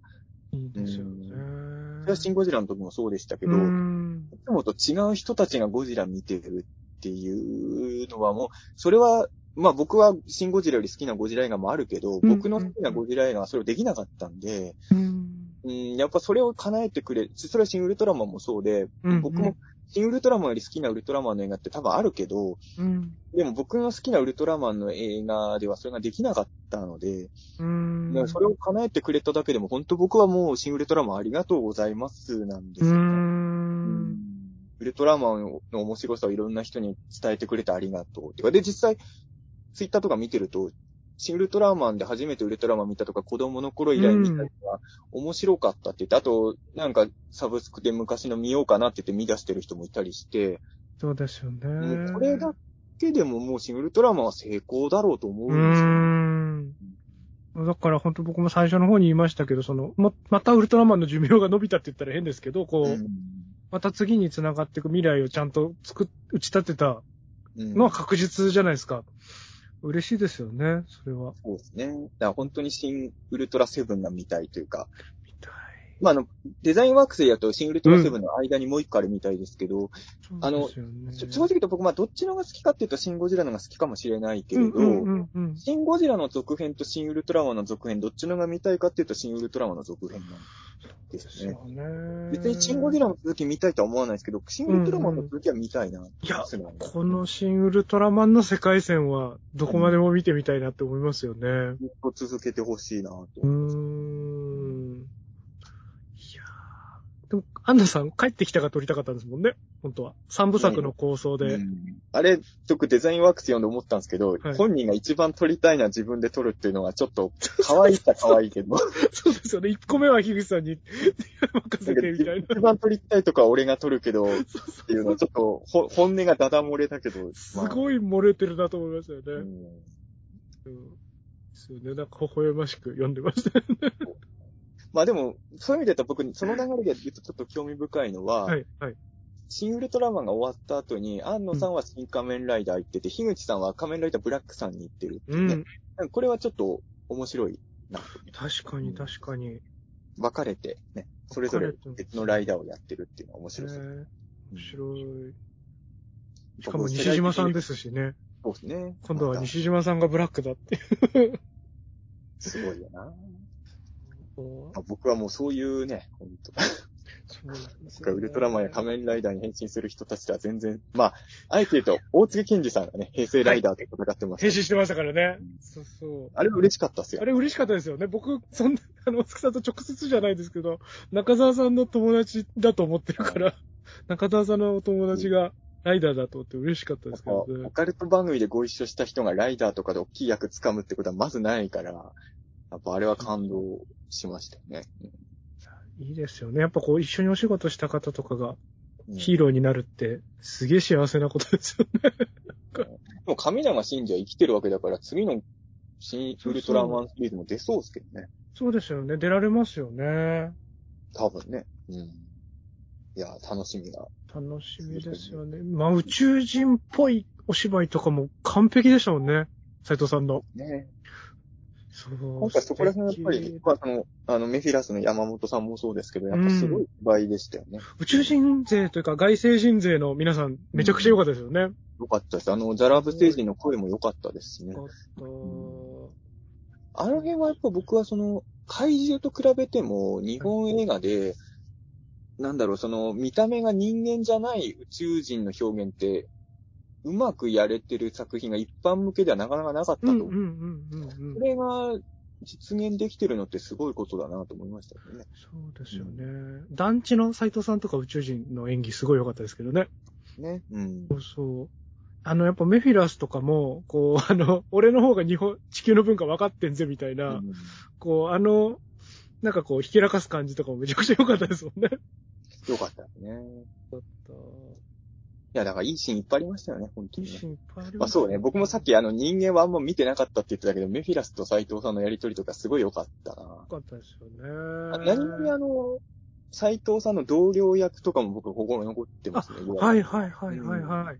いいですよね。それはシン・ゴジラの時もそうでしたけど、うんいつもと違う人たちがゴジラ見てるっていうのはもう、それは、まあ僕はシン・ゴジラより好きなゴジラ映画もあるけど、うん僕の好きなゴジラ映画はそれをできなかったんで、うんうん、やっぱそれを叶えてくれ、それはシン・ウルトラマンもそうで、うん僕も、シン・ウルトラマンより好きなウルトラマンの映画って多分あるけど、うん。でも僕の好きなウルトラマンの映画ではそれができなかったので、うん。だからそれを叶えてくれただけでも本当僕はもうシン・ウルトラマンありがとうございますなんですうよ、ね。ん。ウルトラマンの面白さをいろんな人に伝えてくれてありがとう。てか、で、実際、ツイッターとか見てると、シン・ウルトラマンで初めてウルトラマン見たとか、子供の頃以来見たとか、面白かったって言って、あと、なんか、サブスクで昔の見ようかなって言って見出してる人もいたりして、そうですよね。うこれだけでももうシン・ウルトラマンは成功だろうと思うんですよ。ん。だから本当僕も最初の方に言いましたけど、その、ま、またウルトラマンの寿命が伸びたって言ったら変ですけど、こう、うんまた次に繋がっていく未来をちゃんと作っ、打ち立てたのは確実じゃないですか。嬉しいですよね、それは。そうですね。だから本当に新・ウルトラセブンが見たいというか、まあ、あの、デザインワークスでやるとシン・ウルトラセブンの間にもう一個あるみたいですけど、あのそうですよね正直言うと僕、まあ、どっちのが好きかっていうと、シン・ゴジラのが好きかもしれないけれど、うんうんうんうん。シン・ゴジラの続編とシン・ウルトラマンの続編、どっちのが見たいかっていうと、シン・ウルトラマンの続編なんですね。よね。別にシン・ゴジラの続き見たいとは思わないですけど、シン・ウルトラマンの続きは見たいな。いやこの新ウルトラマンの世界線は、どこまでも見てみたいなって思いますよね。ずっと続けてほしいなと。うーん。いやーでも、アンナさん帰ってきたが撮りたかったんですもんね。本当は。三部作の構想で。うんあれ、僕デザインワークス読んで思ったんですけど、はい本人が一番撮りたいのは自分で撮るっていうのはちょっと可愛いっちゃ可愛いけど、そうですよね。一個目は樋口さんに *laughs* 任せてみたいな。一番撮りたいとかは俺が撮るけど、っていうのはちょっとほ本音がダダ漏れだけど、すまあごい漏れてるなと思いましたよね。うんうん。そうね。なんか微笑ましく読んでましたよね。まあでも、そういう意味で言うと僕、その流れで言うとちょっと興味深いのは、はい、はい。新ウルトラマンが終わった後に、安野さんは新仮面ライダー行ってて、樋口さんは仮面ライダーブラックさんに行ってるっていうね。うん。これはちょっと面白いな。確かに、確かに。分かれて、ね、それぞれ別のライダーをやってるっていうのは面ね白そう。面白い。しか僕も西島さんですしね。そうですね。今度は西島さんがブラックだっていう。すごいよな。そあ僕はもうそういうね、本当うなんです僕はウルトラマンや仮面ライダーに変身する人たちとは全然、まあ、あえて言うと、大槻健二さんがね、平成ライダーと戦ってます、変身してましたからねうん。そうそう。あれ嬉しかったっすよあ。れ嬉しかったですよね。僕、そんな、*laughs* あの、つくさんと直接じゃないですけど、中澤さんの友達だと思ってるから、*laughs* 中澤さんのお友達がライダーだと思って嬉しかったですけどオね。カルト番組でご一緒した人がライダーとかで大きい役掴むってことはまずないから、やっぱあれは感動しましたよね。いいですよね。やっぱこう、一緒にお仕事した方とかがうんヒーローになるって、すげえ幸せなことですよね。でも神長真司は生きてるわけだから、次の新ウルトラマンシリーズも出そうですけどね。そうですよね。出られますよね。多分ね。うん。いや、楽しみが。楽しみですよね。まあ、宇宙人っぽいお芝居とかも完璧でしたもんね。斉藤さんの。ね。そう。なんかそこら辺やっぱり、まあ、あの、あの、メフィラスの山本さんもそうですけど、やっぱすごい芝居でしたよね。宇宙人勢というか外星人勢の皆さん、めちゃくちゃ良かったですよね。よかったです。あの、ザラブ星人の声も良かったですしね。あの辺はやっぱ僕はその、怪獣と比べても、日本映画で、なんだろう、その、見た目が人間じゃない宇宙人の表現って、うまくやれてる作品が一般向けではなかなかなかったと。うんうんうんうんうんそ。れが実現できてるのってすごいことだなと思いましたよね。そうですよね。団地の斉藤さんとか宇宙人の演技すごい良かったですけどね。ね。うん。そうそう。あの、やっぱメフィラスとかも、こう、あの、俺の方が日本、地球の文化分かってんぜみたいな、うんこう、あの、なんかこう、ひきらかす感じとかもめちゃくちゃ良かったですもんね。よかったですね。や、だからいいシーンいっぱいありましたよね、本当に、ね。いいシーンいっぱいありまあそうね、僕もさっきあの人間はあんま見てなかったって言ってたけど、メフィラスと斎藤さんのやりとりとかすごい良かったな。よかったですよあね。何にあの、斎藤さんの同僚役とかも僕心に残ってますね。はいはいはいはいはい。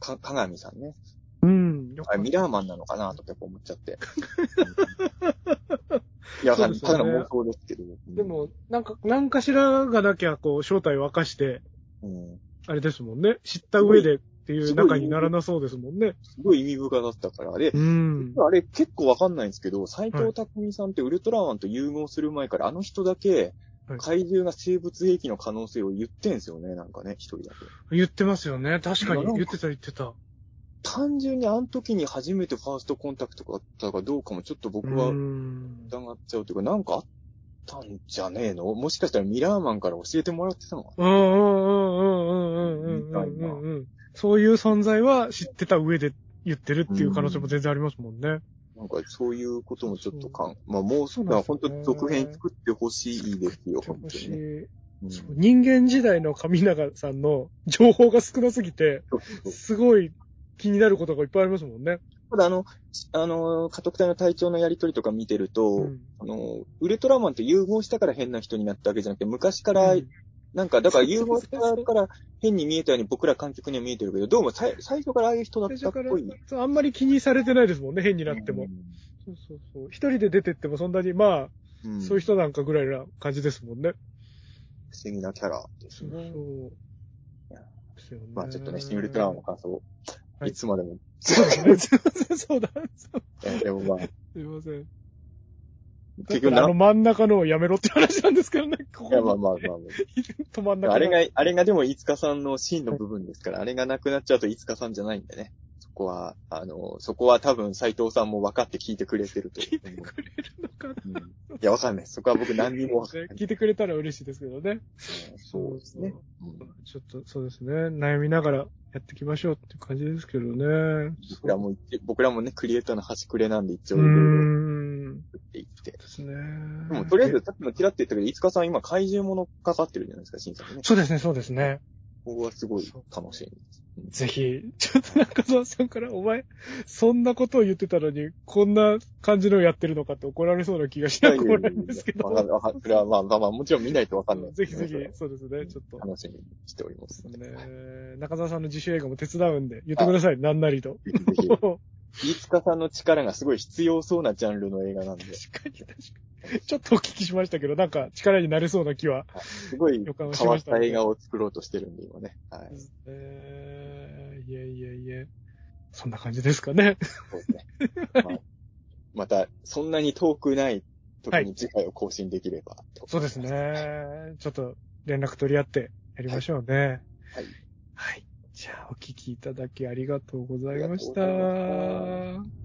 か、鏡さんね。うん。あれミラーマンなのかなとか思っちゃって。*laughs* いや、ただの妄想ですけど。でも、なんか、何かしらがなきゃ、こう、正体を明かして、うん、あれですもんね。知った上でっていう仲にならなそうですもんね。すごい意味深だったから。で、うん。あれ結構わかんないんですけど、斎藤匠さんってウルトラマンと融合する前からあの人だけはい、怪獣が生物兵器の可能性を言ってんすよね、なんかね、一人だけ。言ってますよね。確かに。言ってた言ってた。単純にあの時に初めてファーストコンタクトがあったかどうかもちょっと僕はうん疑っちゃうというか、なんかあったんじゃねえの？もしかしたらミラーマンから教えてもらってたのかうんうんうんうんうんうんうんうんうんうん。そういう存在は知ってた上で言ってるっていう可能性も全然ありますもんね。なんかそういうこともちょっとかん、まあもう、そうなん本当続編作ってほしいですよ、本当私にね。うん人間時代の上永さんの情報が少なすぎて、すごい気になることがいっぱいありますもんね。ただあの、あの、家督隊の隊長のやりとりとか見てると、うんあの、ウルトラマンって融合したから変な人になったわけじゃなくて、昔から、うんなんか、だから融合したから変に見えたように僕ら観客には見えてるけど、どうもさい最初からああいう人だったっぽい。そうあんまり気にされてないですもんね、変になっても。そうそうそう。一人で出てってもそんなに、まあ、うん、そういう人なんかぐらいな感じですもんね。不思議なキャラですそうそうね。。ですよね。まあちょっとね、シン・ウルトラマンの感想、はいい、つまでも。すいません、*laughs* そうだ。そうえでもまあ、すいません。結局あの真ん中のをやめろって話なんですけどね。ここやまあまあまあま止まんなあ、*laughs* くなあれが、あれがでも、いつかさんのシーンの部分ですから、あれがなくなっちゃうといつかさんじゃないんでね。そこは、あの、そこは多分斎藤さんも分かって聞いてくれてると聞いて。くれるのかな？うんいや、わかんない。そこは僕何にもわかんない。聞いてくれたら嬉しいですけどね。そうですね。うんちょっと、そうですね。悩みながらやっていきましょうって感じですけどね。僕らも一、僕らもね、クリエイターの端くれなんで一応ういろいろっていって。ですね。でも、とりあえず、さっきもちらっと言ったけど、いつかさん今怪獣ものかかってるじゃないですか、新作ね。そうですね、そうですね。ここはすごい楽しみです。ぜひ、ちょっと中澤さんから、お前、そんなことを言ってたのに、こんな感じのをやってるのかって怒られそうな気がしなくもないんですけど。わかんないわかんそれはまあまあまあ、もちろん見ないとわかんない。ぜひぜひ、そうですね、ちょっと。楽しみにしております。ぜね中澤さんの自主映画も手伝うんで、言ってください、なんなりと。ひぜひ。*laughs* 飯塚さんの力がすごい必要そうなジャンルの映画なんで、確かに確かに。ちょっとお聞きしましたけど、なんか力になれそうな気は。すごい変わった映画を作ろうとしてるんで、今ね。はい。えー、いえいえいえ。そんな感じですかね。そうですね。まあまた、そんなに遠くない時に次回を更新できればと、そうです。ね。ちょっと連絡取り合ってやりましょうね。はい。はい。じゃあ、お聞きいただきありがとうございました。